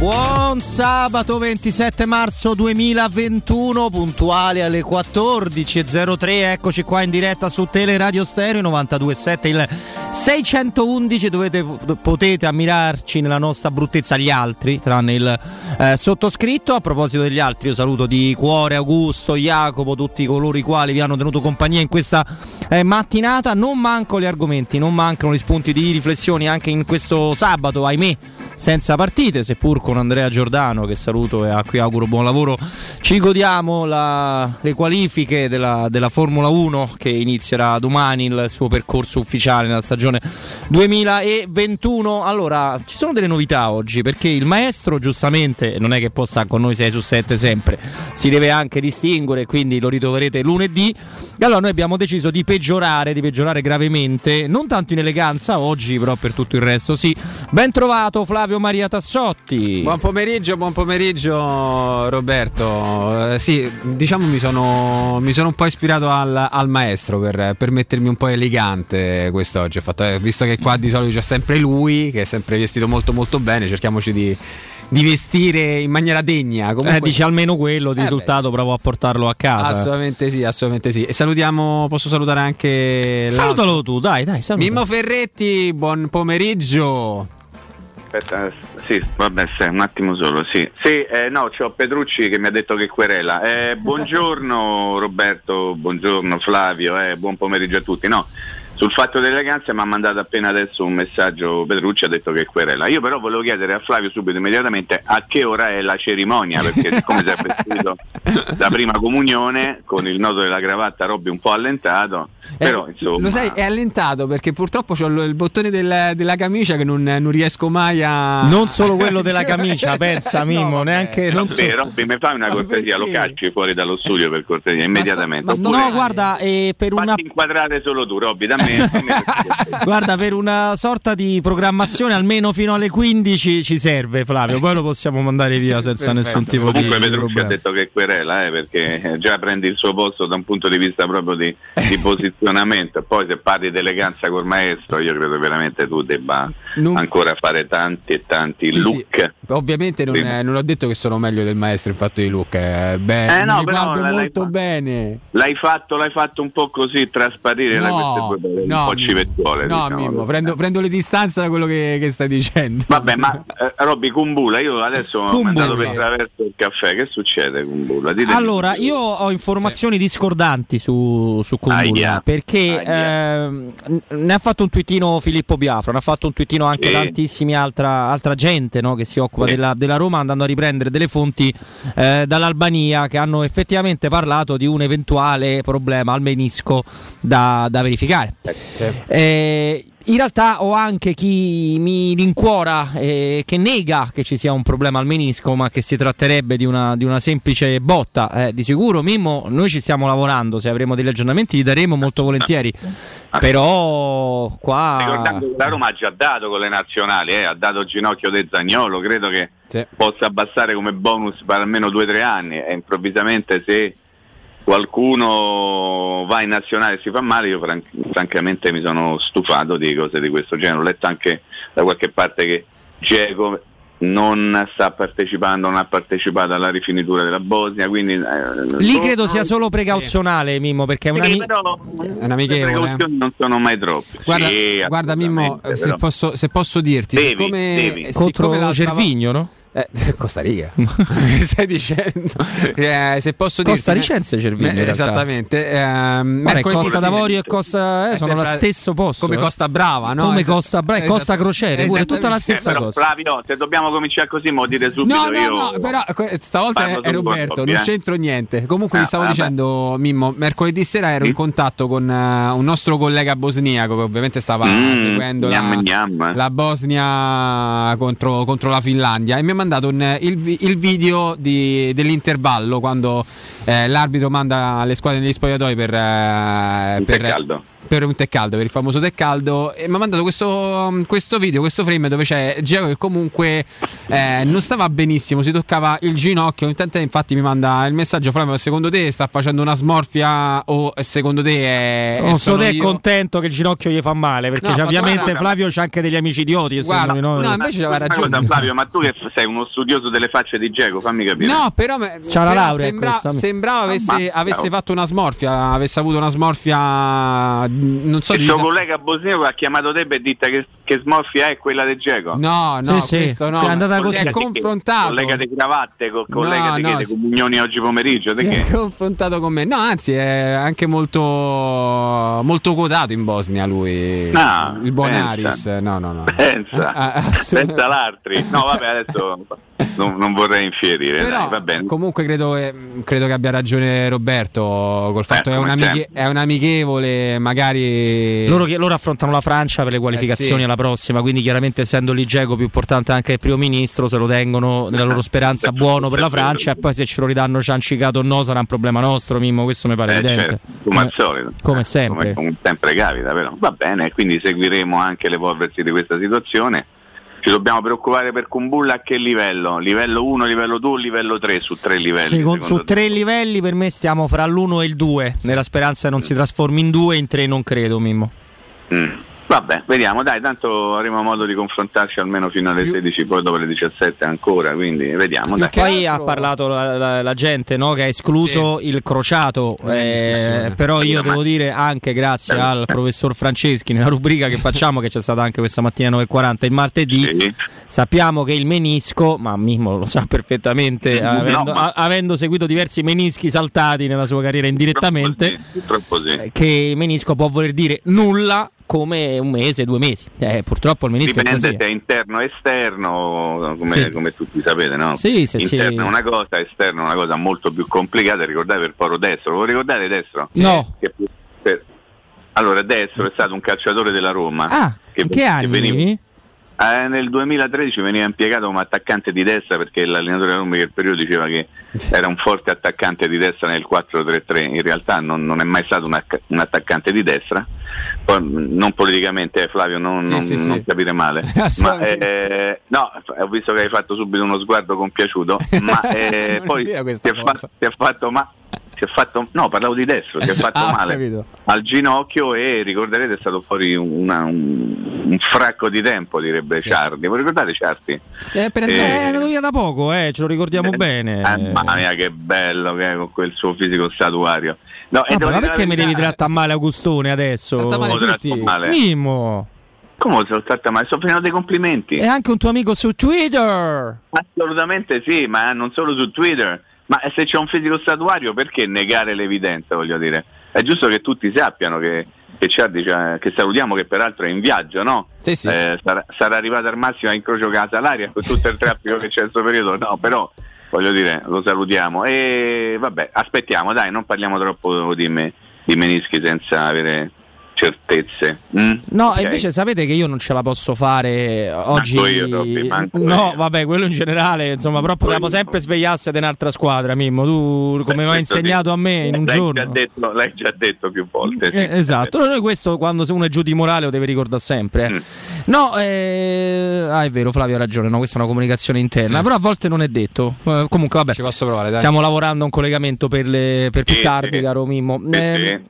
Buon sabato 27 marzo 2021, puntuale alle 14.03, eccoci qua in diretta su Teleradio Stereo 92.7, il 611 dovete, potete ammirarci nella nostra bruttezza gli altri, tranne il eh, sottoscritto. A proposito degli altri, io saluto di cuore Augusto, Jacopo, tutti coloro i quali vi hanno tenuto compagnia in questa eh, mattinata. Non mancano gli argomenti, non mancano gli spunti di riflessioni anche in questo sabato, ahimè, senza partite, seppur con Andrea Giordano, che saluto e a cui auguro buon lavoro. Ci godiamo la, le qualifiche della, della, Formula 1 che inizierà domani il suo percorso ufficiale nella stagione 2021. Allora, ci sono delle novità oggi perché il maestro, giustamente, non è che possa con noi 6 su 7 sempre, si deve anche distinguere, quindi lo ritroverete lunedì. E allora noi abbiamo deciso di peggiorare, di peggiorare gravemente, non tanto in eleganza oggi, però per tutto il resto sì. Ben trovato Flavio Maria Tassotti. Buon pomeriggio, buon pomeriggio Roberto. Eh, sì, diciamo mi sono, mi sono un po' ispirato al, al maestro per, per, mettermi un po' elegante quest'oggi. Fatto, eh, visto che qua di solito c'è sempre lui, che è sempre vestito molto molto bene, cerchiamoci di di vestire in maniera degna. Comunque... Eh, dici almeno quello di eh risultato, beh, provo a portarlo a casa. Assolutamente sì, assolutamente sì. E salutiamo, posso salutare anche. Salutalo l'altro. tu, dai, dai. Saluta. Mimmo Ferretti, buon pomeriggio. Aspetta, sì, vabbè, sì, un attimo solo, sì. Sì, eh, no, c'ho Petrucci che mi ha detto che querela. Eh, buongiorno Roberto, buongiorno Flavio, eh, buon pomeriggio a tutti. No, sul fatto dell'eleganza mi ha mandato appena adesso un messaggio Petrucci, ha detto che querela. Io però volevo chiedere a Flavio subito immediatamente a che ora è la cerimonia, perché siccome si è vestito da prima comunione con il nodo della cravatta Robby un po' allentato, eh, però insomma... Lo sai, è allentato perché purtroppo ho il bottone del, della camicia che non, non, riesco mai a... Non solo quello della camicia, pensa Mimmo, no, neanche... Non so... Robby, mi fai una cortesia, lo calci fuori dallo studio per cortesia, immediatamente. Ma sta, ma no, guarda, eh, per una... inquadrare solo tu, Robby, dammi Guarda, per una sorta di programmazione almeno fino alle 15 ci serve Flavio, poi lo possiamo mandare via senza nessun tipo Comunque, di Comunque Petrucci ha detto che è querela, eh, perché già prendi il suo posto da un punto di vista proprio di, di posizionamento, poi se parli di eleganza col maestro io credo veramente tu debba non... ancora fare tanti e tanti sì, look. Sì. Ovviamente non, è, non, ho detto che sono meglio del maestro in fatto di look, eh. Beh, eh no, mi guardo molto fa- bene. L'hai fatto, l'hai fatto un po' così trasparire no, queste due no, un po' civettuole. No, diciamo. Mimmo, prendo, prendo, le distanze da quello che, che stai dicendo. Vabbè, ma eh, Robby Cumbula, io adesso ho mandato per il caffè, che succede Cumbula? Ditemi allora, io ho informazioni sì. discordanti su, su Cumbula, ah, perché eh, ne ha fatto un twittino Filippo Biafra, ne ha fatto un immagino anche sì. tantissimi altra, altra gente no, che si occupa sì. della, della, Roma andando a riprendere delle fonti eh, dall'Albania che hanno effettivamente parlato di un eventuale problema al menisco da, da verificare. Eh, eh, in realtà ho anche chi mi rincuora eh, che nega che ci sia un problema al menisco, ma che si tratterebbe di una, di una semplice botta. Eh, di sicuro, Mimmo, noi ci stiamo lavorando, se avremo degli aggiornamenti li daremo molto volentieri. Però qua... Ricordando che la Roma ha già dato con le nazionali, eh, ha dato ginocchio del Zagnolo, credo che sì. possa abbassare come bonus per almeno due o tre anni e improvvisamente se qualcuno va in nazionale e si fa male, io fran- francamente mi sono stufato di cose di questo genere. Ho letto anche da qualche parte che Geco non sta partecipando, non ha partecipato alla rifinitura della Bosnia, quindi eh, lì credo sia solo precauzionale, Mimmo, perché è una sì, però, è un amichevole. Le non sono mai troppe. Guarda, sì, guarda Mimmo, se posso, se posso, dirti, devi, siccome, devi. contro Cervigno, no? Eh, Costa Rica, stai dicendo? Eh, se posso dire. Costa Ricense Cervini. esattamente. Eh, Costa d'Avorio e Costa eh, sono lo stesso posto. Come eh. Costa Brava, no? Come Costa Brava e Costa Crociere, pure tutta la stessa però, cosa. Flavio, se dobbiamo cominciare così, mo dire subito. No, no, io no, però stavolta è Roberto, non eh. c'entro niente. Comunque ah, ti stavo vabbè. dicendo, Mimmo, mercoledì sera ero in contatto con uh, un nostro collega bosniaco che ovviamente stava mm, seguendo gnam, la, gnam. la, Bosnia contro, contro, la Finlandia e mi ha mandato un, il il video di, dell'intervallo quando eh, l'arbitro manda le squadre negli spogliatoi per, eh, per, per un tè caldo, per il famoso tè caldo, e mi ha mandato questo, questo, video, questo frame dove c'è Diego che comunque eh, non stava benissimo, si toccava il ginocchio, intanto infatti mi manda il messaggio Flavio, secondo te sta facendo una smorfia o secondo te è... Non so te è contento che il ginocchio gli fa male, perché no, ovviamente guarda, Flavio c'ha anche degli amici idioti. Guarda, no, no, invece aveva ragione. Flavio, ma tu che sei uno studioso delle facce di Diego, fammi capire. No, però, C'ha la laurea sembra, sembrava avesse, avesse fatto una smorfia, avesse avuto una smorfia non so il suo collega bosniaco ha chiamato te per dire che, che smorfia è quella del Geco no no sì, questo sì. no è andata così. si è confrontato. collega di cravatte con collega no, di no, che, comunioni oggi pomeriggio si è confrontato con me. No anzi è anche molto molto quotato in Bosnia lui. Ah, il Bonaris. no no no. Pensa, ah, ah, pensa l'altri. No vabbè adesso non, non, vorrei infierire. Però, dai, comunque credo, eh, credo, che abbia ragione Roberto col fatto eh, che è, un amiche, è un amichevole, magari... Loro, loro, affrontano la Francia per le qualificazioni eh sì. alla prossima, quindi chiaramente essendo l'Igego più importante anche il primo ministro, se lo tengono nella loro speranza buono per la Francia e poi se ce lo ridanno ciancicato o no sarà un problema nostro, Mimmo, questo mi pare eh, evidente. Certo, come al solito. Come sempre. Come, come sempre capita, però. Va bene, quindi seguiremo anche l'evolversi di questa situazione ci dobbiamo preoccupare per Kumbulla a che livello? Livello 1, livello 2 o livello 3 su tre livelli? Secondo, su tre livelli per me stiamo fra l'1 e il 2, sì. nella speranza che non si trasformi in 2, in 3 non credo Mimmo. Mm. Vabbè, vediamo, dai, tanto avremo modo di confrontarci almeno fino alle 16, poi dopo le 17 ancora, quindi vediamo. Dai. Poi altro... ha parlato la, la, la gente no, che ha escluso sì. il crociato, eh, però io devo dire anche grazie eh. al professor Franceschi nella rubrica che facciamo, che c'è stata anche questa mattina 9.40 il martedì, sì. sappiamo che il menisco, ma Mimmo lo sa perfettamente, no, avendo, ma... avendo, seguito diversi menischi saltati nella sua carriera indirettamente, purtroppo sì, purtroppo che il menisco può voler dire nulla come un mese, due mesi. Eh, purtroppo il ministro Dipende è se è interno o esterno, come, sì. come, tutti sapete, no? Sì, sì, interno è una cosa, esterno è una cosa molto più complicata. Ricordate per Poro Destro, lo ricordate Destro? No. Che, per... Allora, Destro è stato un calciatore della Roma. Ah, che, che anni? Veniva... Eh, nel 2013 veniva impiegato come attaccante di destra perché l'allenatore Roma del periodo diceva che era un forte attaccante di destra nel 4-3-3, in realtà non, non è mai stato un, un, attaccante di destra, Poi, non politicamente eh, Flavio, non, sì, non, sì, non sì. capire male, ma, eh, no, ho visto che hai fatto subito uno sguardo compiaciuto, ma eh, poi ti ha, fatto, ti ha fatto ma si è fatto, no parlavo di destro, si è fatto ah, male al ginocchio e ricorderete è stato fuori una, un, un, fracco di tempo direbbe sì. Ciardi, voi ricordate Ciardi? Eh, per eh, è andato via da poco, eh, ce lo ricordiamo eh, bene. Eh, mamma mia che bello che è con quel suo fisico statuario. No, ah, ma perché mi devi trattare male Augustone adesso? Tratta male tutti. Male. Mimo. Come se lo tratta male? Sto facendo dei complimenti. E anche un tuo amico su Twitter. Assolutamente sì, ma non solo su Twitter ma se c'è un fisico statuario perché negare l'evidenza, voglio dire? È giusto che tutti sappiano che, che cioè, che salutiamo che peraltro è in viaggio, no? Sì, sì. Eh, sarà, sarà, arrivato al massimo a incrocio casa l'aria con tutto il traffico che c'è in questo periodo, no, però voglio dire, lo salutiamo e vabbè, aspettiamo, dai, non parliamo troppo di, me, di menischi senza avere certezze. Mm? No, okay. invece sapete che io non ce la posso fare oggi. Manco io, Robby, manco no, io. vabbè, quello in generale, insomma, però potevamo sempre svegliarsi di un'altra squadra, Mimmo. Tu come mi hai insegnato a me in un l'hai giorno. Già detto, l'hai già detto più volte. Eh, esatto, no, noi questo quando uno è giù di morale lo deve ricordare sempre. Eh. Mm. No, eh... ah, è vero, Flavio ha ragione, no, questa è una comunicazione interna, sì. però a volte non è detto. Eh, comunque, vabbè, ci posso provare, dai. stiamo lavorando a un collegamento per, le... per più tardi, caro Mimmo. Eh,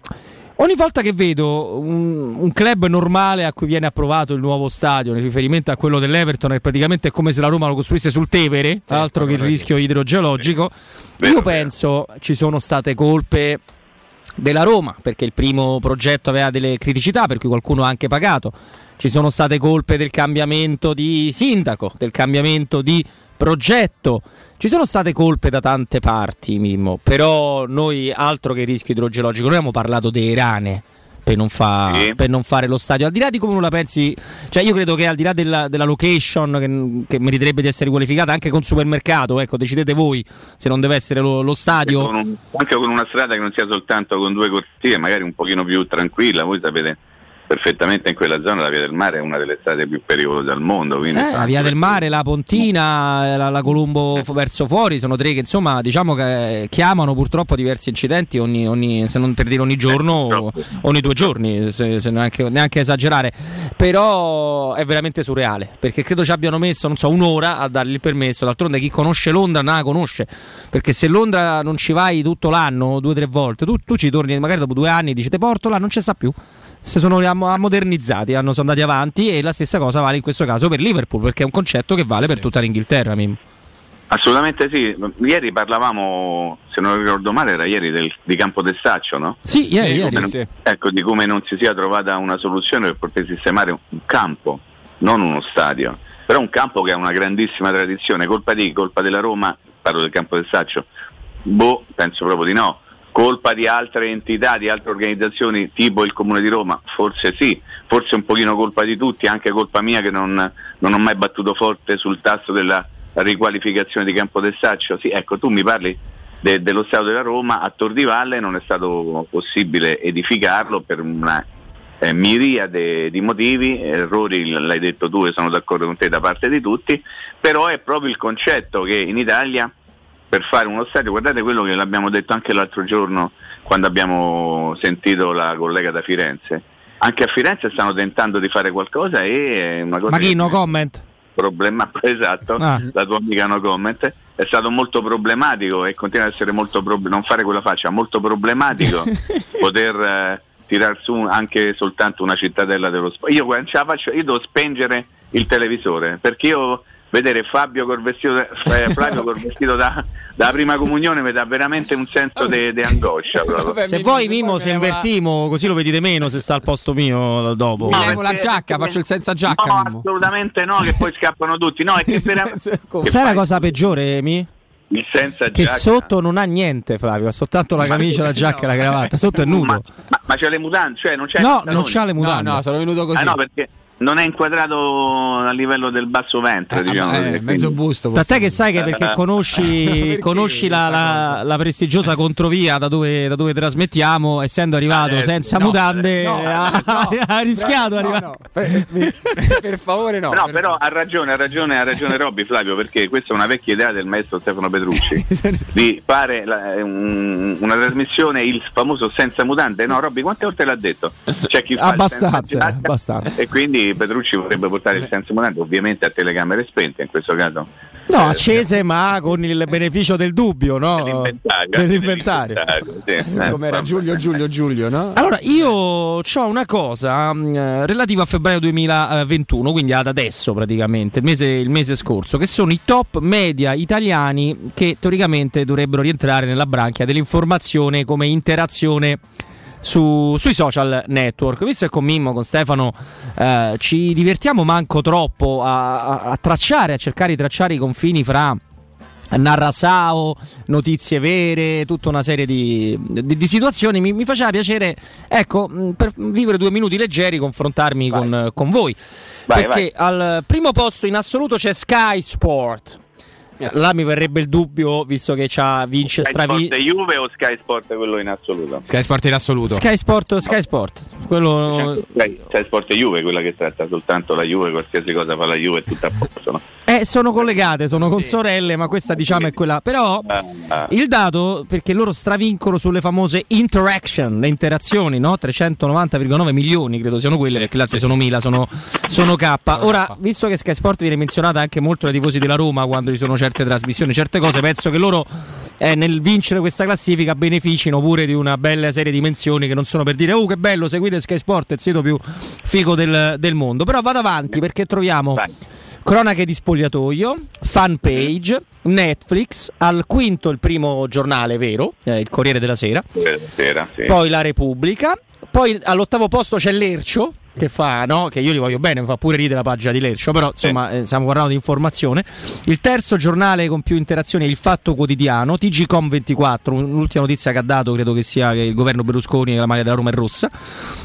Ogni volta che vedo un, un, club normale a cui viene approvato il nuovo stadio, in riferimento a quello dell'Everton, è praticamente come se la Roma lo costruisse sul Tevere, sì, altro che il rischio idrogeologico, sì. io penso ci sono state colpe della Roma, perché il primo progetto aveva delle criticità, per cui qualcuno ha anche pagato. Ci sono state colpe del cambiamento di sindaco, del cambiamento di progetto. Ci sono state colpe da tante parti, Mimmo, però noi altro che rischio idrogeologico, noi abbiamo parlato dei rane. Per non, fa, sì. per non, fare lo stadio. Al di là di come non la pensi, cioè io credo che al di là della, della location che, che, meriterebbe di essere qualificata anche con supermercato, ecco, decidete voi se non deve essere lo, lo stadio. Anche con, un, anche con, una strada che non sia soltanto con due corsie, magari un pochino più tranquilla, voi sapete perfettamente in quella zona la via del mare è una delle strade più pericolose al mondo. Eh, la via del mare, la Pontina, la, la Colombo verso fuori sono tre che insomma diciamo che chiamano purtroppo diversi incidenti ogni, ogni se non per dire ogni giorno, eh, ogni due giorni, se, se neanche, neanche, esagerare. Però è veramente surreale perché credo ci abbiano messo non so, un'ora a dargli il permesso. D'altronde chi conosce Londra non la conosce perché se Londra non ci vai tutto l'anno, due o tre volte, tu, tu ci torni magari dopo due anni, dici te porto là, non ci sta più si sono modernizzati, hanno, sono andati avanti e la stessa cosa vale in questo caso per Liverpool perché è un concetto che vale sì, per tutta l'Inghilterra. Mim. Assolutamente sì, ieri parlavamo, se non ricordo male, era ieri del, di Campo del Saccio, no? Sì, ieri, ieri non, sì. Ecco, di come non si sia trovata una soluzione per poter sistemare un campo, non uno stadio, però un campo che ha una grandissima tradizione, colpa di, colpa della Roma, parlo del Campo del Saccio, boh, penso proprio di no colpa di altre entità, di altre organizzazioni tipo il Comune di Roma? Forse sì, forse un pochino colpa di tutti, anche colpa mia che non, non ho mai battuto forte sul tasto della riqualificazione di Campo del Saccio. Sì, ecco, tu mi parli de, dello Stato della Roma, a Tor di Valle non è stato possibile edificarlo per una eh, miriade di motivi, errori l'hai detto tu e sono d'accordo con te da parte di tutti, però è proprio il concetto che in Italia per fare uno stadio, guardate quello che l'abbiamo detto anche l'altro giorno quando abbiamo sentito la collega da Firenze. Anche a Firenze stanno tentando di fare qualcosa e è una cosa... Ma chi no comment? Problema, esatto, ah. la tua amica no comment. È stato molto problematico e continua ad essere molto problematico, non fare quella faccia, molto problematico poter eh, tirar su anche soltanto una cittadella dello sport. Io io devo spengere il televisore perché io vedere Fabio col vestito, eh, Flavio col vestito da, da prima comunione mi dà veramente un senso di angoscia. Vabbè, se vuoi Mimo se invertimo così lo vedete meno se sta al posto mio dopo. Mi levo la giacca, faccio il senza giacca. No, Mimo. assolutamente no, che poi scappano tutti. No, è che veramente... Sai la cosa peggiore, Mi? Il senza che giacca. sotto non ha niente Flavio, ha soltanto la camicia, la giacca e no. la cravatta, sotto è nudo. Ma, ma, ma c'ha le mutande, cioè non c'è No, non c'ha le mutande. No, no, sono venuto così. Ah, no, perché non è inquadrato a livello del basso ventre, eh, diciamo. Eh, mezzo busto. Da te che sai che perché conosci, perché conosci la, la, la, prestigiosa controvia da dove, da dove trasmettiamo, essendo arrivato eh, senza no, mutande, no, ha, no, ha, rischiato. No, per, per, favore, no. No, però ha ragione, ha ragione, ha ragione Robby Flavio, perché questa è una vecchia idea del maestro Stefano Petrucci di fare la, un, una trasmissione il famoso senza mutande. No, Robby, quante volte l'ha detto? C'è chi fa abbastanza, abbastanza. E quindi Petrucci vorrebbe portare il senso monetario, ovviamente a telecamere spente in questo caso. No, eh, accese ma con il beneficio del dubbio, no? Dell'inventario. Sì, eh, Come Giulio, Giulio, Giulio, no? Allora, io ho una cosa mh, mm, relativa a febbraio 2021, quindi ad adesso praticamente, il mese, il mese scorso, che sono i top media italiani che teoricamente dovrebbero rientrare nella branchia dell'informazione come interazione su, sui social network. Visto che con Mimmo, con Stefano eh, ci divertiamo manco troppo a, a, a tracciare, a cercare di tracciare i confini fra Narrasao, notizie vere, tutta una serie di, di, di situazioni. Mi, mi, faceva piacere, ecco, per vivere due minuti leggeri, confrontarmi con, con, voi. Vai, perché vai. al primo posto in assoluto c'è Sky Sport. Yes. Là mi verrebbe il dubbio, visto che c'ha, vince stravince. Sky Sport Juve o Sky Sport quello in assoluto? Sky Sport in assoluto. Sky Sport, Sky Sport. Quello... Sky, Sky Sport Juve, quella che tratta soltanto la Juve, qualsiasi cosa fa la Juve è tutta a posto. No? Eh, sono collegate, sono con sorelle, ma questa diciamo è quella. Però ah, ah. il dato, perché loro stravincono sulle famose interaction, le interazioni, no? 390,9 milioni credo siano quelle, perché le altre sono 1000, sono, sono K. Ora, visto che Sky Sport viene menzionata anche molto dai tifosi della Roma quando ci sono certe certe trasmissioni, certe cose, penso che loro eh, nel vincere questa classifica beneficino pure di una bella serie di menzioni che non sono per dire oh che bello, seguite Sky Sport, il sito più figo del, del mondo. Però vado avanti perché troviamo... Vai. Cronache di spogliatoio, fan page, Netflix, al quinto il primo giornale vero, eh, il Corriere della Sera, sera sì. poi La Repubblica, poi all'ottavo posto c'è l'Ercio, che fa, no? Che io li voglio bene, mi fa pure ridere la pagina di Lercio, però insomma eh, stiamo parlando di informazione. Il terzo giornale con più interazioni è il Fatto Quotidiano, TGCOM24, l'ultima notizia che ha dato credo che sia che il governo Berlusconi la maglia della Roma è rossa.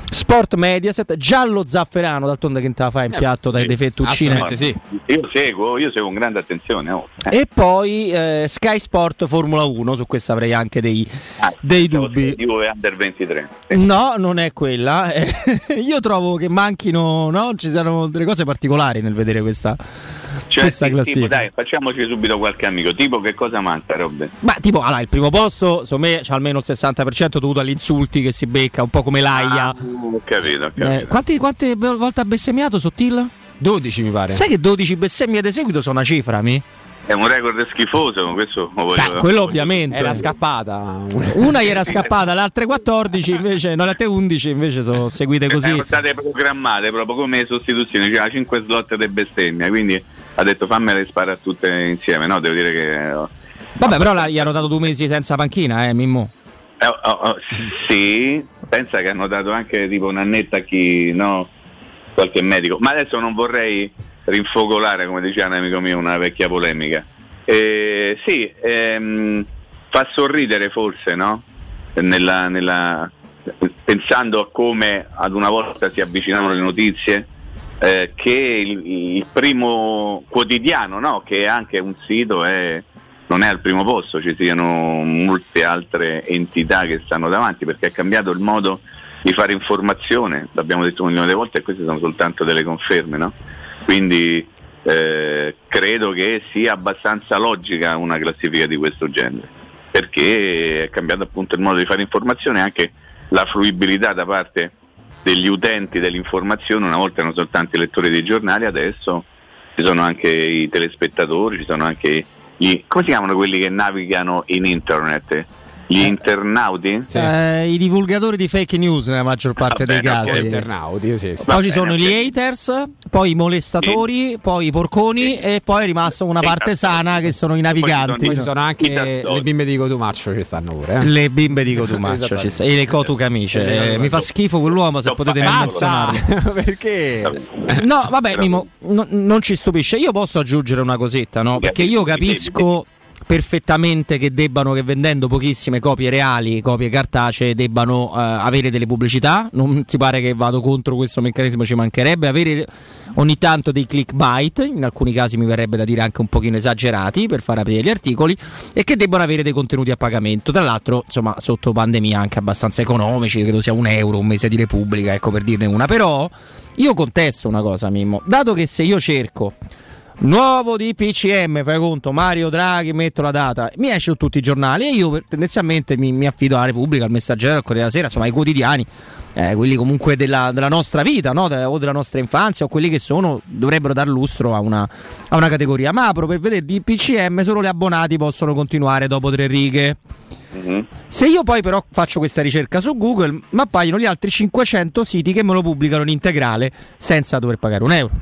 Sport Mediaset, giallo zafferano, d'altronde che te la fa in piatto dai dei fettuccine. Sì. Io seguo, io seguo con grande attenzione. Oh. E poi eh, Sky Sport Formula 1, su questo avrei anche dei, Ah, dei dubbi. Juve Under 23. No, non è quella. Eh, Io trovo che manchino, no? Ci siano delle cose particolari nel vedere questa, Cioè, questa sì, tipo, classifica. dai, facciamoci subito qualche amico. Tipo che cosa manca, Robbe? Ma tipo, allora, il primo posto, secondo me, c'ha almeno il 60% dovuto agli insulti che si becca, un po' come Laia. Ah, ho capito, ho capito. Eh, quanti- quante volte ha bestemmiato Sottil? 12 mi pare. Sai che 12 bestemmie di seguito sono una cifra, mi? È un record schifoso, questo lo voglio- Ah, quello ovviamente. Era scappata. Una gli era scappata, le altre 14 invece, no, le altre 11 invece sono seguite così. Erano state programmate proprio come sostituzioni, c'era 5 slot di bestemmia, quindi ha detto fammele sparare tutte insieme, no? Devo dire che... eh, Vabbè, però la- gli hanno dato due mesi senza panchina, eh, Mimmo. eh, oh, oh, sì, pensa che hanno dato anche tipo un'annetta a chi, no? Qualche medico. Ma adesso non vorrei rinfocolare, come diceva un amico mio, una vecchia polemica. Eh, sì, ehm, fa sorridere forse, no? Nella- nella- pensando a come ad una volta si avvicinavano le notizie, eh, che il, il primo quotidiano, no? che è anche un sito, è- non è al primo posto, ci siano molte altre entità che stanno davanti perché è cambiato il modo di fare informazione, l'abbiamo detto un milione di volte e queste sono soltanto delle conferme, no? Quindi eh, credo che sia abbastanza logica una classifica di questo genere perché è cambiato appunto il modo di fare informazione e anche la fruibilità da parte degli utenti dell'informazione, una volta erano soltanto i lettori dei giornali, adesso ci sono anche i telespettatori, ci sono anche gli, come si chiamano quelli che navigano in internet? Gli internauti? Sì. Eh, I divulgatori di fake news nella maggior parte Vabbè, dei casi. Internauti, sì, sì. Poi ci sono gli haters, poi i molestatori, poi i porconi e poi è rimasta una parte esatto. sana che sono i naviganti. Poi ci sono anche le bimbe di Cotumaccio ci stanno pure. Eh. Le bimbe di Cotumaccio ci e le Cotu camicie. E le Eh, mi fa schifo quell'uomo se potete menzionarlo. Basta! Perché? No, vabbè, Mimo, no- non ci stupisce. Io posso aggiungere una cosetta, no? Perché io capisco perfettamente che debbano, che vendendo pochissime copie reali, copie cartacee, debbano eh, avere delle pubblicità. Non ti pare che vado contro questo meccanismo, ci mancherebbe. Avere ogni tanto dei clickbait, in alcuni casi mi verrebbe da dire anche un pochino esagerati per far aprire gli articoli, e che debbano avere dei contenuti a pagamento. Tra l'altro, insomma, sotto pandemia anche abbastanza economici, credo sia un euro un mese di Repubblica, ecco per dirne una. Però io contesto una cosa, Mimmo, dato che se io cerco nuovo DPCM, fai conto, Mario Draghi, metto la data, mi esce su tutti i giornali e io tendenzialmente mi, mi affido alla Repubblica, al Messaggero, al Corriere della Sera, insomma ai quotidiani, eh, quelli comunque della, della nostra vita, no? De- o della nostra infanzia, o quelli che sono, dovrebbero dar lustro a una, a una categoria. Ma apro per vedere DPCM, solo gli abbonati possono continuare dopo tre righe. Mhm. Se io poi però faccio questa ricerca su Google, mi appaiono gli altri 500 siti che me lo pubblicano in integrale senza dover pagare un euro.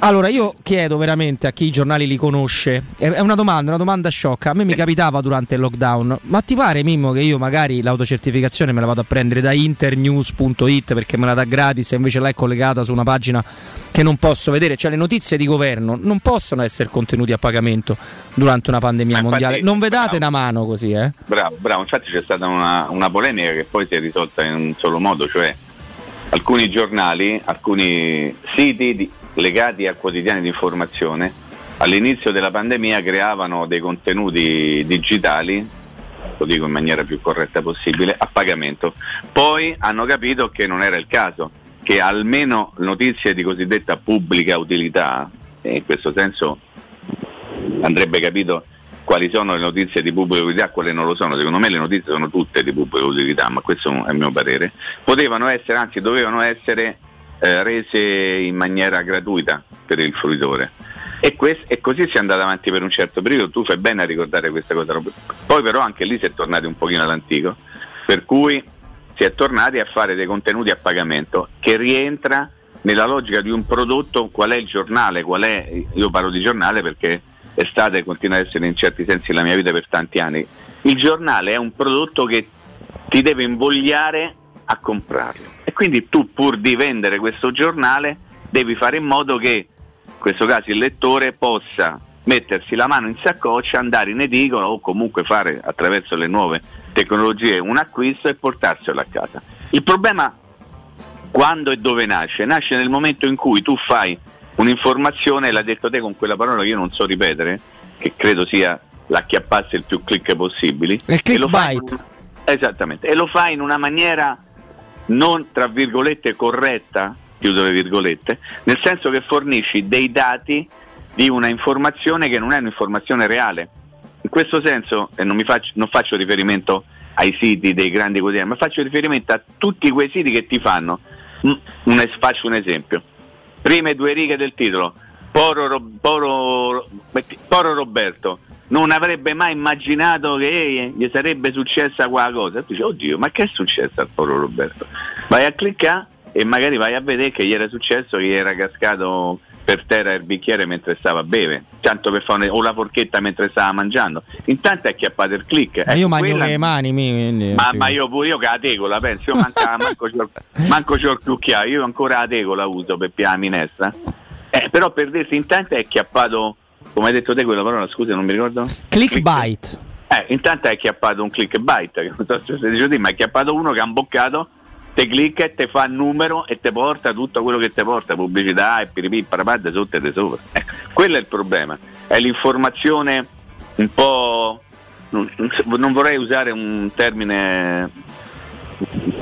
Allora io chiedo veramente a chi i giornali li conosce, è una domanda, una domanda sciocca, a me mi capitava durante il lockdown, ma ti pare Mimmo che io magari l'autocertificazione me la vado a prendere da internews.it perché me la dà gratis e invece là è collegata su una pagina che non posso vedere, cioè le notizie di governo non possono essere contenuti a pagamento durante una pandemia infatti- mondiale, non vedate bravo. una mano così eh? Bravo, bravo, infatti c'è stata una, una polemica che poi si è risolta in un solo modo, cioè alcuni giornali, alcuni siti di- legati a quotidiani di informazione all'inizio della pandemia creavano dei contenuti digitali, lo dico in maniera più corretta possibile, a pagamento. Poi hanno capito che non era il caso, che almeno notizie di cosiddetta pubblica utilità, e in questo senso andrebbe capito quali sono le notizie di pubblica utilità quali non lo sono. Secondo me le notizie sono tutte di pubblica utilità, ma questo è il mio parere. Potevano essere, anzi dovevano essere eh, rese in maniera gratuita per il fruitore. E, quest- e così si è andato avanti per un certo periodo, tu fai bene a ricordare questa cosa. Poi però anche lì si è tornati un pochino all'antico, per cui si è tornati a fare dei contenuti a pagamento che rientra nella logica di un prodotto, qual è il giornale, qual è, io parlo di giornale perché è stata e continua ad essere in certi sensi la mia vita per tanti anni. Il giornale è un prodotto che ti deve invogliare a comprarlo. E quindi tu pur di vendere questo giornale devi fare in modo che, in questo caso il lettore, possa mettersi la mano in saccoccia, andare in edicola o comunque fare attraverso le nuove tecnologie un acquisto e portarselo a casa. Il problema quando e dove nasce? Nasce nel momento in cui tu fai un'informazione, l'ha detto te con quella parola che io non so ripetere, che credo sia l'acchiapparsi il più click possibili. Il clickbait. Esattamente, e lo fai in una maniera non tra virgolette corretta, chiudo le virgolette, nel senso che fornisci dei dati di una informazione che non è un'informazione reale. In questo senso, e non, faccio, non faccio riferimento ai siti dei grandi quotidiani, ma faccio riferimento a tutti quei siti che ti fanno. Un, faccio un esempio. Prime due righe del titolo. Poro, Poro, Poro Roberto non avrebbe mai immaginato che gli sarebbe successa quella cosa. E tu dici, oddio, ma che è successo al Poro Roberto? Vai a cliccare e magari vai a vedere che gli era successo che gli era cascato per terra il bicchiere mentre stava a bere, tanto per fare o la forchetta mentre stava mangiando. Intanto è chiappato il click. Ma io mangio quella... le mani, mi, quindi, ma, sì. ma, io pure io che la tegola, penso, io manca, manco, c'ho, manco c'ho il cucchiaio, io ancora la tegola uso per piare la minestra. Eh, però per dirsi intanto è chiappato, come hai detto te quella parola, scusa non mi ricordo? Clickbait. Eh, intanto è chiappato un clickbait, che non so se dice ma è chiappato uno che ha imboccato te clicca e te fa il numero e te porta tutto quello che ti porta, pubblicità e piripì, parapad sotto e di sopra. Ecco, quello è il problema, è l'informazione un po', non, non vorrei usare un termine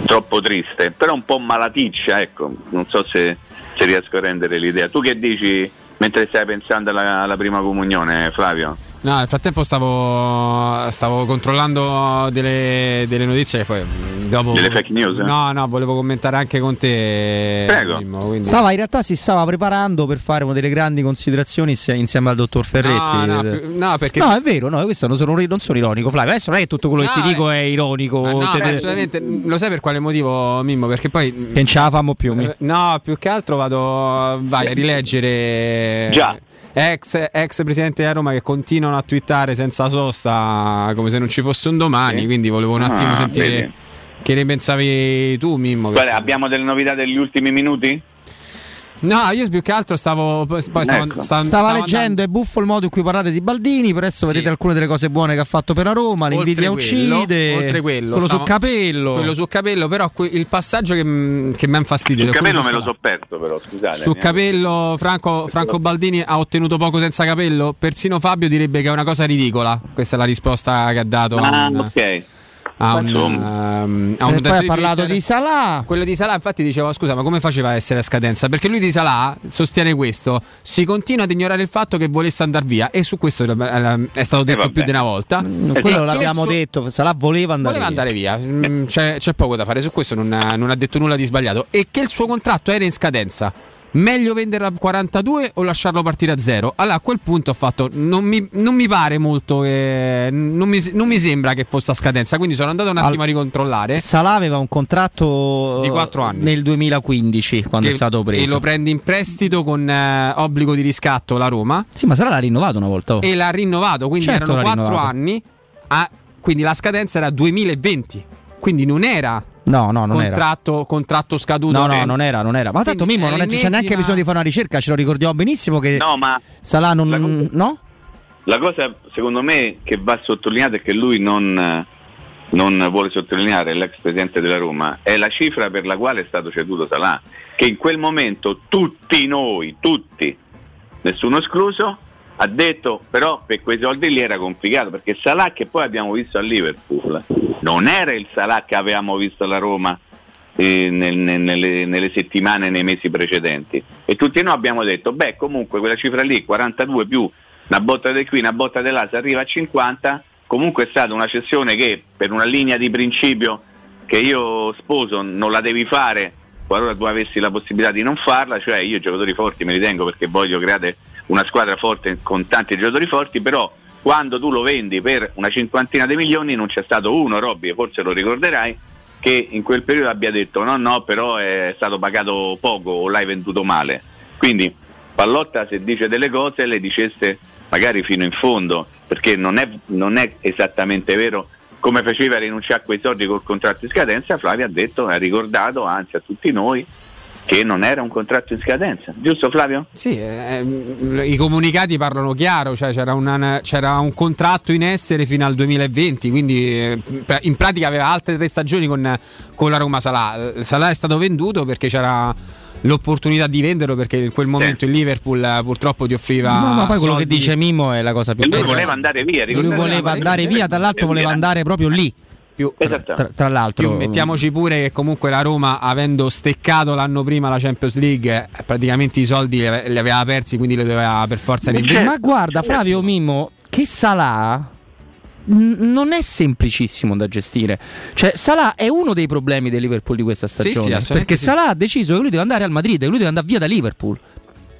troppo triste, però un po' malaticcia, ecco, non so se, se riesco a rendere l'idea. Tu che dici mentre stai pensando alla, alla prima comunione, Flavio? No, nel frattempo stavo, stavo controllando delle, delle, notizie che poi mm, dopo. Delle fake news? No, no, volevo commentare anche con te. Prego. Mimmo, quindi... Stava in realtà si stava preparando per fare una delle grandi considerazioni insieme al dottor Ferretti. No, no, no, perché... no è vero, no, questo non sono, non sono ironico, Flavio. Adesso non è che tutto quello no, che ti dico è ironico. no, te... assolutamente. Lo sai per quale motivo, Mimmo? Perché poi. Che non ce la famo più. Eh, no, più che altro vado. Vai a rileggere. Già ex, ex presidente della Roma che continuano a twittare senza sosta come se non ci fosse un domani. Sì. Quindi volevo un attimo ah, sentire vedi. che ne pensavi tu, Mimmo. Guarda, abbiamo delle novità degli ultimi minuti? No, io più che altro stavo. Poi stavo, ecco. stavo, stavo leggendo, è buffo il modo in cui parlate di Baldini. Presto sì. vedete alcune delle cose buone che ha fatto per la Roma. L'invidia uccide. Oltre quello, quello stavo, su capello. Quello su capello, però il passaggio che, che mi ha infastidito. Su capello me lo so perso, però scusate. Su capello, Franco, Franco Baldini ha ottenuto poco senza capello. Persino Fabio direbbe che è una cosa ridicola. Questa è la risposta che ha dato. Ah, un, ok a un, um, a un poi ha parlato Twitter. di Salah. Quello di Salah infatti diceva scusa ma come faceva a essere a scadenza? Perché lui di Salah sostiene questo. Si continua ad ignorare il fatto che volesse andare via e su questo è stato detto eh più di una volta. Mm, quello l'abbiamo suo... detto Salah voleva andare voleva via, andare via. Mm, c'è, c'è, poco da fare su questo non ha, non ha detto nulla di sbagliato. E che il suo contratto era in scadenza meglio venderla a 42 o lasciarlo partire a zero? Allora a quel punto ho fatto, non mi, non mi pare molto, che, non, mi, non, mi, sembra che fosse a scadenza, quindi sono andato un attimo a ricontrollare. Salah aveva un contratto di 4 anni nel 2015 quando che, è stato preso. E lo prende in prestito con eh, obbligo di riscatto la Roma. Sì, ma Salah l'ha rinnovato una volta. Oh. E l'ha rinnovato, quindi certo erano 4 anni, a, quindi la scadenza era 2020, quindi non era No, no, non contratto, era. contratto scaduto. No, no, non era, non era. Ma tanto Mimmo non c'è neanche bisogno di fare una ricerca, ce lo ricordiamo benissimo che no, ma Salah non... La cosa, no? La cosa secondo me che va sottolineata è che lui non, non vuole sottolineare l'ex presidente della Roma è la cifra per la quale è stato ceduto Salah, che in quel momento tutti noi, tutti, nessuno escluso, ha detto però per quei soldi lì era complicato perché Salah che poi abbiamo visto a Liverpool non era il Salah che avevamo visto alla Roma eh, nel, nelle, nelle, settimane, nei mesi precedenti. E tutti noi abbiamo detto beh comunque quella cifra lì 42 più una botta di qui, una botta di là si arriva a 50 comunque è stata una cessione che per una linea di principio che io sposo non la devi fare qualora tu avessi la possibilità di non farla cioè io giocatori forti me li tengo perché voglio creare una squadra forte con tanti giocatori forti, però quando tu lo vendi per una cinquantina di milioni non c'è stato uno, Robby, forse lo ricorderai, che in quel periodo abbia detto no, no, però è stato pagato poco o l'hai venduto male. Quindi Pallotta se dice delle cose le dicesse magari fino in fondo, perché non è, non è esattamente vero come faceva a rinunciare a quei soldi col contratto in scadenza, Flavio ha detto, ha ricordato anzi a tutti noi che non era un contratto in scadenza, giusto Flavio? Sì, eh, i comunicati parlano chiaro, cioè c'era, una, c'era, un contratto in essere fino al 2020, quindi eh, in pratica aveva altre tre stagioni con, con la Roma Salà. Salà è stato venduto perché c'era l'opportunità di venderlo perché in quel momento sì. il Liverpool eh, purtroppo ti offriva no, ma poi quello soldi. che dice Mimmo è la cosa più e lui voleva andare via lui voleva andare via tra l'altro voleva andare proprio lì più, tra, tra, l'altro più mettiamoci pure che comunque la Roma avendo steccato l'anno prima la Champions League eh, praticamente i soldi li aveva persi quindi li doveva per forza reinvestire ma guarda Flavio Mimmo che Salah non è semplicissimo da gestire. Cioè, Salah è uno dei problemi del Liverpool di questa stagione. Sì, sì, perché sì. Salah ha deciso che lui deve andare al Madrid, che lui deve andare via da Liverpool.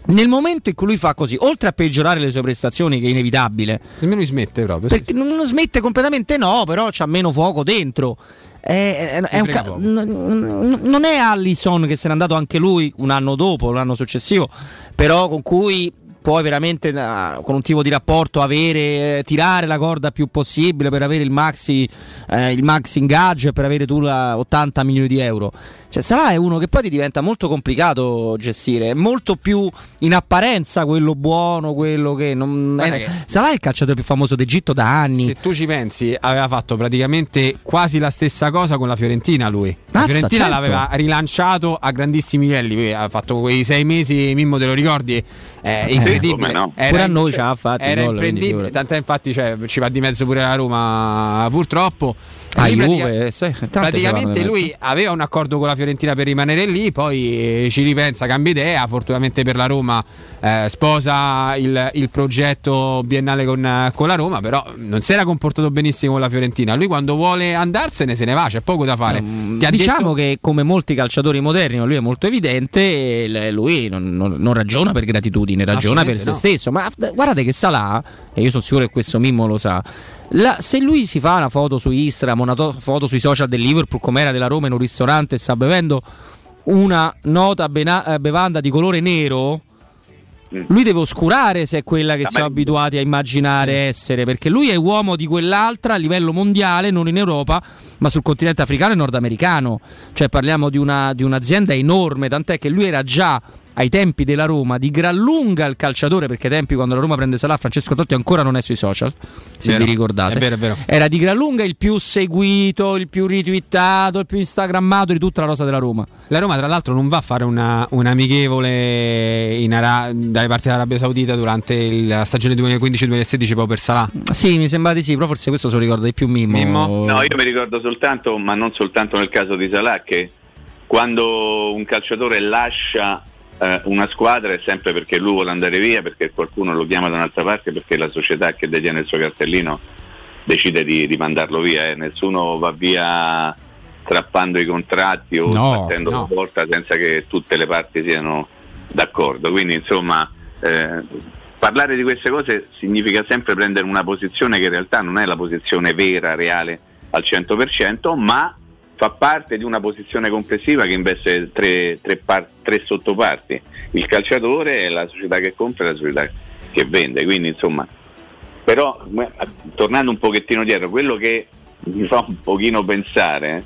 Nel momento in cui lui fa così, oltre a peggiorare le sue prestazioni, che è inevitabile, se me lui smette proprio. Perché non smette completamente, no, però c'ha meno fuoco dentro. È, è, è ca- n- non è Allison che se n'è andato anche lui un anno dopo, l'anno successivo, però con cui puoi veramente uh, con un tipo di rapporto avere, eh, tirare la corda più possibile per avere il maxi, eh, il maxi ingaggio e per avere tu la 80 milioni di euro. Cioè, Salah è uno che poi ti diventa molto complicato gestire, è molto più in apparenza quello buono, quello che non è. Che Salah è il calciatore più famoso d'Egitto da anni. Se tu ci pensi, aveva fatto praticamente quasi la stessa cosa con la Fiorentina lui. La Mazza, Fiorentina certo. l'aveva rilanciato a grandissimi livelli, ha fatto quei sei mesi, Mimmo te lo ricordi? È incredibile. no. Era, pure a noi ci ha fatto. Era imprendibile, tant'è infatti cioè, ci va di mezzo pure la Roma purtroppo. Ah, Juve, sì, praticamente lui aveva un accordo con la Fiorentina per rimanere lì, poi ci ripensa, cambia idea, fortunatamente per la Roma eh, sposa il, il, progetto biennale con, con, la Roma, però non si era comportato benissimo con la Fiorentina. Lui quando vuole andarsene se ne va, c'è poco da fare. Um, diciamo detto... che come molti calciatori moderni, lui è molto evidente, lui non, non, non ragiona per gratitudine, ragiona per se no. stesso. Ma guardate che Salah, e io sono sicuro che questo Mimmo lo sa, la, se lui si fa una foto su Instagram, una to- foto sui social del Liverpool, come era della Roma in un ristorante e sta bevendo una nota bena- eh, bevanda di colore nero, mm. lui deve oscurare se è quella che siamo abituati a immaginare essere, perché lui è uomo di quell'altra a livello mondiale, non in Europa, ma sul continente africano e nordamericano. Cioè parliamo di, una, di un'azienda enorme, tant'è che lui era già ai tempi della Roma di gran lunga il calciatore, perché ai tempi quando la Roma prende Salah, Francesco Totti ancora non è sui social, se vero, vi ricordate. È vero, è vero. Era di gran lunga il più seguito, il più ritwittato, il più instagrammato di tutta la rosa della Roma. La Roma tra l'altro non va a fare una, un amichevole Ara- dalle parti dell'Arabia Saudita durante il, la stagione 2015-2016 proprio per Salah? Sì, mi sembra di sì, però forse questo se lo ricorda di più Mimmo. Mimmo? No, io mi ricordo soltanto, ma non soltanto nel caso di Salah, che quando un calciatore lascia eh, una squadra è sempre perché lui vuole andare via, perché qualcuno lo chiama da un'altra parte, perché la società che detiene il suo cartellino decide di, di mandarlo via. Eh. Nessuno va via strappando i contratti o no, battendo no. la porta senza che tutte le parti siano d'accordo. Quindi insomma eh, parlare di queste cose significa sempre prendere una posizione che in realtà non è la posizione vera, reale al 100%, ma fa parte di una posizione complessiva che investe tre, tre, par- tre sottoparti, il calciatore, la società che compra e la società che vende, quindi insomma, però tornando un pochettino dietro, quello che mi fa un pochino pensare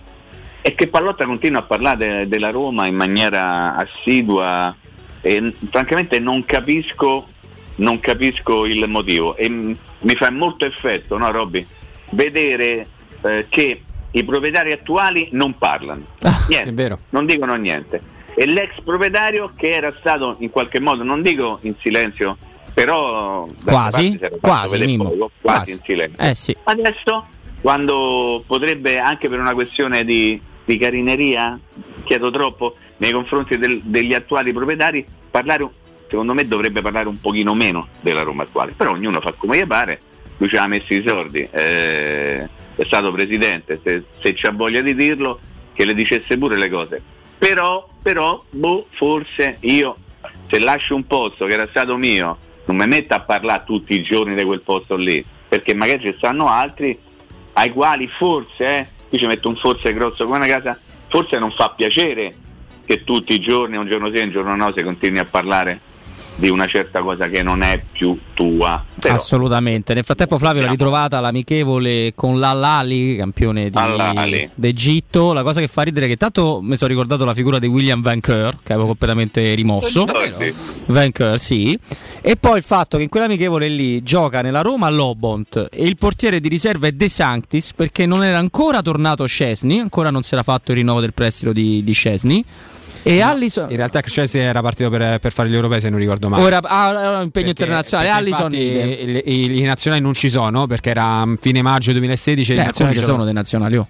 è che Pallotta continua a parlare de- della Roma in maniera assidua e francamente non capisco, non capisco il motivo e m- mi fa molto effetto, no Robby, vedere eh, che i proprietari attuali non parlano, ah, niente, non dicono niente. E l'ex proprietario che era stato in qualche modo, non dico in silenzio, però quasi, quasi, poco, quasi, quasi, in silenzio. Eh sì. Adesso, quando potrebbe anche per una questione di, di carineria, chiedo troppo, nei confronti del, degli attuali proprietari, parlare, secondo me dovrebbe parlare un pochino meno della Roma attuale, però ognuno fa come gli pare, lui ci ha messo i soldi. Eh, è stato presidente, se, se c'ha voglia di dirlo, che le dicesse pure le cose. Però, però, boh, forse io, se lascio un posto che era stato mio, non mi metto a parlare tutti i giorni di quel posto lì, perché magari ci stanno altri ai quali forse, eh, qui ci metto un forse grosso come una casa, forse non fa piacere che tutti i giorni, un giorno sì, un giorno no, si continui a parlare di una certa cosa che non è più tua. Però, Assolutamente. Nel frattempo Flavio l'ha ritrovata l'amichevole con l'Al-Ali, campione di, d'Egitto. La cosa che fa ridere è che tanto mi sono ricordato la figura di William Van Keur, che avevo completamente rimosso. Sì. Van Keur, sì. E poi il fatto che in quell'amichevole lì gioca nella Roma Lobont e il portiere di riserva è De Sanctis perché non era ancora tornato Scesni, ancora non si era fatto il rinnovo del prestito di, di Scesni. E no, Allison. In realtà Chelsea era partito per, per, fare gli europei, se non ricordo male. Ora ha ah, un impegno perché, internazionale. Perché Allison. I, i, i, nazionali non ci sono perché era fine maggio 2016. Beh, i nazionali ci sono dei nazionali. Oh.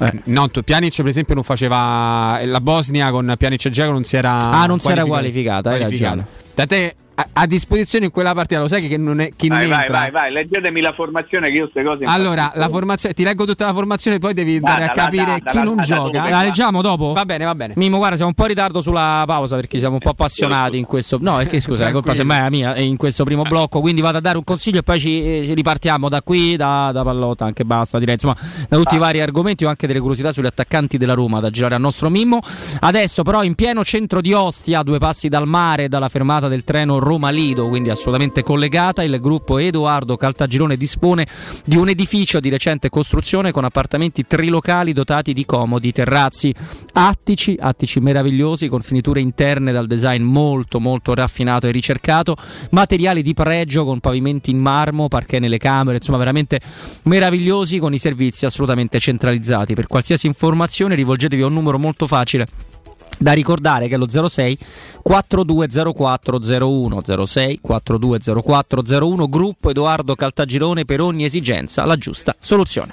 Eh. No, Pjanic per esempio non faceva la Bosnia con Pjanic e Dzeko non si era Ah, non si era qualificata, qualificata. Tant'è a, a, disposizione in quella partita, lo sai che non è chi vai, non vai, vai, vai, leggetemi la formazione che io queste cose Allora, la formazione, ti leggo tutta la formazione, poi devi andare a capire da, chi da, non da, gioca. La leggiamo dopo? Va bene, va bene. Mimo, guarda, siamo un po' in ritardo sulla pausa perché siamo un po' appassionati in questo. No, perché scusa, la colpa semmai è mia in questo primo blocco, quindi vado a dare un consiglio e poi ci, eh, ripartiamo da qui, da, da Pallotta, anche basta, direi, insomma, da tutti ah. i vari argomenti, ho anche delle curiosità sugli attaccanti della Roma da girare al nostro Mimmo. Adesso però in pieno centro di Ostia, due passi dal mare, dalla fermata del treno Roma Lido, quindi assolutamente collegata. Il gruppo Edoardo Caltagirone dispone di un edificio di recente costruzione con appartamenti trilocali dotati di comodi terrazzi attici, attici meravigliosi con finiture interne dal design molto molto raffinato e ricercato, materiali di pregio con pavimenti in marmo, parquet nelle camere, insomma veramente meravigliosi con i servizi assolutamente centralizzati. Per qualsiasi informazione rivolgetevi a un numero molto facile da ricordare che è lo 06 420401 06 420401 gruppo Edoardo Caltagirone per ogni esigenza la giusta soluzione.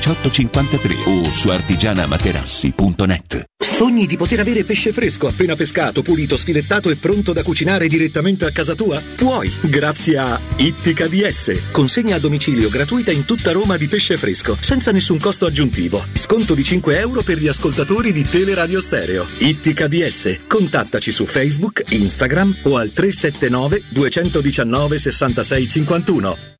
53 o su artigianamaterassi.net. Sogni di poter avere pesce fresco appena pescato, pulito, sfilettato e pronto da cucinare direttamente a casa tua? Puoi, grazie a Ittica DS. Consegna a domicilio gratuita in tutta Roma di pesce fresco, senza nessun costo aggiuntivo. Sconto di 5 euro per gli ascoltatori di Teleradio Stereo. Ittica DS. Contattaci su Facebook, Instagram o al 379 219 66 51.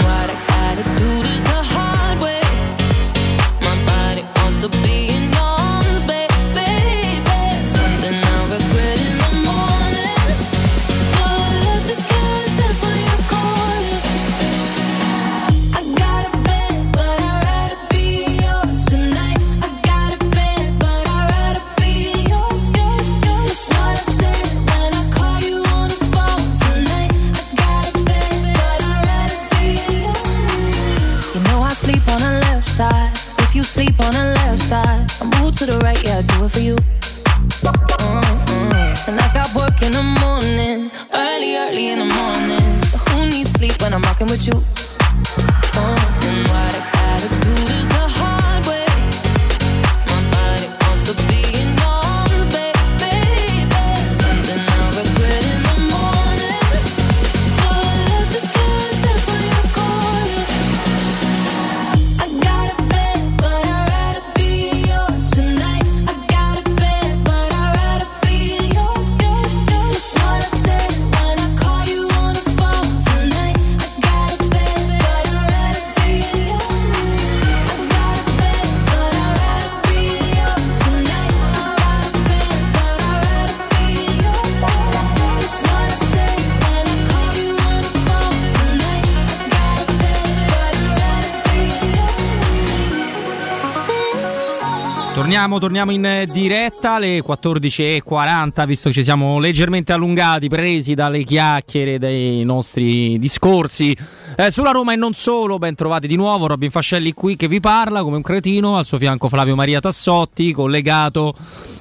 sleep on the left side, I move to the right, yeah, I do it for you. Mm-mm. And I got work in the morning, early, early in the morning. Who needs sleep when I'm rocking with you? Oh, Torniamo, torniamo in diretta alle 14.40, visto che ci siamo leggermente allungati, presi dalle chiacchiere dei nostri discorsi eh, sulla Roma e non solo. Ben trovati di nuovo, Robin Fascelli qui che vi parla come un cretino, al suo fianco Flavio Maria Tassotti, collegato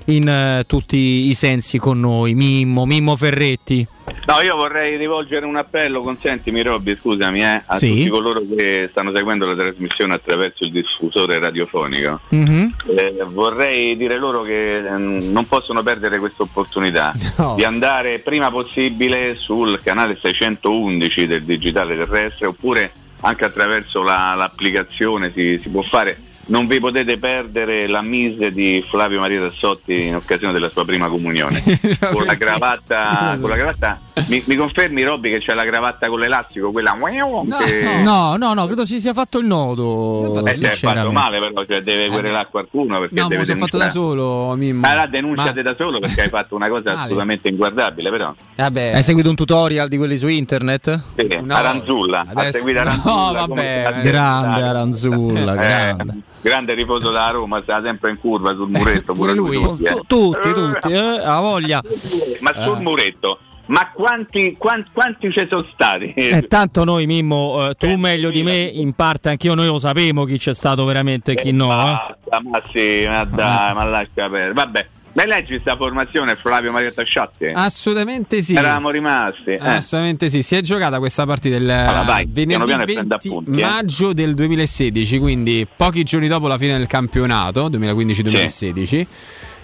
in eh, tutti i sensi con noi, Mimmo, Mimmo Ferretti. No, io vorrei rivolgere un appello, consentimi Robby, scusami, eh, a Sì. tutti coloro che stanno seguendo la trasmissione attraverso il diffusore radiofonico. Mhm. Eh, vorrei dire loro che ehm, non possono perdere questa opportunità No. di andare prima possibile sul canale 611 del digitale terrestre oppure anche attraverso la- l'applicazione si, si può fare. Non vi potete perdere la mise di Flavio Maria Tassotti in occasione della sua prima comunione. con la cravatta, con la cravatta mi, mi confermi Robby che c'è la cravatta con l'elastico, quella che- No, no, no, credo si sia fatto il nodo. eh, si è fatto male però, cioè deve querelare qualcuno perché No, ma deve so fatto da denunciare. solo, Mimmo. Ma la denunciate Ma- da solo perché hai fatto una cosa Male. assolutamente inguardabile però. Vabbè. Hai seguito un tutorial di quelli su internet? Sì, Aranzulla, ha Adesso- seguito No, Aranzulla. vabbè. come- Grande Aranzulla, Eh, grande. riposo da Roma, sta sempre in curva sul muretto. pure lui. Tutti, eh. Tu- tutti, tutti, eh, ha voglia. Ma sul Eh. muretto, ma quanti, quan- quanti ci sono stati? Eh, tanto noi, Mimmo, eh, tu meglio di me, in parte anch'io noi lo sapevo chi c'è stato veramente e chi no. eh. Basta, ma sì, ma dai, ma lascia perdere. Vabbè, me leggi sta formazione Flavio Maria Tasciatti? Assolutamente sì. Eravamo rimasti. eh. Assolutamente sì, si è giocata questa partita il Allora, vai, venerdì piano e prende 20 appunti, eh. maggio del 2016, quindi pochi giorni dopo la fine del campionato 2015-2016.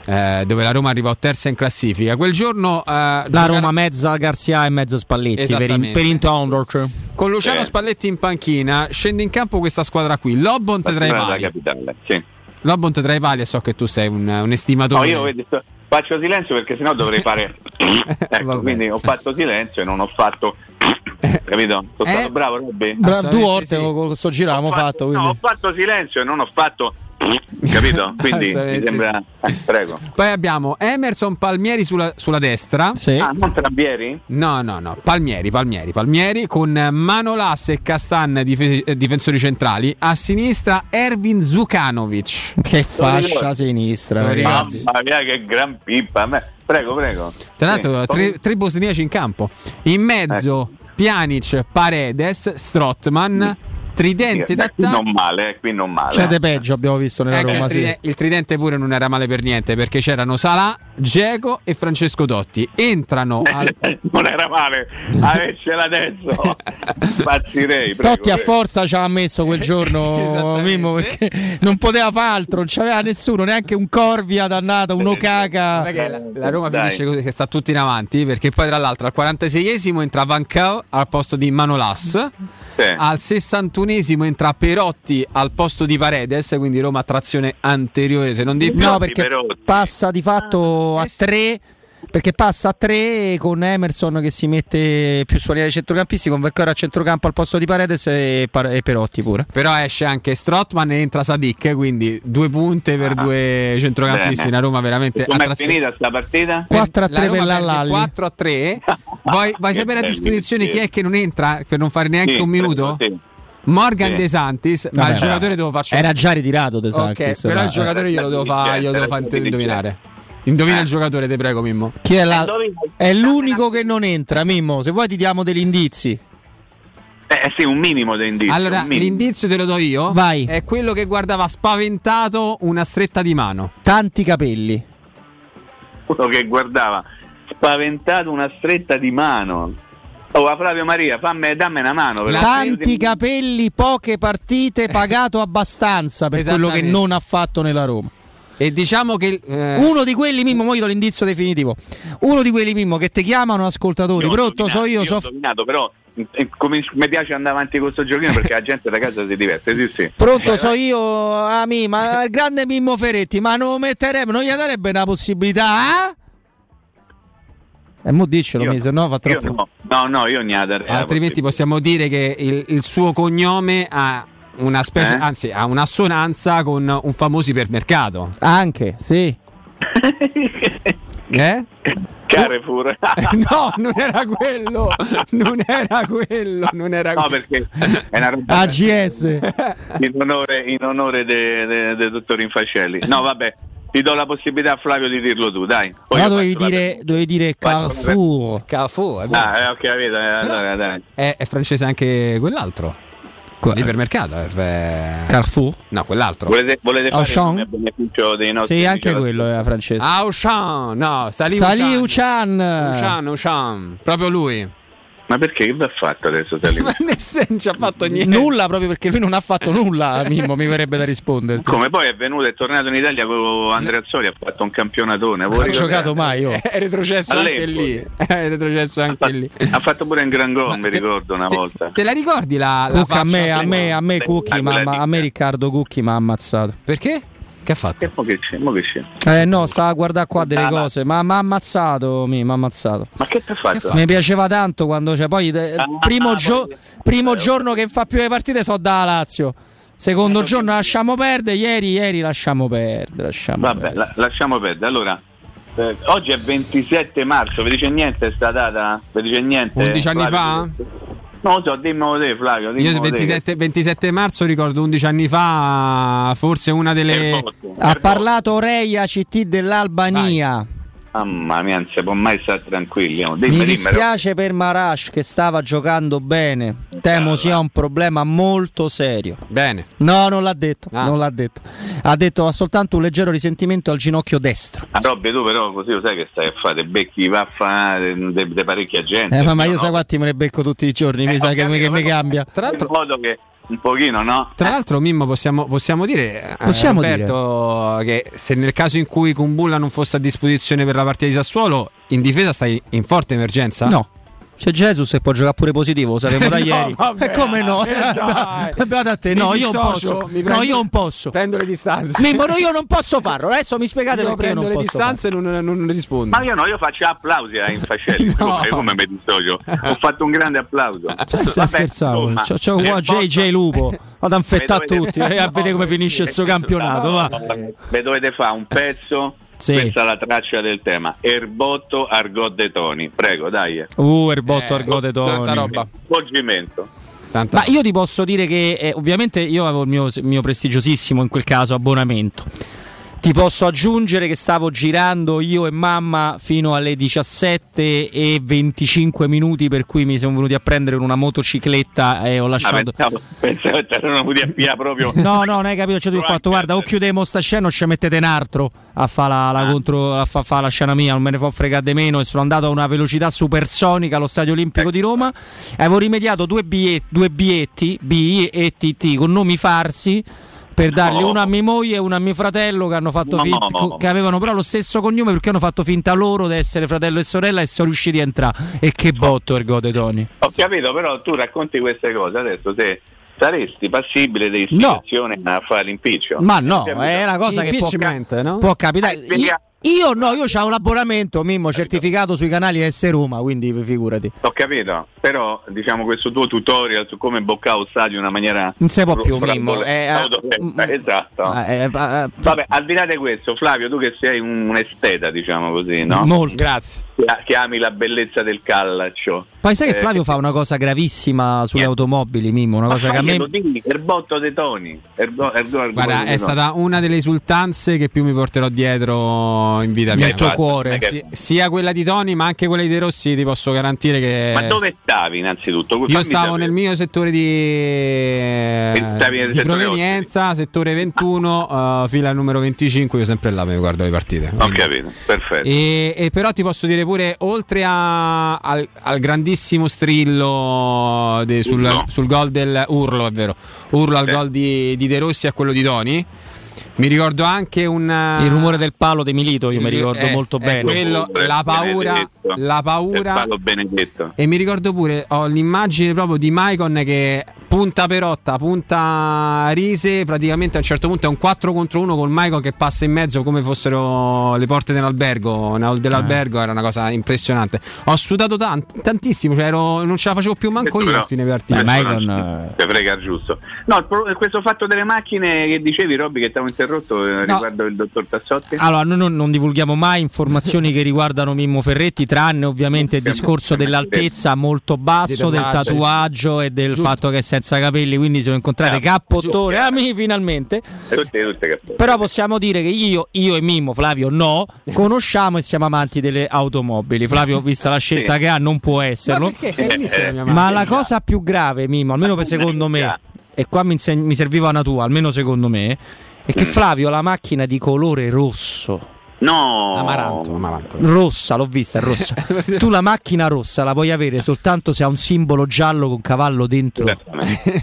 eh, dove la Roma arrivò terza in classifica. Quel giorno eh, La gioca- Roma mezza Garzia e mezza Spalletti per, in, per Intondorch. con Luciano Sì. Spalletti in panchina scende in campo questa squadra qui. Lobont tra i capitale, sì. Lobont tra i pali e so che tu sei un, un estimatore. No, io vedi, faccio silenzio perché sennò dovrei fare. ecco, quindi ho fatto silenzio e non ho fatto. Capito? Sono stato bravo, Robby? Bra- due volte con sto giro l'abbiamo fatto. No, quindi. ho fatto silenzio e non ho fatto. Capito? Quindi mi sembra. eh, prego. Poi abbiamo Emerson Palmieri sulla, sulla destra. Ah, non Trambieri? No, no, no. Palmieri, Palmieri, Palmieri con Manolas e Castan eh, difensori centrali. A sinistra Ervin Zukanovic. Che fascia sinistra, ragazzi. Mamma mia, che gran pippa. Prego, prego. Tra l'altro, Sì. tre, tre bosniaci in campo. In mezzo Pjanic, Paredes, Strottman. Tridente qui d'attacco. non male, eh, qui non male. C'è de peggio, abbiamo visto nella Ecco, Roma. il, Sì. tride- il tridente pure non era male per niente perché c'erano Salah, Geco e Francesco Dotti. Entrano al, non era male avercela adesso impazzirei prego, Totti a forza ci ha messo quel giorno Mimmo perché non poteva fare altro, non c'aveva nessuno, neanche un Corvia dannato, un Okaka. Vabbè, la, la Roma finisce così che sta tutti in avanti perché poi tra l'altro al 46esimo entra Van Cao al posto di Manolas al 61esimo entra Perotti al posto di Paredes quindi Roma a trazione anteriore se non di più No, perché passa di fatto a 3 perché passa a 3 con Emerson che si mette più sulla linea dei centrocampisti con Vecchio a centrocampo al posto di Paredes e, Par- e Perotti pure. però esce anche Strottman e entra Sadik quindi due punte per due centrocampisti Bene. una Roma veramente a com'è trazione finita sta partita? 4 a La 3 Roma per la perde Lalli. 4 a 3 vuoi, sapere a disposizione chi è che non entra per non fare neanche Sì, un minuto? sì. Morgan Sì. De Santis ma Vabbè, il giocatore devo farci Era già ritirato De Ok, Santis, però dai. il giocatore glielo devo fare glielo devo fare indovinare. Indovina il giocatore, te prego, Mimmo. Chi è, la- è l'unico che non entra, Mimmo. Se vuoi ti diamo degli indizi. Eh sì, un minimo di indizio. Allora, minimo. l'indizio te lo do io. Vai. È quello che guardava spaventato una stretta di mano. Tanti capelli. uno che guardava spaventato una stretta di mano. Oh, a Flavio Maria, fammi, dammi una mano. per Tanti capelli, poche partite, pagato abbastanza per quello che non ha fatto nella Roma. E diciamo che. eh, Uno di quelli, Mimmo, mo do l'indizio definitivo. Uno di quelli, Mimmo, che ti chiamano ascoltatori. Io ho Pronto, so io, ho so. indovinato, però eh, come mi piace andare avanti con questo giochino perché la gente da casa si diverte. Sì, sì. Pronto, so io, Ami, ma il grande Mimmo Ferretti, ma non metterebbe, non gli darebbe una possibilità? Eh? E mo diccelo, Io mi, se no fa Io troppo. no, no, no, io la altrimenti possiamo dire che il, il suo cognome ha una specie, Eh? anzi, ha un'assonanza con un famoso ipermercato. Anche, sì. Eh? Carrefour. no, non era quello. Non era quello. Non era No, quello. perché è una roba AGS. in onore, in onore del dottor Infascelli. No, vabbè, ti do la possibilità a Flavio di dirlo tu, dai. Poi No, dovevi dire, dovevi dire Carrefour. Carrefour, è vero. Ah, eh, ho capito, eh, allora dai. È, è francese anche quell'altro. L'ipermercato. eh, Carrefour? No, quell'altro. Volete, volete fare Auchan? a beneficio dei nostri Sì, amici anche quello era francese. Auchan, no, Salì Salì Auchan. Uchan. Auchan, Auchan, proprio lui. Ma perché che va fatto adesso Salì? Ma nessuno non ci ha fatto niente. Nulla proprio perché lui non ha fatto nulla, Mimmo, mi verrebbe da rispondere. Come poi è venuto, è tornato in Italia con Andrea Azzoli, ha fatto un campionatone. Non ho ricordate? giocato mai io. È retrocesso anche All'Empoli. lì. È retrocesso anche lì. Ha fatto pure un gran gol, mi ricordo una volta. Te la ricordi la, la Cook, a me, a me, a me, Cucchi, ma- a me Riccardo Cucchi mi ha ammazzato. Perché? Che ha fatto? Che mo che c'è? Mo che c'è? Eh no, stava a guardare qua delle Ah, cose, ma mi ha ammazzato, mi ha ammazzato. Ma che ti ha fatto? Mi piaceva tanto quando c'è poi eh, Ah, primo, gio- poi- primo giorno che fa più le partite so da Lazio. Secondo giorno lasciamo perdere, ieri, ieri lasciamo perdere, lasciamo Vabbè, perdere. la- lasciamo perdere. Allora, eh, oggi è 27 marzo, vi dice niente sta data? Vi dice niente? 11 anni Flavio? fa? Non lo so, dimmelo te Flavio. Io dimmelo il te. 27, 27 marzo ricordo 11 anni fa, forse una delle... Ha parlato Reia CT dell'Albania. Mamma mia, non si può mai stare tranquilli. Dimmi, Mi dimmi, dispiace per Marash che stava giocando bene. Temo sia un problema molto serio. Bene. No, non l'ha detto. Ah. Non l'ha detto. Ha detto ha soltanto un leggero risentimento al ginocchio destro. Ah, Robby, tu però così lo sai che stai a fare, te becchi va a fare di parecchia gente. Eh, ma, ma io no? sai quanti me ne becco tutti i giorni, mi Eh, sa ho che, mi- che mi cambia. Tra l'altro, In modo che un pochino, no? Tra l'altro, Mimmo, possiamo, possiamo dire, eh, Possiamo Roberto, che se nel caso in cui Kumbulla non fosse a disposizione per la partita di Sassuolo, in difesa stai in forte emergenza? No. C'è Jesus e può giocare pure positivo, lo sappiamo da No, ieri. vabbè, e come no? eh. Beata a te, Mi no, io non posso. mi No, prendo- io non posso. Prendo le distanze. Mimmo, no, io non posso farlo. Adesso mi spiegate Io perché io prendo non le posso distanze e non, non rispondo. Ma io no, io faccio applausi a Infascelli, come, come mi dissocio? Ho fatto un grande applauso. farlo. Stai scherzando? insomma, C'ho, c'ho qua JJ Lupo. Vado a infettare Mi tutti e a vedere come finisce il suo campionato. Va. Ve dovete fare un pezzo. Sì. Questa è la traccia del tema. Erbotto Argot de Toni. Prego, dai. Uh, Erbotto Argote Toni. Svolgimento. Ma io ti posso dire che eh, ovviamente io avevo il mio, il mio prestigiosissimo in quel caso abbonamento. Ti posso aggiungere che stavo girando io e mamma fino alle 17 e 25 minuti per cui mi sono venuti a prendere una motocicletta e ho Ah, lasciato... pensavo, pensavo che erano venuti a via proprio. No, no, non hai capito. Cioè, tu hai fatto, guarda, o chiudiamo sta scena o ci mettete un altro a fare la, Ah. la contro, a fa, fa la scena mia, non me ne fa fregare di meno. E sono andato a una velocità supersonica allo Stadio Olimpico di Roma. E avevo rimediato due biglietti, due biglietti B e TT con nomi farsi. Per dargli No. uno a mia moglie e uno a mio fratello che hanno fatto No. finta, che avevano però lo stesso cognome perché hanno fatto finta loro di essere fratello e sorella e sono riusciti a entrare. E che botto Ergode Tony. Ho capito, però tu racconti queste cose adesso se saresti passibile di istigazione a fare l'impiccio. Ma no, è una cosa che può, ca- può capitare. Io, io no, io ho un abbonamento Mimmo certificato sui canali S Roma, quindi figurati. Ho capito, però diciamo questo tuo tutorial su come boccare lo stadio in una maniera Non si può più, fra- Mimmo, fra- eh, esatto. Eh, eh, eh, Vabbè, al di là di questo, Flavio, tu che sei un, un esteta, diciamo così, no? Molto. Grazie. Che, ami la bellezza del callaccio. Poi sai che Eh, Flavio fa una cosa gravissima sulle automobili, Mimmo, una ma cosa che a me dire, Erbotto dei toni. Erbo- erbo- erbo- Guarda, è toni. stata una delle esultanze che più mi porterò dietro in vita Nel mia. tuo cuore. Si- sia quella di Tony, ma anche quella di De Rossi, ti posso garantire che. Ma dove stavi innanzitutto? Io Fammi stavo sapere. nel mio settore di, nel di settore provenienza, settore 21, uh, fila numero 25. Io sempre là mi guardo le partite. Ho capito, perfetto. E, e però ti posso dire pure, oltre a- al, al grandissimo strillo de- sul, sul gol del urlo, è vero, urlo al gol di, di De Rossi e a quello di Toni. Mi ricordo anche un il rumore del palo di Milito, io mi ricordo eh, molto eh, bene. quello, la paura, Benedetto. la Il paura palo benedetto. e mi ricordo pure, ho l'immagine proprio di Maicon che punta Perotta, punta Rise, praticamente a un certo punto è un 4 contro 1 con Maicon che passa in mezzo come fossero le porte dell'albergo, dell'albergo era una cosa impressionante. Ho sudato tant- tantissimo, cioè ero- non ce la facevo più manco io Però- a fine partita. Eh, non- Ti frega giusto. No, pro- questo fatto delle macchine che dicevi, Robby, che ti avevo interrotto eh, riguardo il dottor Tassotti. Allora, noi non, non divulghiamo mai informazioni che riguardano Mimmo Ferretti, tranne ovviamente il discorso dell'altezza molto basso, del tatuaggio. e del Giusto. fatto che è senza capelli, quindi sono incontrate cappottone, amici finalmente. Tutte, tutte Però possiamo dire che io, io e Mimmo, Flavio no, conosciamo e siamo amanti delle automobili. Flavio, vista la scelta Sì. che ha, non può esserlo. mia mano? Ma la cosa più grave, Mimmo, almeno per secondo me, e qua mi, inseg- mi serviva una tua, almeno secondo me, è che Flavio ha la macchina di colore rosso. No, Amaranto, amaranto. Rossa, l'ho vista, è rossa. tu la macchina rossa la puoi avere soltanto se ha un simbolo giallo con cavallo dentro.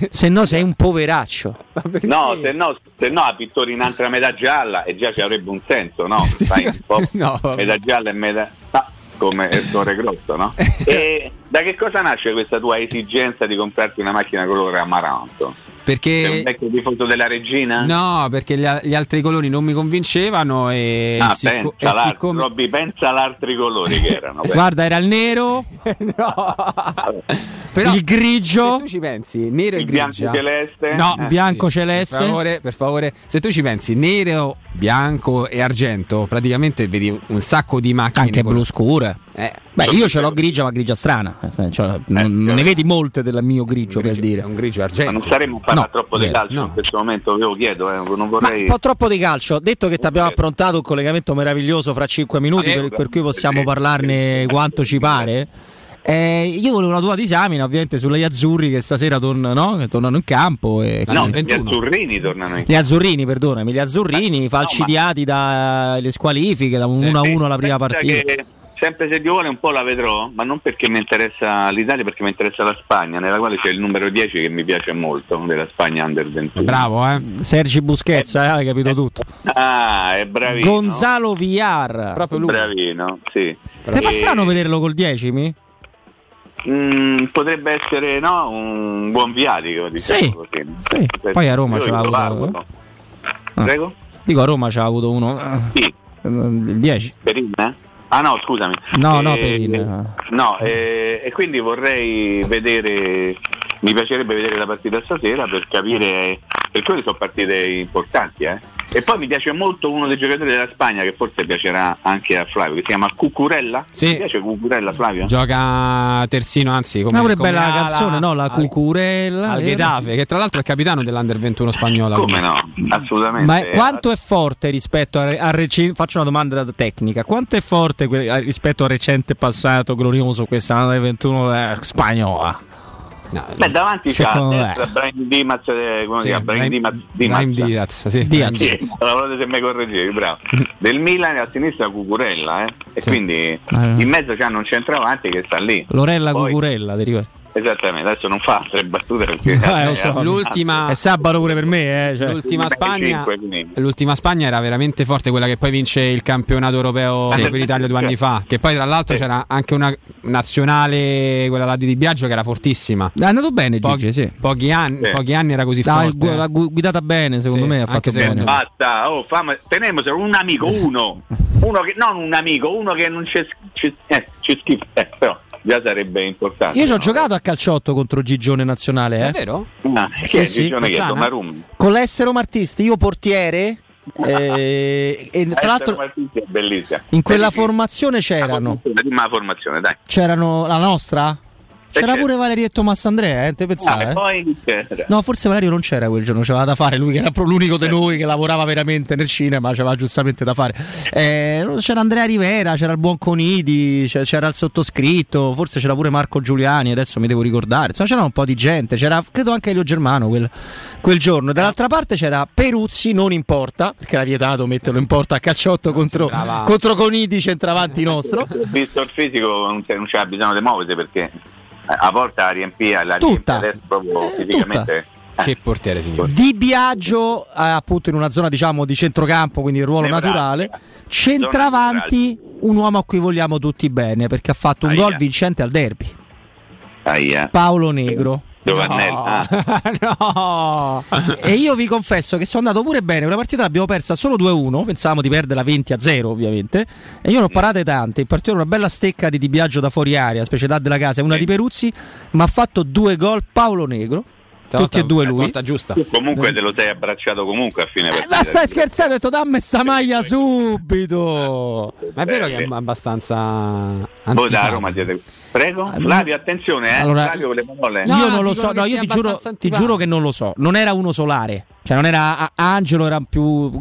se no sei un poveraccio. No, se no, se no la pittori in altra metà gialla e già ci avrebbe un senso, no? Sai, un po' No, metà gialla e metà. no, come il Torre Grosso, no? e da che cosa nasce questa tua esigenza di comprarti una macchina colore amaranto? Sei un Perché vecchio tifoso della regina? no, perché gli, a- gli altri colori non mi convincevano e, Ah, sicco- pensa, e siccome Robby, pensa agli altri colori che erano. Guarda, era il nero, Però, il grigio, se tu ci pensi, nero e il bianco celeste? no, Eh, bianco Per celeste. favore, per favore, se tu ci pensi, nero, bianco e argento, praticamente vedi un sacco di macchine. Anche blu scure. Eh, Beh, io ce l'ho grigia, ma grigia strana. Eh, cioè, non, non ne vedi molte del mio grigio, per è dire. un grigio Ma argento. non saremmo parlare No, troppo di zero, calcio no. in questo momento, io chiedo, eh, non Ma vorrei... un po' troppo di calcio. Detto che ti abbiamo approntato un collegamento meraviglioso fra 5 minuti, Sì, per, per cui possiamo parlarne quanto ci pare. Eh, io volevo una tua disamina, ovviamente, sugli azzurri che stasera torn- no? che tornano in campo. E No, gli azzurrini tornano in Gli azzurrini, perdonami, gli azzurrini falcidiati dalle squalifiche da un 1-1 alla prima partita. che sempre se Dio vuole un po' la vedrò, ma non perché mi interessa l'Italia, perché mi interessa la Spagna, nella quale c'è il numero 10 che mi piace molto, della Spagna Under 21. Bravo, eh. Sergi Busquets, eh, hai capito tutto. Ah, è bravino. Gonzalo Villar. Proprio lui. Bravino, sì. Ti fa E- strano vederlo col 10 mi? mm, potrebbe essere no, un buon viatico. Diciamo Sì, così. sì. Poi a Roma ce l'ha avuto. valuto. Prego? Dico a Roma c'ha avuto uno. Sì. eh, Il 10. Perin? eh? Ah no, scusami. No, no, Eh, Perin. No, eh, e quindi vorrei vedere, mi piacerebbe vedere la partita stasera per capire, perché quelle sono partite importanti. Eh? E poi mi piace molto uno dei giocatori della Spagna che forse piacerà anche a Flavio, che si chiama Cucurella. Sì. Mi piace Cucurella Flavio? Gioca terzino, anzi, come, Ma pure come bella la canzone, no? La al- cucurella. al eh. Getafe, che tra l'altro è il capitano dell'Under 21 spagnola. Come no? Assolutamente. Ma è- quanto è forte rispetto a, a faccio una domanda tecnica, quanto è forte que- rispetto al recente passato glorioso quest'anno del 21 eh, spagnola? Beh, davanti destra Brian Dimas, eh, come si chiama? Brian Diaz, sì. Diaz. Volete se mi correggevi, bravo. Del Milan e a sinistra Cucurella, eh? E Sì. quindi in mezzo c'hanno un centravanti che sta lì. Lorella Poi- Cucurella, ti ricordi? Esattamente, adesso non fa altre battute perché Eh, so. L'ultima, È sabato pure per me, eh. cioè. l'ultima Spagna, l'ultima Spagna era veramente forte, quella che poi vince il campionato europeo Sì. per l'Italia due anni fa. Che poi, tra l'altro, Sì. c'era anche una nazionale, quella là di Di Biagio, che era fortissima. È andato bene Po- Gigi, sì. pochi, anni, Sì. pochi anni era così Dai, forte. gu- l'ha gu- guidata bene, secondo Sì, me ha fatto se- bene. Basta, oh, fammi, tenemoselo un amico, uno, uno che, non un amico, uno che non c'è, c'è, eh, c'è schifo, eh, però già sarebbe importante. Io ci ho no? giocato a calciotto contro Gigione nazionale, È eh. vero? Ah, Sì, è sì, Gigione che è? Con l'essero Martisti, io portiere. eh, e tra l'altro è in quella formazione c'erano la formazione, dai. c'erano la nostra? C'era pure Valerietto Massandrea, eh, te Ah, pensare? e poi c'era. No, forse Valerio non c'era quel giorno, c'aveva da fare, lui che era proprio l'unico di noi che lavorava veramente nel cinema, c'aveva giustamente da fare. Eh, c'era Andrea Rivera, c'era il buon Conidi, c'era il sottoscritto, forse c'era pure Marco Giuliani, adesso mi devo ricordare. Insomma, c'era un po' di gente, c'era credo anche Elio Germano quel, quel giorno. Dall'altra parte c'era Peruzzi, non importa, perché era vietato metterlo in porta a calciotto contro, contro Conidi, centravanti nostro. Visto il fisico non c'è, non c'è bisogno di muoversi perché eh, a volte la riempia, la Tutta. riempie adesso proprio Eh, fisicamente. Che portiere, signore. Di Biagio, eh, appunto in una zona diciamo di centrocampo, quindi il ruolo naturale. Centravanti, un uomo a cui vogliamo tutti bene perché ha fatto un Aia. gol vincente al derby. Aia. Paolo Negro. Giovannelli. Ah, no! e io vi confesso che sono andato pure bene. Una partita l'abbiamo persa solo 2-1. Pensavamo di perderla 20 a 0, ovviamente. E io ne ho parate tante. In particolare una bella stecca di Di Biagio da fuori area, specialità della casa, e una di Peruzzi. Ma ha fatto due gol Paolo Negro. Tutti e due lui. Giusta. comunque te lo sei abbracciato comunque a fine partita. Ma stai scherzando? Ho detto dammi sta maglia subito. Ma è vero che è abbastanza. Voi da. Roma siete... Prego? Flavio, attenzione, eh. Allora- Flavio con le parole. No, io non lo so, no, io ti giuro, ti giuro che non lo so. Non era uno solare. Cioè, non era A- Angelo, era più.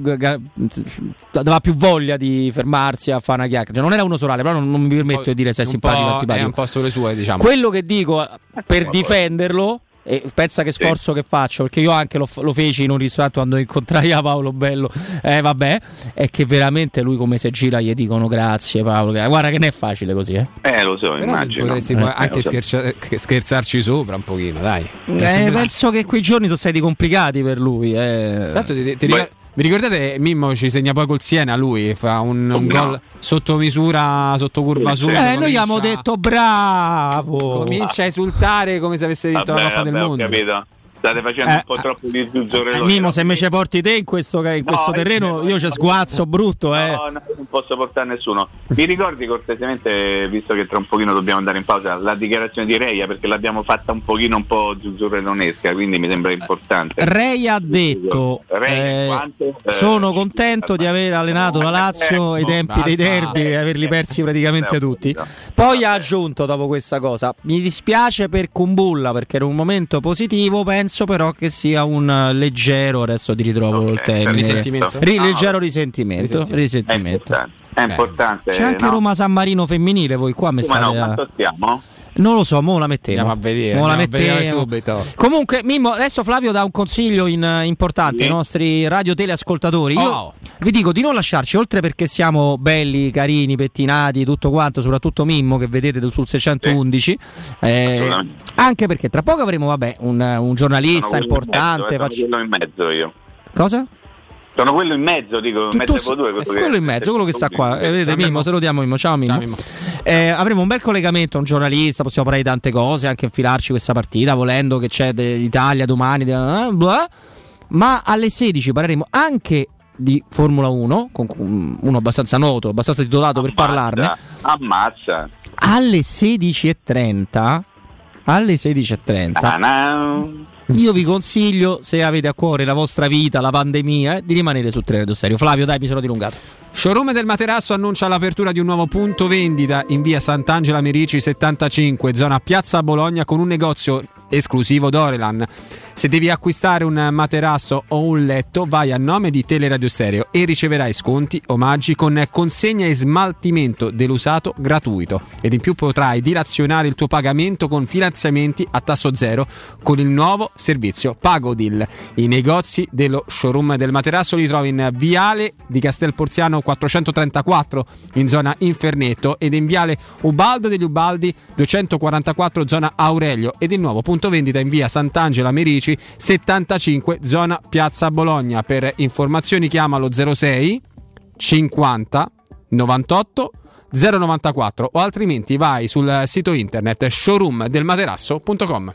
aveva più voglia di fermarsi a fare una chiacchiera. Cioè, non era uno solare, però non, non mi permetto di dire se è simpatico o antipatico. È un po' sulle sue, diciamo. Quello che dico per difenderlo. E pensa che sforzo che faccio, perché io anche lo, lo feci in un ristorante quando incontrai a Paolo Bello. Eh, vabbè, è che veramente lui come se gira gli dicono grazie Paolo. Guarda che non è facile così, eh. Eh, lo so, Però immagino. potresti Eh, eh, anche lo so. schercia- scherzarci sopra un pochino, dai. Eh, penso che quei giorni sono stati complicati per lui. Eh. Tanto ti- ti ricor- vi ricordate Mimmo ci segna poi col Siena lui fa un, un no. gol sotto misura sotto curva sì. Eh, noi comincia- abbiamo detto bravo. comincia a esultare come se avesse vinto Vabbè, la Coppa vabbè, del Mondo capito. State facendo Eh, un po' troppo di Eh, zuzzurelloni. Mimo, se me ci porti te in questo, in questo No, terreno, io- ci sguazzo brutto, eh. No, no, non posso portare nessuno. Mi ricordi cortesemente, visto che tra un pochino dobbiamo andare in pausa, la dichiarazione di Reia perché l'abbiamo fatta un pochino un po' zuzzurellonesca, quindi mi sembra importante. Rei ha detto: Reia, eh, quanto, eh, Sono contento di aver allenato la Lazio ai tempi dei basta. derby e averli persi praticamente tutti. Poi ha aggiunto dopo questa cosa: Mi dispiace per Kumbulla perché era un momento positivo. Penso però che sia un eh, leggero, adesso ti ritrovo il termine. risentimento. Ri- No, leggero risentimento. risentimento. È importante. È. C'è anche no? Roma San Marino femminile, voi qua mi no, state a- quanto stiamo? Non lo so, mo la mettevo. Andiamo a vedere, Mo la andiamo a vedere mettevo. subito. Comunque, Mimmo, adesso Flavio dà un consiglio in- eh, importante Sì. ai nostri radio teleascoltatori. Io Oh. Vi dico di non lasciarci, oltre perché siamo belli, carini, pettinati, tutto quanto, soprattutto Mimmo che vedete sul 611. eh, Assolutamente. anche perché tra poco avremo, vabbè, un, un giornalista Sono quello importante. eh, facci- sono quello in mezzo io. Cosa? Sono quello in mezzo, dico, Tu- mezzo tu- due. è quello in mezzo, quello che sta qua. Eh, vedete, Mimmo, salutiamo Mimmo. Ciao Mimmo. Ciao, Mimmo. Eh, avremo un bel collegamento, un giornalista, possiamo parlare di tante cose, anche infilarci questa partita, volendo che c'è d'Italia domani, bla bla, ma alle 16 parleremo anche di Formula 1, con uno abbastanza noto, abbastanza titolato ammazza, per parlarne. Ammazza. Alle 16.30, alle 16.30, Ta-na. io vi consiglio, se avete a cuore la vostra vita, la pandemia, eh, di rimanere su Teleradio Stereo. Flavio, dai, mi sono dilungato. Showroom del Materasso annuncia l'apertura di un nuovo punto vendita in via Sant'Angela Merici 75, zona Piazza Bologna, con un negozio esclusivo Dorelan. Se devi acquistare un materasso o un letto, vai a nome di Teleradio Stereo e riceverai sconti, omaggi con consegna e smaltimento dell'usato gratuito. Ed in più potrai dilazionare il tuo pagamento con finanziamenti a tasso zero con il nuovo servizio Pagodil. I negozi dello showroom del materasso li trovi in Viale di Castel Porziano 434 in zona Infernetto ed in Viale Ubaldo degli Ubaldi 244 zona Aurelio ed il nuovo punto vendita in via Sant'Angela Merici 75 zona Piazza Bologna. Per informazioni chiamalo 06 50 98 094 o altrimenti vai sul sito internet showroomdelmaterasso.com.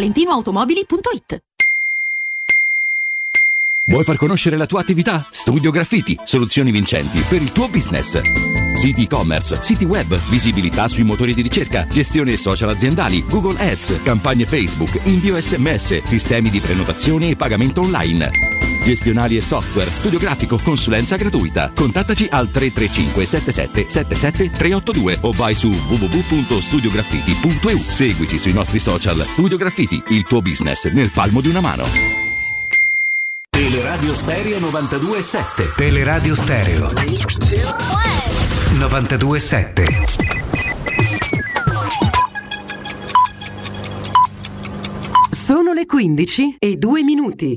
valentinoautomobili.it. Vuoi far conoscere la tua attività? Studio Graffiti, soluzioni vincenti per il tuo business. Siti e-commerce, siti web, visibilità sui motori di ricerca, gestione social aziendali, Google Ads, campagne Facebook, invio sms, sistemi di prenotazione e pagamento online. Gestionali e software, studio grafico, consulenza gratuita. Contattaci al 335 77 77 382 o vai su www.studiograffiti.eu. Seguici sui nostri social Studio Graffiti, il tuo business nel palmo di una mano. Teleradio Stereo 92.7 Teleradio Stereo 92.7 Sono le 15 e 2 minuti.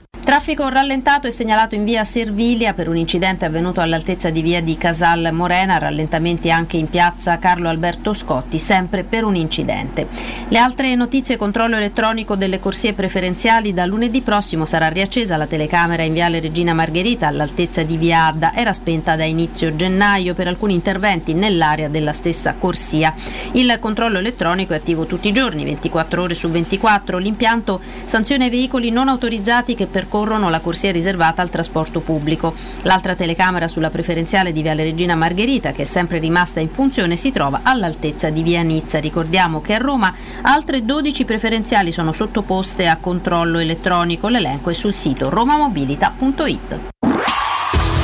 Traffico rallentato e segnalato in via Servilia per un incidente avvenuto all'altezza di via di Casal Morena, rallentamenti anche in piazza Carlo Alberto Scotti, sempre per un incidente. Le altre notizie controllo elettronico delle corsie preferenziali da lunedì prossimo sarà riaccesa la telecamera in viale Regina Margherita all'altezza di via Adda, era spenta da inizio gennaio per alcuni interventi nell'area della stessa corsia. Il controllo elettronico è attivo tutti i giorni, 24 ore su 24. L'impianto sanziona i veicoli non autorizzati che percorrono la corsia riservata al trasporto pubblico. L'altra telecamera sulla preferenziale di Viale Regina Margherita, che è sempre rimasta in funzione, si trova all'altezza di Via Nizza. Ricordiamo che a Roma altre 12 preferenziali sono sottoposte a controllo elettronico. L'elenco è sul sito romamobilita.it.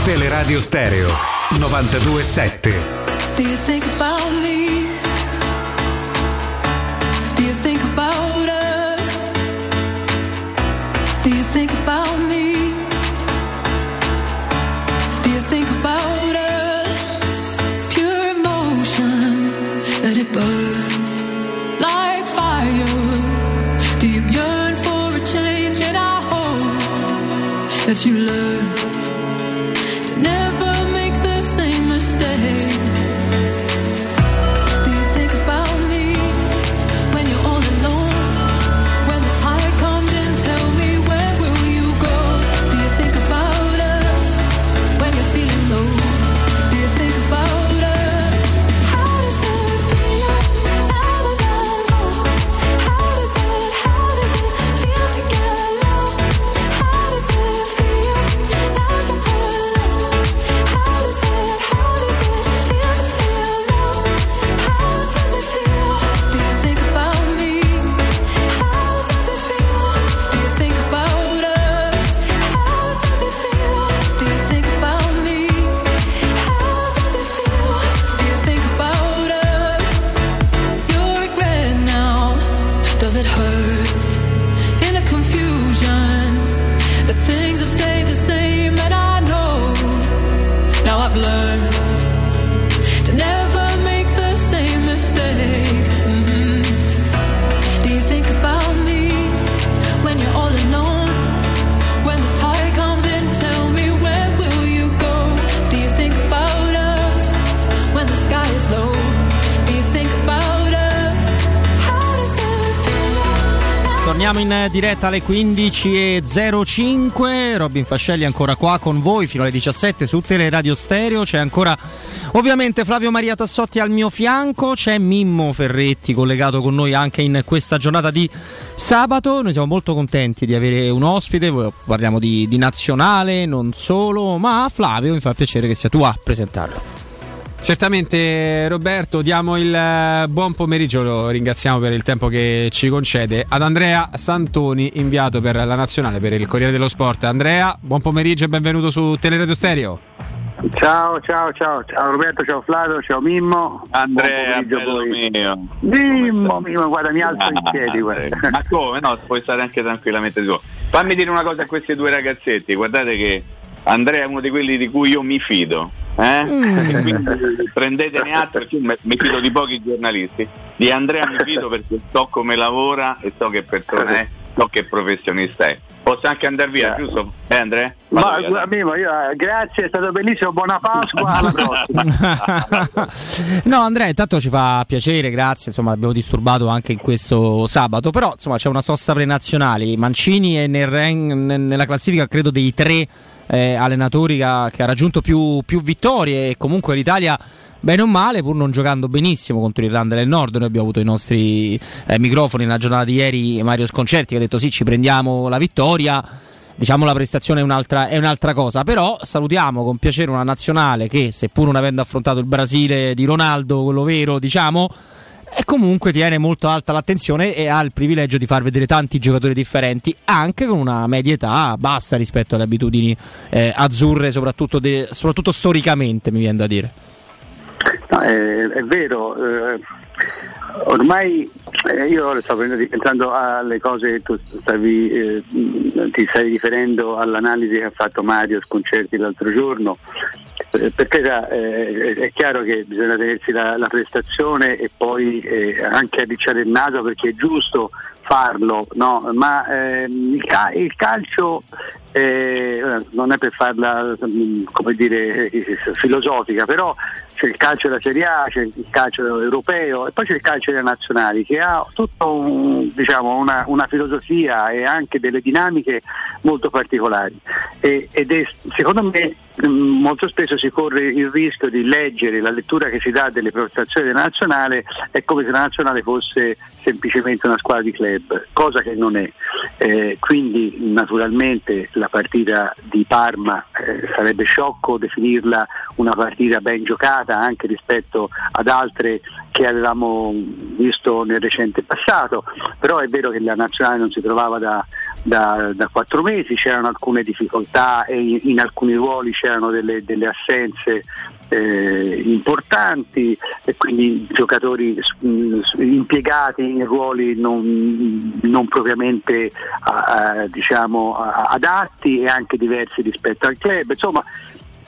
Teleradio Stereo 92.7 Do you think about me? Do you think about us? Do you think about that you learn Torniamo in diretta alle 15.05. Robin Fascelli ancora qua con voi fino alle 17 su Teleradio Stereo. C'è ancora ovviamente Flavio Maria Tassotti al mio fianco. C'è Mimmo Ferretti collegato con noi anche in questa giornata di sabato. Noi siamo molto contenti di avere un ospite. Parliamo di, di nazionale, non solo. Ma Flavio mi fa piacere che sia tu a presentarlo. Certamente Roberto, diamo il eh, buon pomeriggio, lo ringraziamo per il tempo che ci concede ad Andrea Santoni, inviato per la nazionale per il Corriere dello Sport. Andrea, buon pomeriggio e benvenuto su Teleradio Stereo. Ciao, ciao, ciao, ciao Roberto, ciao Flavio, ciao Mimmo. Andrea, mio. Mimmo, Mimmo, guarda, mi alzo in piedi. guarda. Ma come? No, puoi stare anche tranquillamente tu. Fammi dire una cosa a questi due ragazzetti, guardate che Andrea è uno di quelli di cui io mi fido. Eh? E quindi prendetene atto perché mi fido di pochi giornalisti. Di Andrea mi fido perché so come lavora e so che persona è, so che professionista è. Posso anche andare via, giusto? Eh, Andre? Ma via, Mimo, io, eh, grazie, è stato bellissimo, buona Pasqua, alla prossima. no, Andrea, intanto ci fa piacere, grazie. Insomma, abbiamo disturbato anche in questo sabato. Però, insomma, c'è una sosta prenazionale. Mancini è nel rank- nella classifica, credo, dei tre eh, allenatori che ha, che ha raggiunto più, più vittorie. E comunque l'Italia. Bene o male, pur non giocando benissimo contro l'Irlanda del Nord, noi abbiamo avuto i nostri eh, microfoni nella giornata di ieri. Mario Sconcerti che ha detto: Sì, ci prendiamo la vittoria diciamo la prestazione è un'altra, è un'altra cosa, però salutiamo con piacere una nazionale che seppur non avendo affrontato il Brasile di Ronaldo, quello vero, diciamo, e comunque tiene molto alta l'attenzione e ha il privilegio di far vedere tanti giocatori differenti, anche con una media età bassa rispetto alle abitudini eh, azzurre, soprattutto, de- soprattutto storicamente, mi viene da dire. No, è, è vero, eh, ormai eh, io sto pensando alle cose che tu stavi, eh, ti stai riferendo all'analisi che ha fatto Mario Sconcerti l'altro giorno. Eh, per carità, eh, è chiaro che bisogna tenersi la, la prestazione e poi eh, anche arricciare il naso perché è giusto farlo, no? ma ehm, il, ca- il calcio eh, non è per farla mm, come dire, filosofica, però c'è il calcio della Serie A, c'è il calcio europeo e poi c'è il calcio delle nazionali che ha tutta un, diciamo, una, una filosofia e anche delle dinamiche molto particolari. E, ed è secondo me molto spesso si corre il rischio di leggere la lettura che si dà delle prestazioni della nazionale è come se la nazionale fosse semplicemente una squadra di club, cosa che non è. Eh, quindi naturalmente la partita di Parma eh, sarebbe sciocco definirla una partita ben giocata anche rispetto ad altre che avevamo visto nel recente passato, però è vero che la nazionale non si trovava da, da, da quattro mesi, c'erano alcune difficoltà e in, in alcuni ruoli c'erano delle, delle assenze eh, importanti e quindi giocatori mh, impiegati in ruoli non, non propriamente a- a- diciamo, a- adatti e anche diversi rispetto al club. Insomma,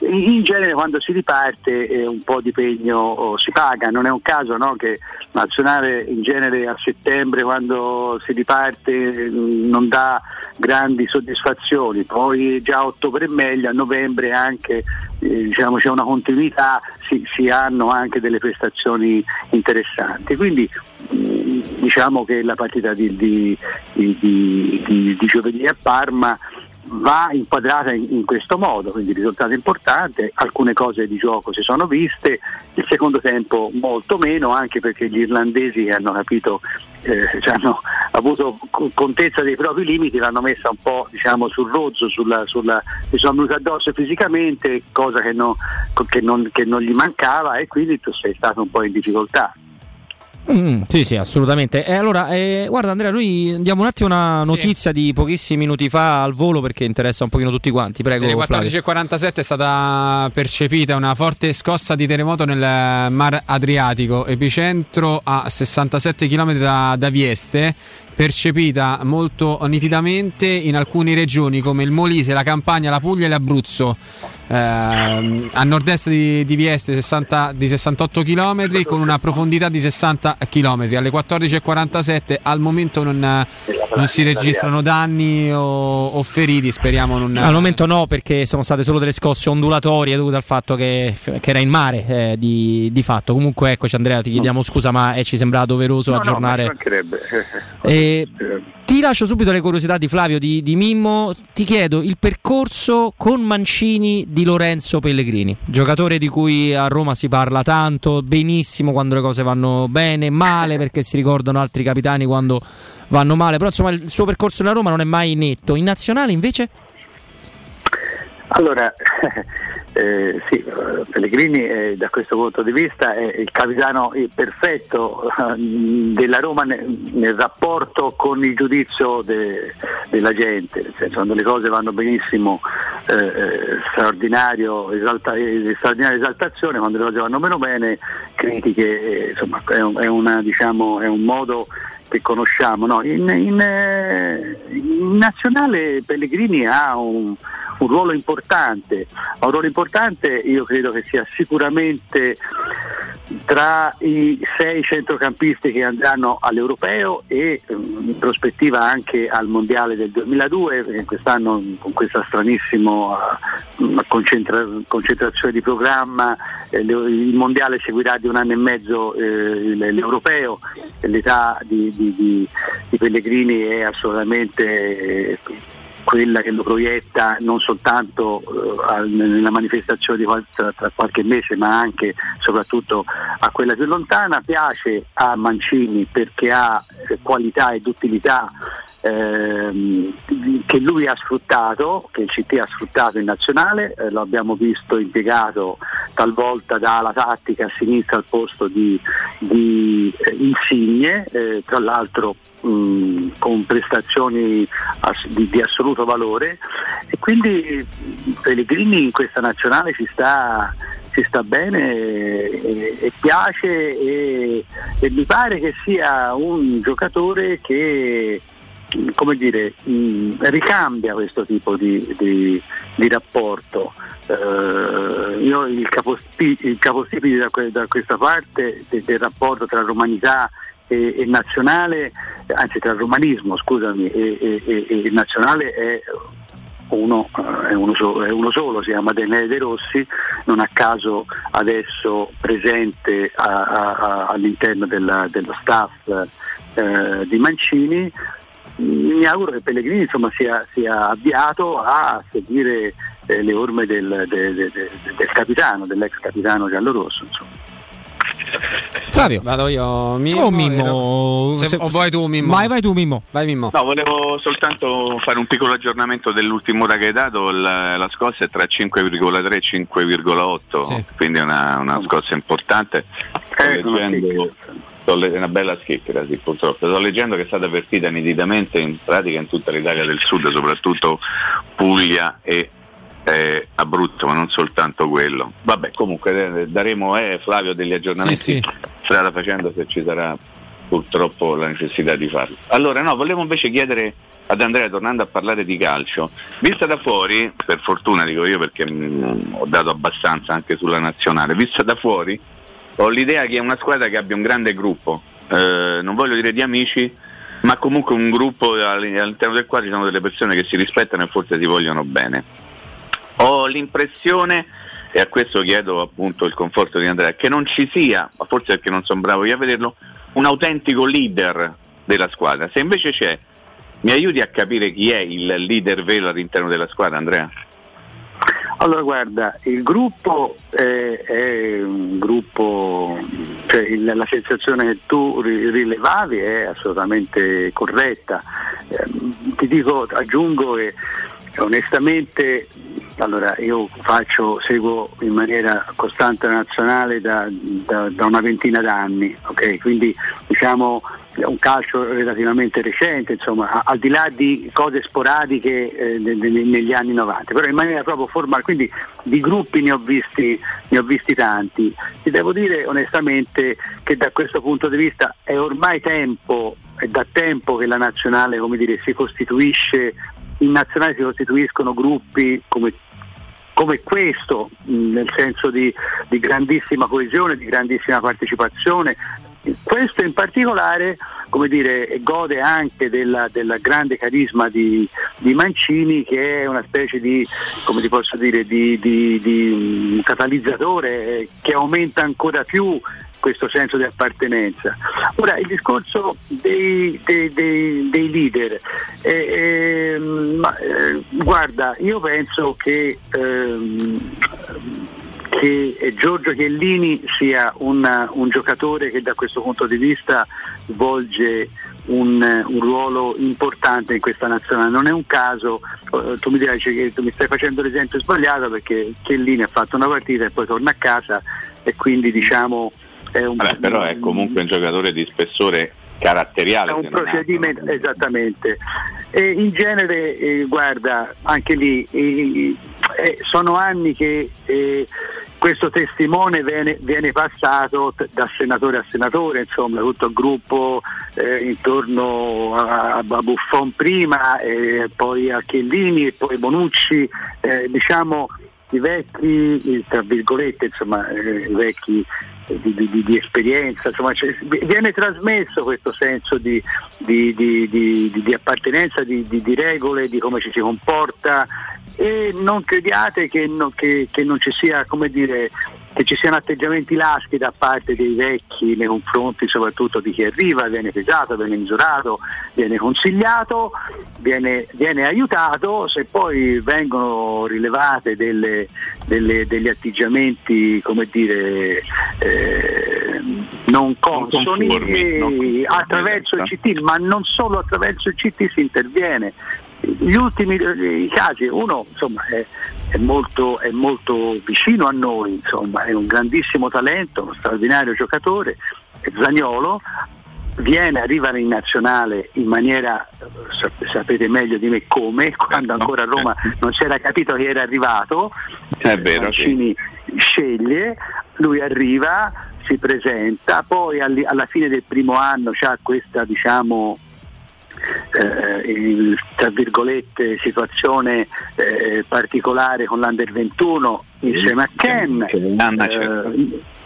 in genere quando si riparte eh, un po' di pegno oh, si paga, non è un caso no, che la nazionale in genere a settembre quando si riparte mh, non dà grandi soddisfazioni, poi già a ottobre è meglio, a novembre anche eh, diciamo, c'è una continuità, si, si hanno anche delle prestazioni interessanti. Quindi mh, diciamo che la partita di, di- di- di giovedì a Parma va inquadrata in, in questo modo, quindi risultato importante, alcune cose di gioco si sono viste, il secondo tempo molto meno, anche perché gli irlandesi hanno capito, eh, cioè hanno avuto co- contezza dei propri limiti, l'hanno messa un po' diciamo, sul rozzo, sulla, sulla, mi sono venuti addosso fisicamente, cosa che, no- che non, che non gli mancava e quindi tu sei stato un po' in difficoltà. Mm, sì, sì, assolutamente. E allora, eh, guarda Andrea, noi diamo un attimo una notizia di pochissimi minuti fa al volo perché interessa un pochino tutti quanti. Prego. Alle Flavio. 14.47 è stata percepita una forte scossa di terremoto nel Mar Adriatico, epicentro a 67 km da, da Vieste, percepita molto nitidamente in alcune regioni come il Molise, la Campania, la Puglia e l'Abruzzo. Ehm, a nord-est di, di Vieste 60 di 68 km con una profondità di 60 km. Alle 14.47 al momento non, non si registrano danni o, o feriti, speriamo non... Al momento no, perché sono state solo delle scosse ondulatorie dovute al fatto che, che era in mare eh, di, di fatto. Comunque, eccoci, Andrea, ti chiediamo scusa, ma eh, ci sembra doveroso No, no, aggiornare. mancherebbe. Eh, ti lascio subito le curiosità di Flavio di, di Mimmo. Ti chiedo il percorso con Mancini di Lorenzo Pellegrini, giocatore di cui a Roma si parla tanto, benissimo quando le cose vanno bene, male perché si ricordano altri capitani quando vanno male. Però insomma il suo percorso nella Roma non è mai netto. In nazionale invece? Allora, eh, sì, Pellegrini eh, da questo punto di vista è il capitano eh, perfetto eh, della Roma nel, nel rapporto con il giudizio de- della gente, nel senso quando le cose vanno benissimo eh, eh, straordinario, esalta- straordinaria esaltazione, quando le cose vanno meno bene critiche, insomma è un, è una, diciamo, è un modo che conosciamo. no? In, in, eh, in nazionale Pellegrini ha un, un ruolo importante, ha un ruolo importante io credo che sia sicuramente tra i sei centrocampisti che andranno all'europeo e ehm, in prospettiva anche al mondiale del 2002, perché quest'anno con questa stranissima eh, concentra- concentrazione di programma eh, il mondiale seguirà di un anno e mezzo eh, l'europeo, l'età di, di- di- di Pellegrini è assolutamente eh, quella che lo proietta non soltanto eh, nella manifestazione di qual- tra, qualche mese ma anche soprattutto a quella più lontana, piace a Mancini perché ha eh, qualità ed utilità ehm, che lui ha sfruttato, che il CT ha sfruttato in nazionale, eh, lo abbiamo visto impiegato talvolta dalla tattica a sinistra al posto di, di, eh, Insigne, eh, tra l'altro mh, con prestazioni ass- di, di assoluto valore. E quindi Pellegrini in questa nazionale ci sta, ci sta bene e, e piace e, e mi pare che sia un giocatore che come dire, mh, ricambia questo tipo di, di- di rapporto. Eh, io il, caposti- il capostipite da, da questa parte de- del rapporto tra romanità e, e nazionale, anzi tra romanismo scusami, e, e- e- nazionale è uno, è, uno so- è uno solo, si chiama Daniele De Rossi, non a caso adesso presente a- a- a- all'interno della- dello staff eh, di Mancini. Mi auguro che Pellegrini insomma, sia, sia avviato a seguire eh, le orme del, de- de- de- del capitano, dell'ex capitano giallorosso. Insomma. Flavio. Vado io, Mimmo. Oh, Mimmo. Se- Se- o vuoi tu, Mimmo? Vai, vai tu, Mimmo. Vai, Mimmo. No, volevo soltanto fare un piccolo aggiornamento dell'ultima ora che hai dato, la, la scossa è tra 5,3 e 5,8, quindi è una, una scossa importante. Sto leggendo, le- una bella schicchera, sì, purtroppo. Sto leggendo che è stata avvertita nitidamente in pratica in tutta l'Italia del Sud, soprattutto Puglia e eh, Abruzzo, ma non soltanto quello. Vabbè, comunque eh, daremo eh, Flavio degli aggiornamenti Sì, sì. strada facendo se ci sarà purtroppo la necessità di farlo. Allora no, volevo invece chiedere ad Andrea, tornando a parlare di calcio, vista da fuori, per fortuna dico io perché mm, ho dato abbastanza anche sulla nazionale, vista da fuori ho l'idea che è una squadra che abbia un grande gruppo, eh, non voglio dire di amici, ma comunque un gruppo all- all'interno del quale ci sono delle persone che si rispettano e forse si vogliono bene. Ho l'impressione, e a questo chiedo appunto il conforto di Andrea, che non ci sia, ma forse perché non sono bravo io a vederlo, un autentico leader della squadra. Se invece c'è, mi aiuti a capire chi è il leader vero all'interno della squadra, Andrea? Allora guarda, il gruppo è, è un gruppo, cioè il- la sensazione che tu ri- rilevavi è assolutamente corretta. Ehm, ti dico, aggiungo che onestamente allora, io faccio, seguo in maniera costante la nazionale da, da- da una ventina d'anni, ok? quindi diciamo un calcio relativamente recente, insomma, al di là di cose sporadiche eh, ne- ne- negli anni 90, però in maniera proprio formale, quindi di gruppi ne ho visti, ne ho visti tanti. Ti devo dire onestamente che da questo punto di vista è ormai tempo, è da tempo che la nazionale come dire, si costituisce, in nazionale si costituiscono gruppi come come questo, mh, nel senso di, di grandissima coesione, di grandissima partecipazione. Questo in particolare dire, gode anche della- del grande carisma di, di Mancini che è una specie di, dire, di, di- mh, catalizzatore eh, che aumenta ancora più questo senso di appartenenza. Ora il discorso dei, dei- dei- dei leader, eh, ehm, ma, eh, guarda, io penso che, ehm, che eh, Giorgio Chiellini sia un, un giocatore che da questo punto di vista svolge un, un ruolo importante in questa nazionale. Non è un caso, eh, tu mi dirai che tu mi stai facendo l'esempio sbagliato perché Chiellini ha fatto una partita e poi torna a casa e quindi diciamo Vabbè, però è comunque un giocatore di spessore caratteriale. è un procedimento, esattamente. E in genere, eh, guarda, anche lì eh, sono anni che eh, questo testimone viene, viene passato t- da senatore a senatore, insomma, tutto il gruppo eh, intorno a, a Buffon prima, poi a Chiellini e poi Bonucci, eh, diciamo i vecchi, tra virgolette, insomma, eh, i vecchi di, di- di esperienza, insomma, c'è- viene trasmesso questo senso di, di- appartenenza, di regole, di come ci si comporta? E non crediate che, no- che- che non ci sia, come dire, che ci siano atteggiamenti laschi da parte dei vecchi nei confronti soprattutto di chi arriva, viene pesato, viene misurato, viene consigliato, viene, viene aiutato, se poi vengono rilevate delle- delle- degli atteggiamenti come dire eh, non consoni conformi, non conformi, attraverso il esatto. CT, ma non solo attraverso il CT si interviene. Gli ultimi eh, casi, uno insomma, è, è molto, è molto vicino a noi, insomma, è un grandissimo talento, uno straordinario giocatore, è Zagnolo, viene, arriva in nazionale in maniera, eh, sap- sapete meglio di me come, quando ancora a Roma non si era capito che era arrivato, È vero, sì. Mancini sceglie, lui arriva, si presenta, poi alla fine del primo anno c'ha questa diciamo eh, il- tra virgolette situazione eh, particolare con l'Under 21 insieme a Ken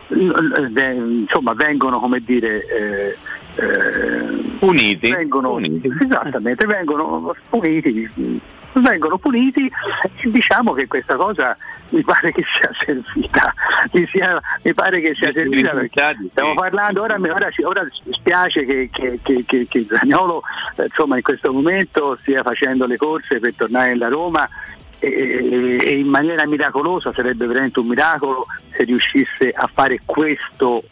insomma vengono come dire eh, eh, Uniti. vengono, esattamente vengono puniti vengono puniti e diciamo che questa cosa mi pare che sia servita mi, sia- mi pare che sia servita perché stiamo parlando ora, mi- ora, ora spiace che, che, che, che, che Zaniolo eh, insomma in questo momento stia facendo le corse per tornare nella Roma e, in maniera miracolosa sarebbe veramente un miracolo se riuscisse a fare questo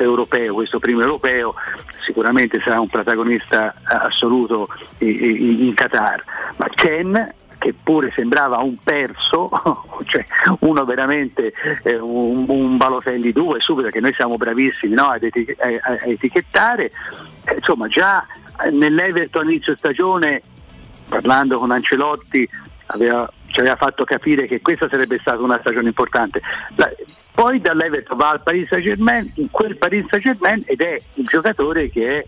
europeo, questo primo europeo, sicuramente sarà un protagonista eh, assoluto i- i- in Qatar. Ma Ken che pure sembrava un perso, cioè uno veramente eh, un, un Balotelli 2 subito che noi siamo bravissimi no, ad eti- a- a- etichettare, Eh, insomma già eh, nell'Everton inizio stagione parlando con Ancelotti aveva, ci aveva fatto capire che questa sarebbe stata una stagione importante. La- poi dall'Everton va al Paris Saint Germain, in quel Paris Saint Germain ed è il giocatore che è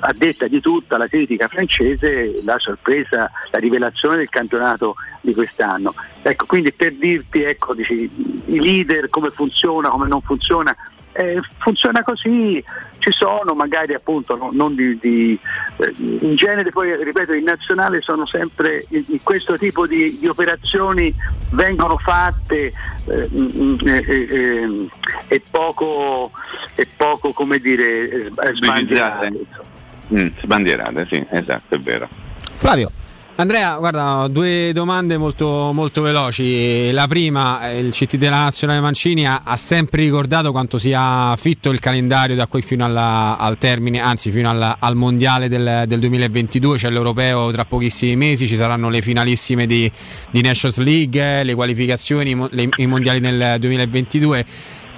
a, detta di tutta la critica francese la sorpresa, la rivelazione del campionato di quest'anno. Ecco, quindi per dirti ecco, dici, i leader come funziona, come non funziona, eh, funziona così, ci sono magari appunto no- non di, di- eh, in genere poi ripeto in nazionale sono sempre in, in questo tipo di, di operazioni vengono fatte eh, mm, eh, eh, eh, e poco e poco come dire eh, sbandierate. Mm, sbandierate, sì, esatto, è vero. Flavio. Andrea, guarda, due domande molto, molto veloci. La prima, eh, il CT della Nazionale Mancini ha, ha sempre ricordato quanto sia fitto il calendario da qui fino alla- al termine, anzi fino alla- al mondiale del, del 2022, c'è l'europeo tra pochissimi mesi, ci saranno le finalissime di, di Nations League, le qualificazioni, le- i mondiali nel 2022.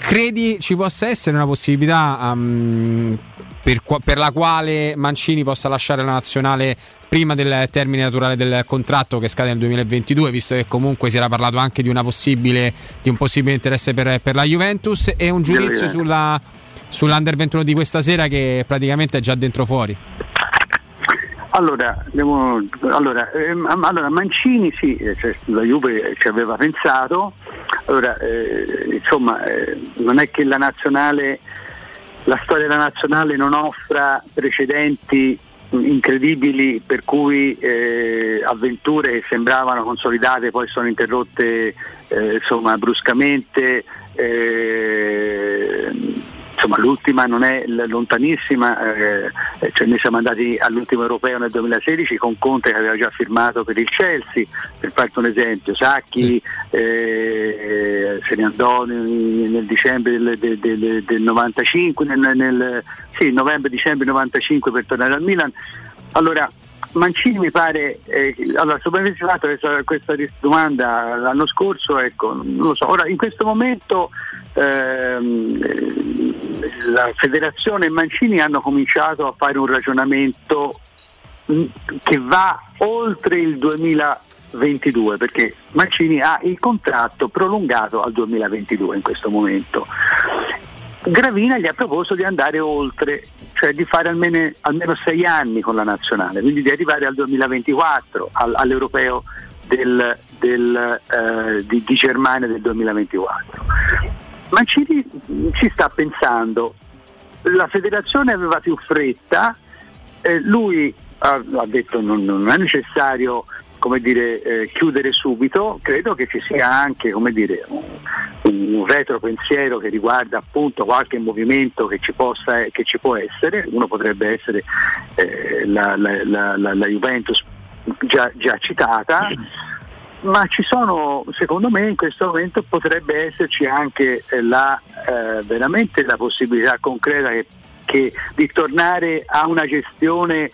Credi ci possa essere una possibilità um, per, per la quale Mancini possa lasciare la nazionale prima del termine naturale del contratto che scade nel 2022, visto che comunque si era parlato anche di, una possibile, di un possibile interesse per, per la Juventus. E un giudizio sulla, sull'Under 21 di questa sera che praticamente è già dentro fuori. Allora, devo- allora, ehm, allora, Mancini sì, cioè, la Juve ci aveva pensato, allora, eh, insomma eh, non è che la nazionale, la storia della nazionale non offra precedenti incredibili per cui eh, avventure che sembravano consolidate poi sono interrotte eh, insomma, bruscamente. eh, insomma, l'ultima non è lontanissima, eh, cioè noi siamo andati all'ultimo europeo nel 2016 con Conte che aveva già firmato per il Chelsea, per farti un esempio, Sacchi eh, se ne andò nel, nel dicembre del, del- del- del 95, nel, nel- sì, novembre-dicembre 95 per tornare al Milan. Allora, Mancini mi pare, eh, allora avessi fatto questa, questa domanda l'anno scorso, ecco, non lo so, ora in questo momento ehm, eh, la federazione e Mancini hanno cominciato a fare un ragionamento mh, che va oltre il 2022 perché Mancini ha il contratto prolungato al 2022 in questo momento. Gravina gli ha proposto di andare oltre, cioè di fare almeno, almeno sei anni con la nazionale, quindi di arrivare al 2024, al- all'europeo del- del, eh, di, di Germania del 2024. Mancini ci sta pensando, la federazione aveva più fretta, eh, lui ha, ha detto non, non è necessario come dire, eh, chiudere subito, credo che ci sia anche come dire, un, un retropensiero che riguarda appunto qualche movimento che ci, possa, che ci può essere, uno potrebbe essere eh, la, la- la- la- Juventus già, già citata, ma ci sono, secondo me in questo momento potrebbe esserci anche eh, la, eh, veramente la possibilità concreta che, che- di tornare a una gestione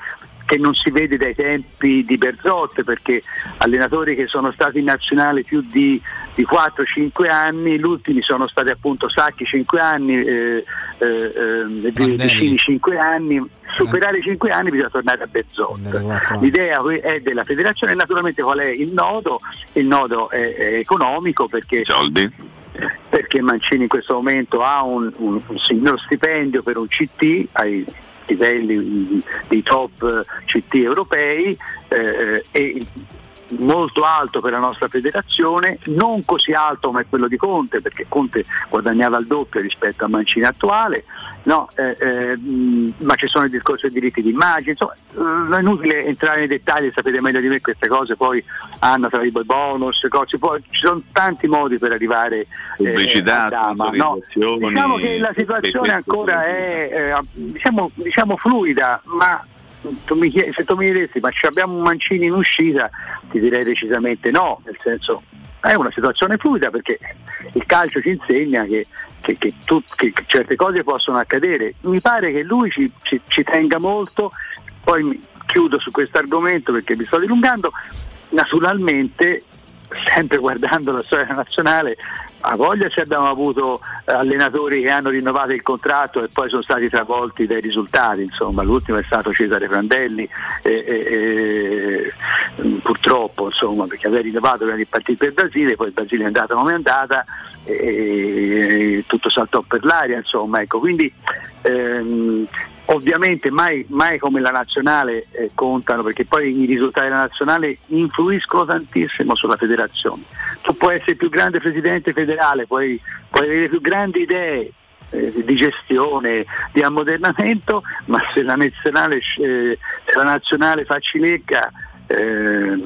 che non si vede dai tempi di Berzotte perché allenatori che sono stati in nazionale più di, di 4-5 anni, gli ultimi sono stati appunto Sacchi 5 anni, eh, eh, eh, Vicini 5 anni, superare i 5 anni bisogna tornare a Berzotte. L'idea è della federazione, naturalmente qual è il nodo? Il nodo è, è economico perché perché Mancini in questo momento ha un, un- un signor stipendio per un CT ai livelli dei top eh, CT europei eh, e molto alto per la nostra federazione, non così alto come quello di Conte, perché Conte guadagnava il doppio rispetto a Mancini attuale, no, eh, eh, ma ci sono i discorsi dei diritti d'immagine, insomma eh, è inutile entrare nei dettagli, sapete meglio di me queste cose, poi hanno tra i bonus, cose, poi ci sono tanti modi per arrivare eh, Pubblicità, a Dama, no? Diciamo che la situazione ancora è eh, diciamo, diciamo fluida, ma tu mi chiedi- se tu mi chiedessi ma abbiamo un Mancini in uscita, ti direi decisamente no, nel senso è una situazione fluida perché il calcio ci insegna che, che- che tut- che certe cose possono accadere. Mi pare che lui ci, ci- ci tenga molto, poi mi- chiudo su questo argomento perché mi sto dilungando, naturalmente sempre guardando la storia nazionale, a voglia se abbiamo avuto eh, allenatori che hanno rinnovato il contratto e poi sono stati travolti dai risultati, insomma l'ultimo è stato Cesare Prandelli e, e- e, mm, purtroppo insomma, perché aveva rinnovato per il partito per il Brasile, poi il Brasile è andata come è andata e tutto saltò per l'aria, ecco, quindi ehm, ovviamente mai, mai come la nazionale eh, contano perché poi i risultati della nazionale influiscono tantissimo sulla federazione. Tu puoi essere il più grande presidente federale, puoi, puoi avere più grandi idee eh, di gestione, di ammodernamento, ma se la nazionale, eh, se la nazionale fa cilecca eh,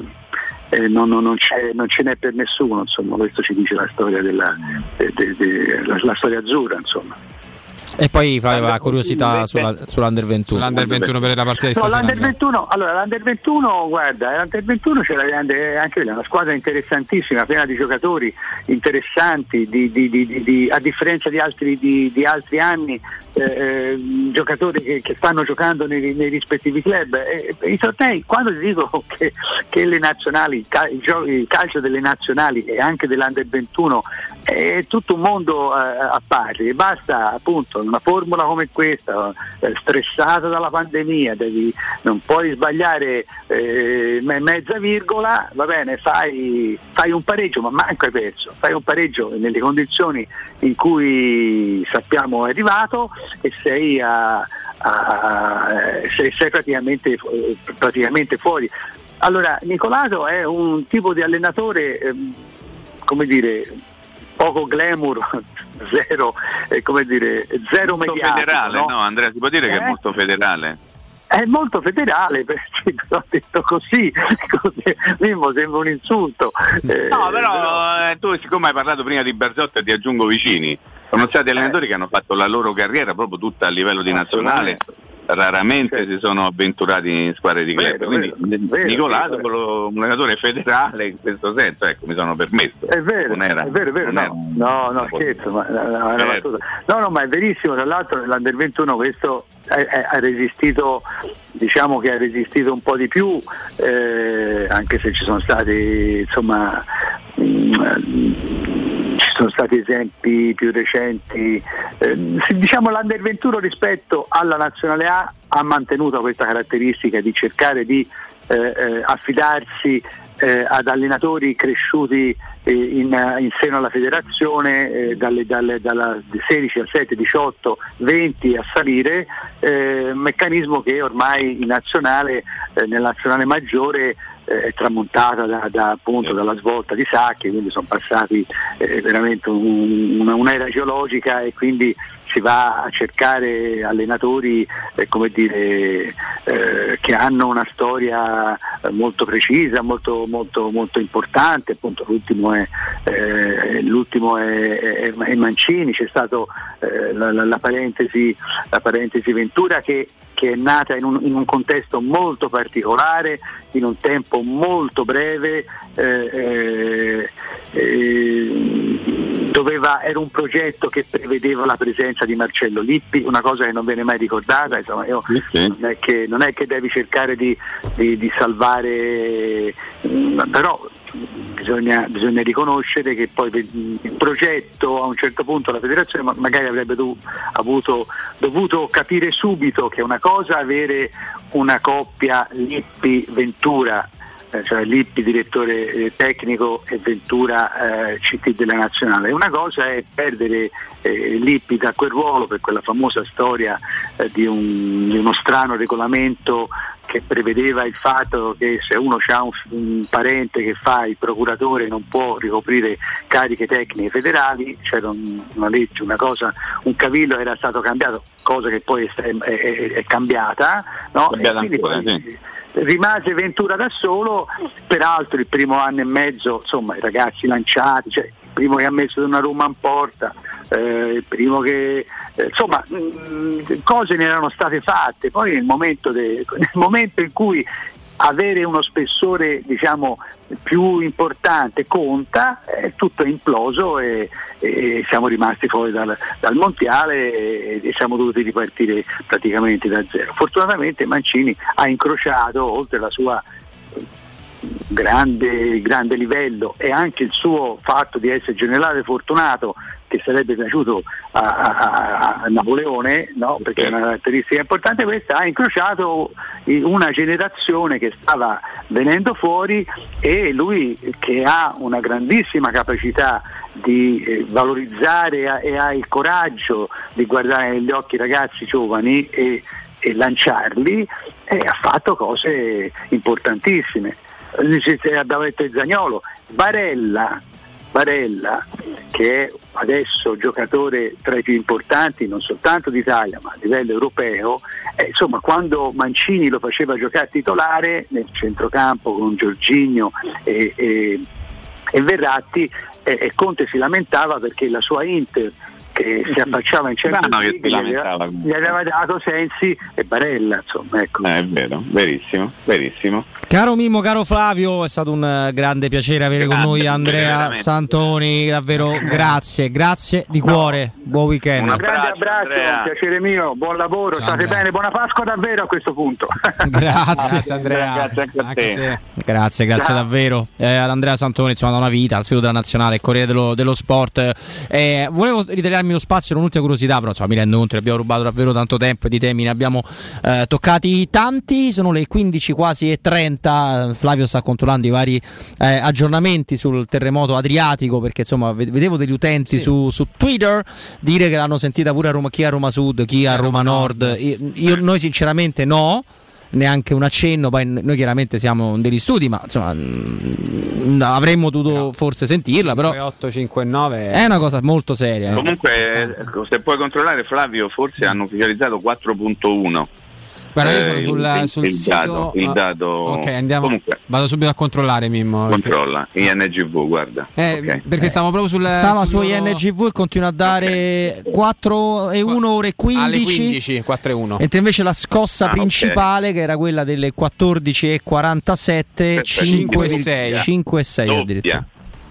eh, non, non- non non ce n'è per nessuno, insomma, questo ci dice la storia, della, de- de- de- la, la storia azzurra. Insomma. E poi aveva curiosità sulla, sull'Under 21. Sull'Under 21 per la partita di No, stasera. l'Under 21, allora l'Under 21, guarda, l'Under 21 c'è la grande, anche una squadra interessantissima, piena di giocatori interessanti, di- di- di- di- di- a differenza di altri, di- di altri anni, eh, eh, giocatori che, che stanno giocando nei, nei rispettivi club. Eh, I tornei, quando ti dico che, che le nazionali, il, cal- il calcio delle nazionali e anche dell'Under 21 è tutto un mondo eh, a parte, basta appunto una formula come questa, eh, stressata dalla pandemia, devi- non puoi sbagliare me- mezza virgola, va bene, fai, fai un pareggio, ma manco hai perso, fai un pareggio nelle condizioni in cui sappiamo è arrivato e sei, a- a- sei, sei praticamente, eh, praticamente fuori. Allora, Nicolato è un tipo di allenatore, ehm, come dire, poco glamour, zero, eh, come dire, zero molto mediatico. federale, no? no? Andrea, si può dire che Eh? è molto federale? È molto federale, perché l'ho detto così, così Mimmo sembra un insulto. Eh, No, però eh, tu siccome hai parlato prima di Berzotta ti aggiungo vicini. Sono stati allenatori che hanno fatto la loro carriera proprio tutta a livello di nazionale. Raramente si sono avventurati in squadre di club. Vero, Quindi vero, Nicolato, vero. un allenatore federale in questo senso, ecco, mi sono permesso. È vero, Non era- è vero, è vero, no, no, no, scherzo, ma, no, Certo. no, no, ma è verissimo, tra l'altro nell'Under 21 questo ha resistito, diciamo che ha resistito un po' di più, eh, anche se ci sono stati, insomma, mm, ci sono stati esempi più recenti. Eh, diciamo l'Under 21 rispetto alla Nazionale A ha mantenuto questa caratteristica di cercare di eh, eh, affidarsi eh, ad allenatori cresciuti eh, in, in seno alla federazione eh, dalle, dalle- dalla 16 a 7, 18, 20 a salire, eh, meccanismo che ormai in nazionale, eh, nella nazionale maggiore eh, tramontata da, da, appunto dalla svolta di Sacchi, quindi sono passati eh, veramente un- un'era geologica e quindi si va a cercare allenatori eh, dire, eh, che hanno una storia eh, molto precisa, molto, molto, molto importante, appunto l'ultimo è, eh, l'ultimo è, è- è Mancini, c'è stata la, la- la parentesi, la parentesi Ventura che, che è nata in un, in un contesto molto particolare, in un tempo molto breve. eh, eh, eh, doveva- era un progetto che prevedeva la presenza di Marcello Lippi, una cosa che non viene mai ricordata, insomma, io- non, è che, non è che devi cercare di, di- di salvare, mm, però bisogna, bisogna riconoscere che poi il progetto a un certo punto la federazione ma- magari avrebbe dov- avuto, dovuto capire subito che una cosa avere una coppia Lippi-Ventura cioè Lippi direttore eh, tecnico e Ventura eh, CT della nazionale. Una cosa è perdere eh, Lippi da quel ruolo per quella famosa storia eh, di, un- di uno strano regolamento che prevedeva il fatto che se uno ha un, un parente che fa il procuratore non può ricoprire cariche tecniche federali, c'era un- una legge, una cosa, un cavillo era stato cambiato, cosa che poi è, è- è- cambiata, no? Cambiata ancora, poi sì. Rimase Ventura da solo, peraltro il primo anno e mezzo, insomma, i ragazzi lanciati, cioè, il primo che ha messo una Roma in porta, eh, il primo che eh, insomma mh, cose ne erano state fatte, poi nel momento, de- nel momento in cui avere uno spessore diciamo più importante conta, è tutto è imploso e, e siamo rimasti fuori dal, dal mondiale e, e siamo dovuti ripartire praticamente da zero. Fortunatamente Mancini ha incrociato oltre la sua grande, grande livello e anche il suo fatto di essere generale fortunato che sarebbe piaciuto a, a- a Napoleone, no? perché è una caratteristica importante questa, ha incrociato una generazione che stava venendo fuori e lui che ha una grandissima capacità di eh, valorizzare e ha- il coraggio di guardare negli occhi i ragazzi giovani e, e lanciarli, e ha fatto cose importantissime. Abbiamo detto il Zagnolo, Barella, Barella che è adesso giocatore tra i più importanti non soltanto d'Italia ma a livello europeo, eh, insomma quando Mancini lo faceva giocare titolare nel centrocampo con Giorginio e, e- e Verratti eh, Conte si lamentava perché la sua Inter che si affacciava in League si gli aveva, gli aveva dato Sensi e Barella insomma ecco. Eh, è vero, verissimo, verissimo. Caro Mimmo, caro Flavio, è stato un eh, grande piacere avere con Grande, noi Andrea veramente. Santoni, davvero grazie, grazie di cuore, buon weekend. Un grande abbraccio, un piacere mio, buon lavoro, Ciao, state Andrea. bene, buona Pasqua davvero a questo punto. Grazie. Grazie, Andrea. Grazie anche a te. Grazie, grazie Ciao. davvero eh, ad Andrea Santoni, insomma, da una vita, al sito della nazionale, Corriere dello, dello Sport. Eh, volevo ritagliarmi lo spazio un'ultima curiosità, però insomma, mi rendo conto che abbiamo rubato davvero tanto tempo e di temi ne abbiamo eh, toccati tanti. Sono le 15 quasi e 30. Flavio sta controllando i vari eh, aggiornamenti sul terremoto adriatico perché insomma ve- vedevo degli utenti su, su Twitter dire che l'hanno sentita pure a Roma, chi a Roma Sud, chi a Roma Nord. Io, io- noi sinceramente no neanche un accenno, poi noi chiaramente siamo degli studi, ma insomma mm, avremmo dovuto forse sentirla, però 859 è una cosa molto seria. eh. Comunque, eh, se puoi controllare Flavio, forse hanno ufficializzato 4.1. Guarda, io sono Eh, sul, il, sul il sito. dato, il ah, dato ok, andiamo. comunque Vado subito a controllare, Mimmo. perché- controlla INGV, guarda. Eh, Ok. Perché stavo proprio sul. Stava sul su INGV e continua a dare 4 e 1 ore 15. Alle 15, 4 e 1. Mentre invece la scossa Ah, principale, che era quella delle 14.47, 5 Perfetto. e 6, 5 e 6 addirittura.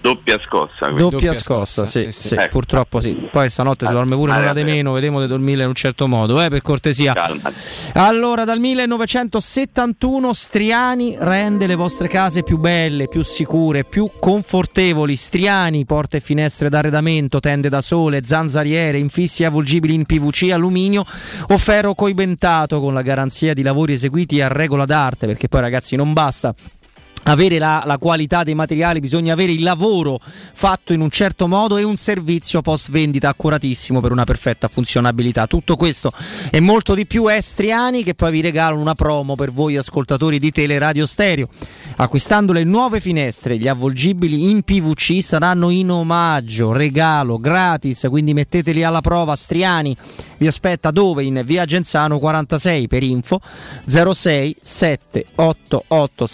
Doppia, scossa. quindi. Doppia, scossa, sì, sì, Ecco. purtroppo sì. Poi stanotte si dorme pure un'ora di meno, vediamo di dormire in un certo modo, eh, per cortesia. Calmati. Allora, dal 1971 Striani rende le vostre case più belle, più sicure, più confortevoli. Striani, porte e finestre d'arredamento, tende da sole, zanzariere, infissi avvolgibili in PVC, alluminio o ferro coibentato con la garanzia di lavori eseguiti a regola d'arte, perché poi ragazzi non basta avere la, la, qualità dei materiali, bisogna avere il lavoro fatto in un certo modo e un servizio post vendita accuratissimo per una perfetta funzionabilità. Tutto questo e molto di più è Striani che poi vi regalano una promo per voi ascoltatori di Teleradio Stereo. Acquistando le nuove finestre, gli avvolgibili in PVC saranno in omaggio, regalo, gratis, quindi metteteli alla prova Striani. Vi aspetta dove? In via Genzano 46 per info 06 788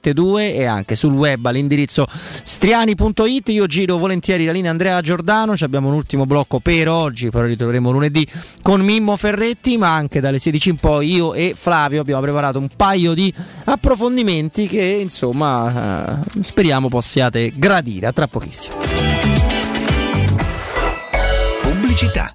6672 e anche sul web all'indirizzo striani.it. Io giro volentieri la linea Andrea Giordano, ci abbiamo un ultimo blocco per oggi, poi ritroveremo lunedì con Mimmo Ferretti, ma anche dalle 16 in poi io e Flavio abbiamo preparato un paio di approfondimenti che insomma eh, speriamo possiate gradire. A tra pochissimo. Pubblicità.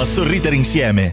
a sorridere insieme.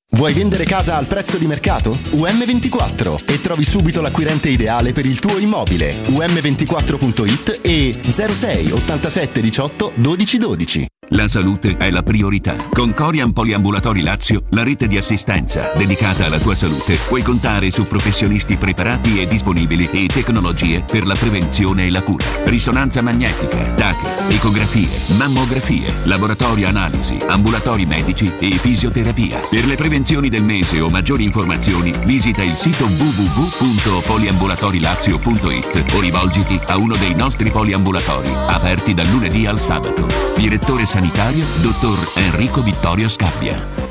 Vuoi vendere casa al prezzo di mercato? UM24 e trovi subito l'acquirente ideale per il tuo immobile. UM24.it e 06 87 18 12 12. La salute è la priorità. Con Corian Poliambulatori Lazio, la rete di assistenza dedicata alla tua salute, puoi contare su professionisti preparati e disponibili e tecnologie per la prevenzione e la cura. Risonanza magnetica, TAC, ecografie, mammografie, laboratorio analisi, ambulatori medici e fisioterapia. Per le prevenzioni del mese o maggiori informazioni, visita il sito www.poliambulatorilazio.it o rivolgiti a uno dei nostri poliambulatori, aperti dal lunedì al sabato. Direttore sanitario, dottor Enrico Vittorio Scabbia.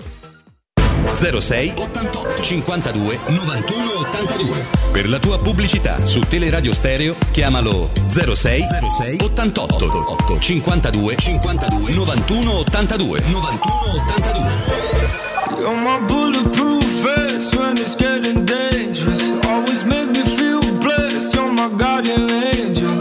06 88 52 91 82. Per la tua pubblicità su Teleradio Stereo chiamalo 06 06 88 8 52 52 91 82 91 82. You're my bulletproof vest when it's getting dangerous. Always make me feel blessed. You're my guardian angel.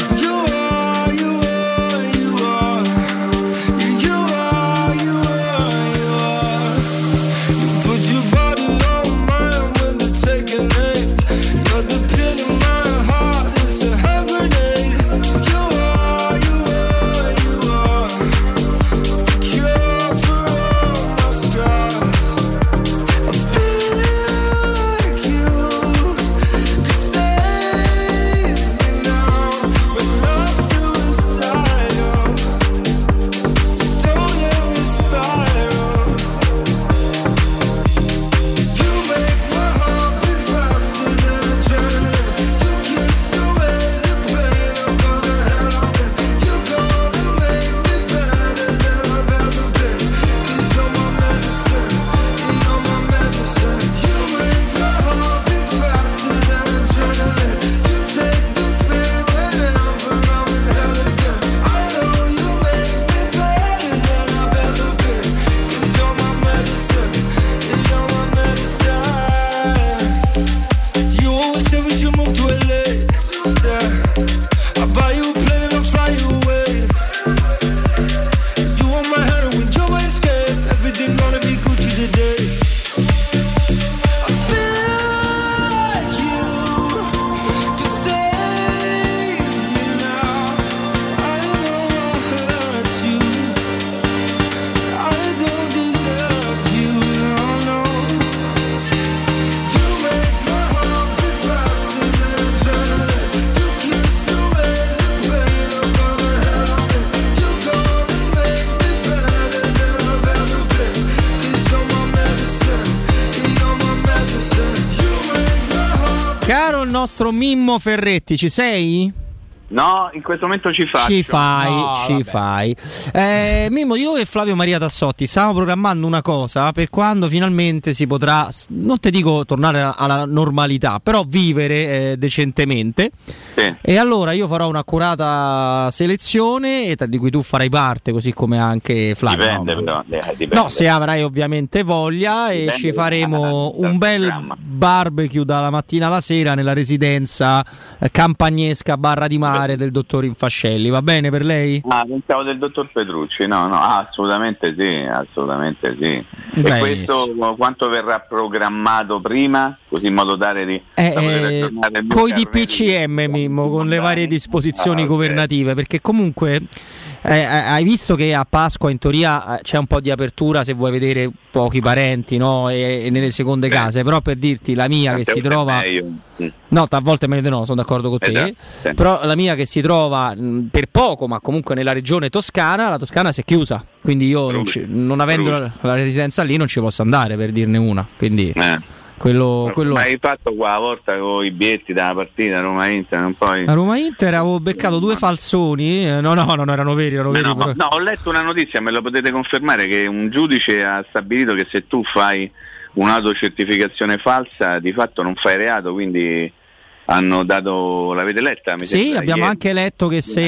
Mimmo Ferretti, ci sei? No, in questo momento ci faccio. Ci fai, No, ci vabbè. fai. Eh, Mimmo, io e Flavio Maria Tassotti stavamo programmando una cosa per quando finalmente si potrà, non ti dico tornare alla normalità, però vivere eh, decentemente. E allora io farò un'accurata selezione e di cui tu farai parte, così come anche Flavio. Dipende no? però, eh, dipende. No, se avrai ovviamente voglia e Dipende ci da- faremo un bel barbecue dalla mattina alla sera nella residenza eh, campagnesca barra di mare del dottor Infascelli. Va bene per lei? Ah, pensavo del dottor Petrucci, no, no, ah, assolutamente sì, assolutamente sì. E Benissimo. questo quanto verrà programmato prima, così in modo tale di Eh, eh, aggiornare il mio coi Mimmo, con le varie disposizioni Ah, governative, perché comunque eh, eh, hai visto che a Pasqua in teoria eh, c'è un po' di apertura se vuoi vedere pochi parenti no? e, e nelle seconde case, però per dirti la mia che si trova... Mm. No, a volte è meglio di no, sono d'accordo con te. Esatto, sì. Però la mia che si trova mh, per poco, ma comunque nella regione toscana, la Toscana si è chiusa. Quindi io non, ci- non avendo la, la residenza lì non ci posso andare per dirne una. Quindi quello, quello Ma hai fatto qua volta con i bietti dalla partita Roma-Inter, non poi... A Roma Inter avevo beccato due falsoni. eh, No, no, no, no, erano veri, erano No, veri. no, però- no, ho letto una notizia, me lo potete confermare, che un giudice ha stabilito che se tu fai un'autocertificazione falsa di fatto non fai reato, quindi hanno dato, l'avete letta? Mi Sì, abbiamo ieri? anche letto che, se,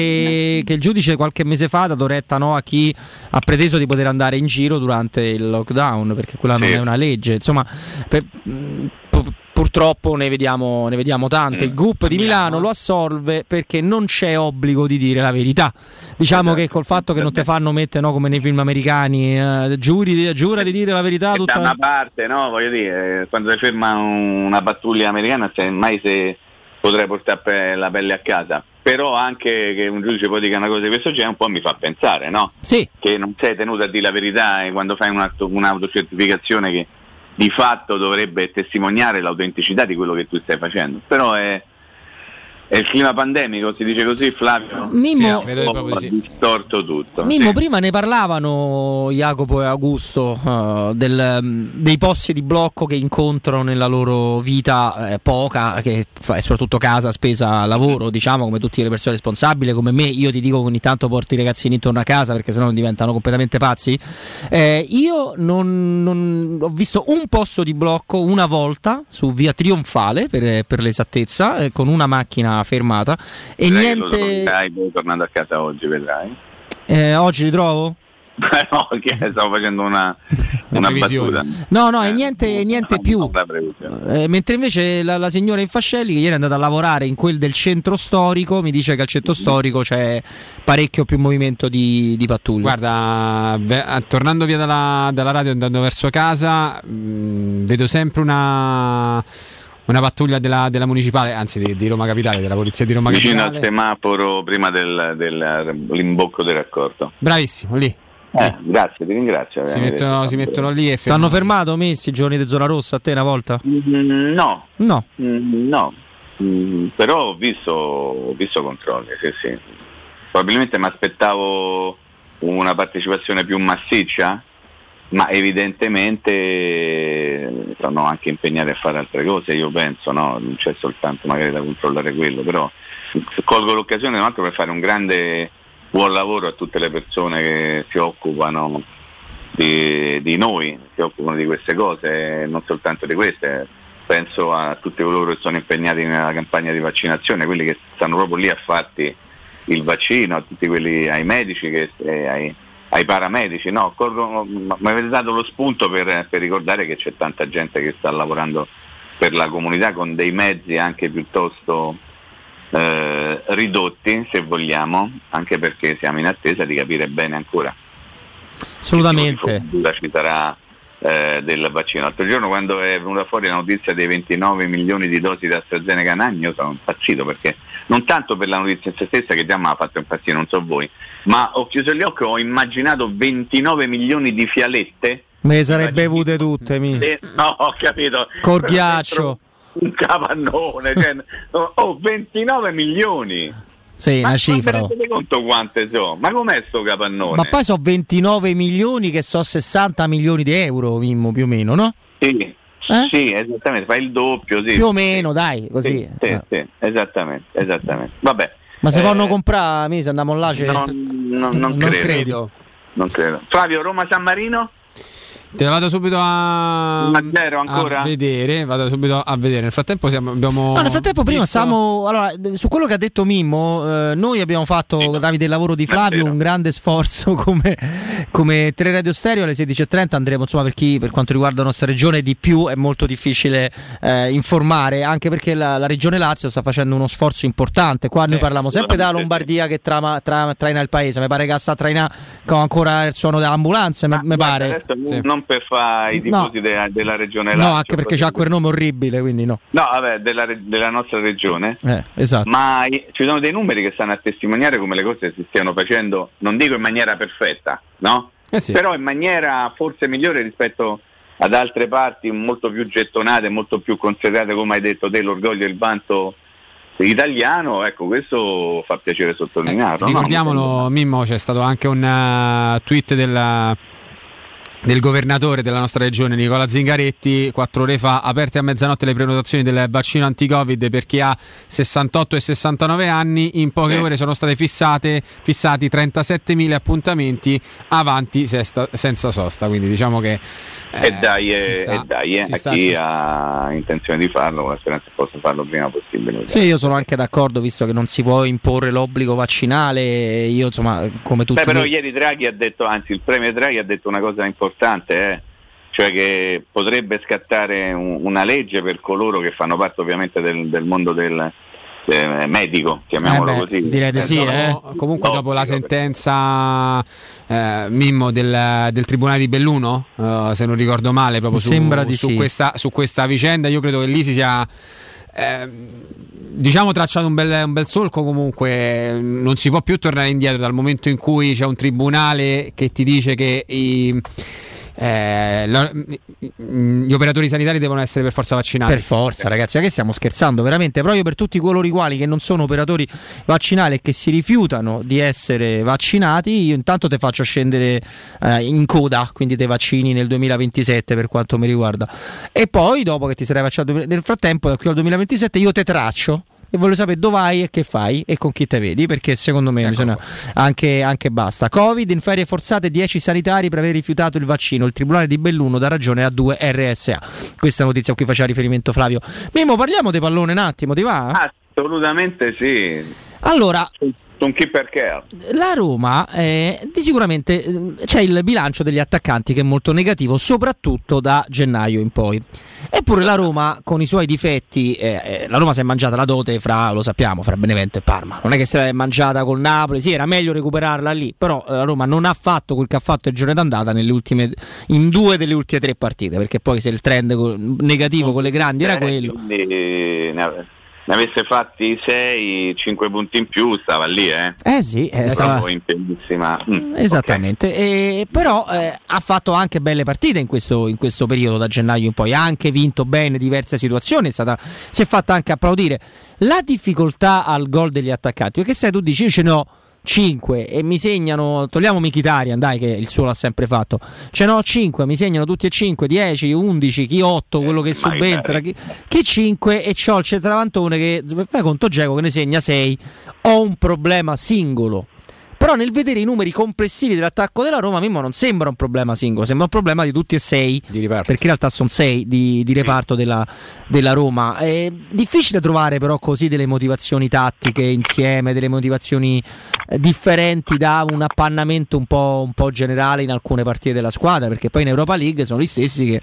che il giudice qualche mese fa ha dato retta no, a chi ha preteso di poter andare in giro durante il lockdown, perché quella non Sì. è una legge. Insomma, per- mh, pu- purtroppo ne vediamo, ne vediamo tante. Il GUP di Milano lo assolve perché non c'è obbligo di dire la verità. Diciamo che col fatto che non ti fanno mettere no, come nei film americani, eh, giuri, giura di dire la verità da tutta... una parte, no, voglio dire, quando si ferma un- una pattuglia americana, se mai se potrei portare la pelle a casa. Però anche che un giudice poi dica una cosa di questo genere un po' mi fa pensare, no? Sì. Che non sei tenuto a dire la verità e quando fai un'autocertificazione che di fatto dovrebbe testimoniare l'autenticità di quello che tu stai facendo. Però è, è il clima pandemico, si dice così Flavio? Mimmo- Sì, credo proprio sì. distorto tutto. Mimmo, sì. prima ne parlavano Jacopo e Augusto eh, del, mm, dei posti di blocco che incontrano nella loro vita eh, poca, che è soprattutto casa, spesa, lavoro, diciamo come tutte le persone responsabili, come me. Io ti dico che ogni tanto porti i ragazzini intorno a casa perché sennò diventano completamente pazzi. Eh, io non, non- ho visto un posto di blocco una volta su via Trionfale, per, per l'esattezza, eh, con una macchina fermata e lo niente. poi tornando a casa oggi, vedrai. Eh, oggi li trovo? no, che stavo facendo una, una battuta. No, no, e niente, e niente più. Una previsione. Eh, mentre invece la, la signora Infascelli, che ieri è andata a lavorare in quel del centro storico, mi dice che al centro storico c'è parecchio più movimento di, di pattuglie. Guarda, ve- eh, tornando via dalla, dalla radio e andando verso casa, mh, vedo sempre una, una pattuglia della, della municipale, anzi di, di Roma Capitale, della polizia di Roma Vicino al Capitale. semaforo prima del, dell'imbocco del raccordo. Bravissimo, lì. Eh, grazie, ti ringrazio. Si eh, mettono, si mettono lì e T'hanno fermato messi i giorni di zona rossa a te una volta? Mm, No. No. Mm, no. Mm, però ho visto, ho visto controlli, sì, sì. Probabilmente mi aspettavo una partecipazione più massiccia, ma evidentemente sono anche impegnati a fare altre cose, io penso, no? non c'è soltanto magari da controllare quello, però colgo l'occasione tra l'altro per fare un grande buon lavoro a tutte le persone che si occupano di, di noi, si occupano di queste cose, non soltanto di queste, penso a tutti coloro che sono impegnati nella campagna di vaccinazione, quelli che stanno proprio lì a farti il vaccino, a tutti quelli, ai medici, che, e ai, ai paramedici, no, corro- mi avete dato lo spunto per, per ricordare che c'è tanta gente che sta lavorando per la comunità con dei mezzi anche piuttosto eh, ridotti, se vogliamo, anche perché siamo in attesa di capire bene ancora Assolutamente. ci sarà eh, del vaccino. L'altro giorno quando è venuta fuori la notizia dei 29 milioni di dosi di AstraZeneca in anno, io sono impazzito perché non tanto per la notizia in se stessa che già mi ha fatto impazzire, non so voi, ma ho chiuso gli occhi e ho immaginato 29 milioni di fialette. Me le sarei bevute tutte, mi. No, ho capito. Col ghiaccio. Un capannone, cioè, oh, 29 milioni. Sì, ma una cifra. Ma rendete conto quante sono? Ma com'è sto capannone? Ma poi sono 29 milioni che so 60 milioni di euro, Mimmo, più o meno, no? Sì, sì, esattamente, fai il doppio, sì. Eh? Più o meno, dai, così. Sì, sì, sì, esattamente, esattamente. Vabbè. Ma se eh, vanno a comprare, mi se andiamo là, c'è... non, non- non Non credo. credo. Non credo. Flavio, Roma-San Marino? Te la vado subito a, a vedere. Vado subito a vedere. Nel frattempo siamo- abbiamo. No, nel frattempo prima visto- stavamo allora, su quello che ha detto Mimmo, eh, noi abbiamo fatto tramite il lavoro di Flavio un grande sforzo come, come Teleradio Stereo. Alle 16.30 andremo insomma per chi per quanto riguarda la nostra regione di più è molto difficile eh, informare anche perché la, la regione Lazio sta facendo uno sforzo importante. Qua noi parliamo sempre della Lombardia che trama- tra- traina il paese. Mi pare che sta trainando con ancora il suono dell'ambulanza mi mi pare. Adesso non per fare i No. tifosi de- della regione no Lazio, anche perché c'ha quel nome orribile quindi no No, vabbè, della, re- della nostra regione. Eh, esatto. Ma i- ci sono dei numeri che stanno a testimoniare come le cose si stiano facendo, non dico in maniera perfetta, no? Però in maniera forse migliore rispetto ad altre parti molto più gettonate, molto più considerate, come hai detto te, l'orgoglio e il vanto italiano, ecco, questo fa piacere sottolinearlo. no? Ricordiamolo, Mimmo, c'è stato anche un eh, tweet del, del governatore della nostra regione, Nicola Zingaretti, quattro ore fa, aperte a mezzanotte le prenotazioni del vaccino anti-Covid per chi ha 68 e 69 anni, in poche ore sono state fissate, fissati 37.000 appuntamenti avanti sesta- senza sosta, quindi diciamo che... E dai, eh, sta- e dai eh, a sta- chi ha intenzione di farlo, con la speranza che possa farlo prima possibile. Sì, io sono anche d'accordo, visto che non si può imporre l'obbligo vaccinale. Io, insomma, come tutti. Beh, però noi- ieri Draghi ha detto, anzi il Premier Draghi ha detto una cosa importante, eh, cioè che potrebbe scattare un- una legge per coloro che fanno parte ovviamente del, del mondo del eh, medico, chiamiamolo Eh beh, così. direi di sì, eh. Comunque dopo- dopo la sentenza eh, Mimmo del, del Tribunale di Belluno, eh, se non ricordo male, proprio su, sembra di su sì. questa, su questa vicenda, io credo che lì si sia eh, diciamo tracciato un bel, un bel solco comunque non si può più tornare indietro dal momento in cui c'è un tribunale che ti dice che i, eh, la- gli operatori sanitari devono essere per forza vaccinati. Per forza, ragazzi, ma che stiamo scherzando veramente? Proprio per tutti coloro i quali che non sono operatori vaccinali e che si rifiutano di essere vaccinati, io intanto ti faccio scendere eh, in coda, quindi te vaccini nel 2027 per quanto mi riguarda. E poi, dopo che ti sarai vaccinato, nel frattempo, da qui al 2027, io te traccio. E voglio sapere dove vai e che fai e con chi te vedi, perché secondo me bisogna anche, anche basta. Covid in ferie forzate 10 sanitari per aver rifiutato il vaccino. Il tribunale di Belluno dà ragione a due RSA. Questa notizia a cui faceva riferimento Flavio. Mimmo, parliamo di pallone un attimo, ti va? Assolutamente sì. Allora, Con chi perché? La Roma eh, di sicuramente eh, c'è il bilancio degli attaccanti che è molto negativo, soprattutto da gennaio in poi. Eppure la Roma con i suoi difetti, eh, eh, la Roma si è mangiata la dote fra, lo sappiamo, fra Benevento e Parma. Non è che se l'è mangiata col Napoli, sì, era meglio recuperarla lì, però eh, la Roma non ha fatto quel che ha fatto il giorno d'andata nelle ultime, in due delle ultime tre partite, perché poi se il trend negativo con le grandi era quello. quindi ne, ave- ne avesse fatti 6, 5 punti in più, stava lì, eh. Eh sì, eh, stava- in pienissima. Mm, Esattamente, E- però eh, ha fatto anche belle partite in questo, in questo periodo da gennaio in poi, ha anche vinto bene diverse situazioni, è stata- si è fatta anche applaudire. La difficoltà al gol degli attaccanti, perché sai tu dici io ce ne ho 5 e mi segnano, togliamo Mkhitaryan, dai che il suo l'ha sempre fatto, ce ne ho 5, mi segnano tutti e 5, 10, 11, chi 8, quello che subentra, chi, chi 5 e c'ho il centravantone che, fai conto Geco che ne segna 6, ho un problema singolo. Però nel vedere i numeri complessivi dell'attacco della Roma, Mimmo non sembra un problema singolo, sembra un problema di tutti e sei, perché in realtà sono sei di, di reparto della, della Roma. È difficile trovare però così delle motivazioni tattiche insieme, delle motivazioni eh, differenti da un appannamento un po', un po' generale in alcune partite della squadra, perché poi in Europa League sono gli stessi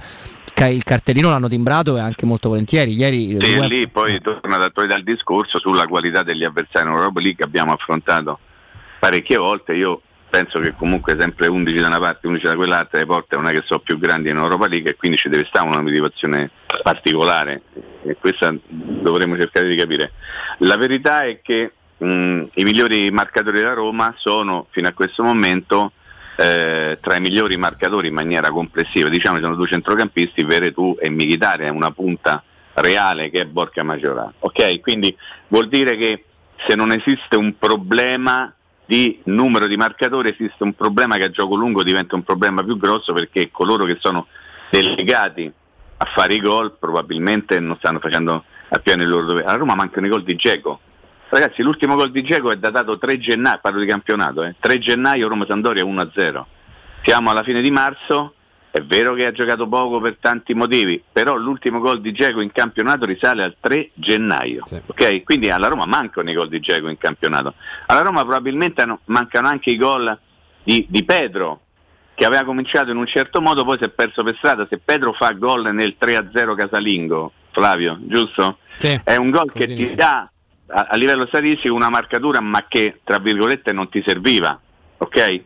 che il cartellino l'hanno timbrato e anche molto volentieri. Ieri Sì, e lì poi torna ad attualità il discorso sulla qualità degli avversari in Europa League che abbiamo affrontato parecchie volte. Io penso che comunque sempre 11 da una parte e 11 da quell'altra, le porte non è che sono più grandi in Europa League e quindi ci deve stare una motivazione particolare e questa dovremmo cercare di capire. La verità è che mh, i migliori marcatori della Roma sono fino a questo momento eh, tra i migliori marcatori in maniera complessiva. Diciamo che sono due centrocampisti, Veretù e Michitare, una punta reale che è Borca Maggiorà. Ok? Quindi vuol dire che se non esiste un problema di numero di marcatori, esiste un problema che a gioco lungo diventa un problema più grosso perché coloro che sono delegati a fare i gol probabilmente non stanno facendo appieno il loro dovere. A Roma mancano i gol di Geco. Ragazzi, l'ultimo gol di Geco è datato 3 gennaio, parlo di campionato, eh, 3 gennaio Roma-Sandoria 1-0. Siamo alla fine di marzo, è vero che ha giocato poco per tanti motivi, però l'ultimo gol di Geco in campionato risale al 3 gennaio. ok? Quindi alla Roma mancano i gol di Geco in campionato. Alla Roma probabilmente mancano anche i gol di, di Pedro, che aveva cominciato in un certo modo, poi si è perso per strada. Se Pedro fa gol nel 3-0 casalingo, Flavio, giusto? È un gol che ti dà a, a livello statistico una marcatura ma che tra virgolette non ti serviva, ok?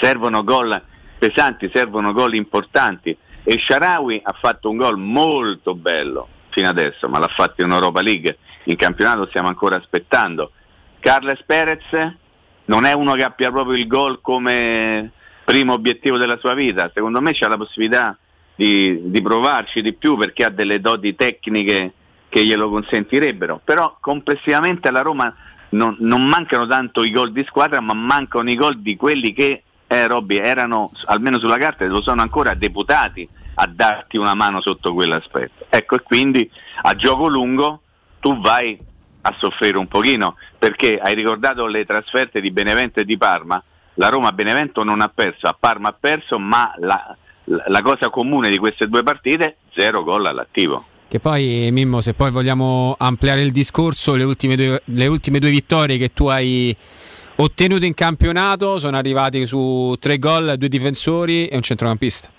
Servono gol pesanti, servono gol importanti. E Sharawi ha fatto un gol molto bello fino adesso, ma l'ha fatto in Europa League, in campionato stiamo ancora aspettando. Carles Perez non è uno che abbia proprio il gol come primo obiettivo della sua vita, secondo me c'ha la possibilità di, di provarci di più perché ha delle doti tecniche che glielo consentirebbero, però complessivamente alla Roma non, non mancano tanto i gol di squadra, ma mancano i gol di quelli che eh, Robby, erano almeno sulla carta lo sono ancora deputati a darti una mano sotto quell'aspetto. Ecco, e quindi a gioco lungo tu vai a soffrire un pochino, perché hai ricordato le trasferte di Benevento e di Parma, la Roma Benevento non ha perso, a Parma ha perso, ma la- la cosa comune di queste due partite, zero gol all'attivo. Che poi, Mimmo, se poi vogliamo ampliare il discorso, le ultime due, le ultime due vittorie che tu hai ottenuto in campionato sono arrivati su tre gol, due difensori e un centrocampista.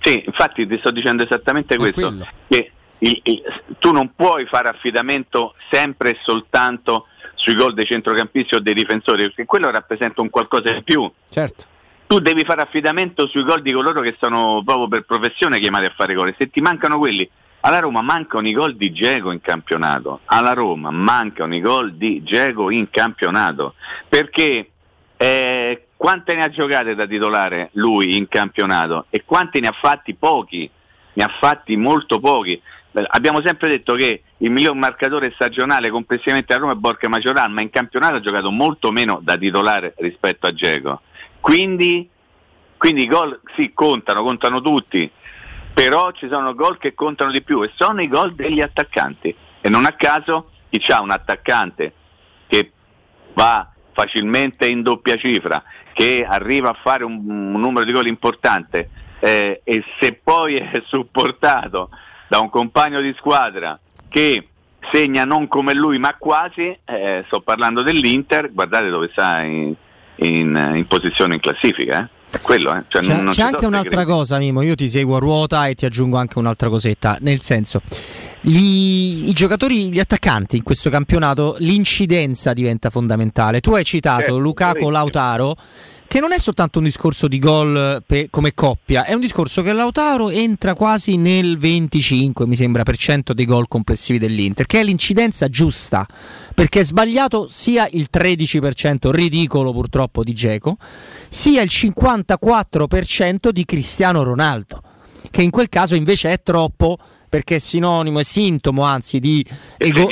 Sì, infatti ti sto dicendo esattamente questo, che il- il- tu non puoi fare affidamento sempre e soltanto sui gol dei centrocampisti o dei difensori, perché quello rappresenta un qualcosa in più. Certo. Tu devi fare affidamento sui gol di coloro che sono proprio per professione chiamati a fare gol. Se ti mancano quelli, alla Roma mancano i gol di Geco in campionato. Alla Roma mancano i gol di Geco in campionato. Perché eh, quante ne ha giocate da titolare lui in campionato e quanti ne ha fatti pochi, ne ha fatti molto pochi. Beh, Abbiamo sempre detto che il miglior marcatore stagionale complessivamente a Roma è Borca Majoran, ma in campionato ha giocato molto meno da titolare rispetto a Geco. Quindi, quindi i gol sì contano, contano tutti, però ci sono gol che contano di più e sono i gol degli attaccanti. E non a caso chi ha un attaccante che va facilmente in doppia cifra, che arriva a fare un, un numero di gol importante eh, e se poi è supportato da un compagno di squadra che segna non come lui ma quasi, eh, sto parlando dell'Inter, guardate dove sta in, in- in posizione in classifica. eh. È quello, eh. Cioè, C'è, non- non c'è anche un'altra cosa, Mimo. Io ti seguo a ruota e ti aggiungo anche un'altra cosetta. Nel senso, gli- i giocatori, gli attaccanti in questo campionato, l'incidenza diventa fondamentale. Tu hai citato Certo, Lukaku parecchio. Lautaro. Che non è soltanto un discorso di gol pe- come coppia, è un discorso che Lautaro entra quasi nel 25, mi sembra, per cento dei gol complessivi dell'Inter, che è l'incidenza giusta, perché è sbagliato sia il 13% ridicolo purtroppo di Geco, sia il 54% di Cristiano Ronaldo, che in quel caso invece è troppo perché è sinonimo, è sintomo anzi di, ego-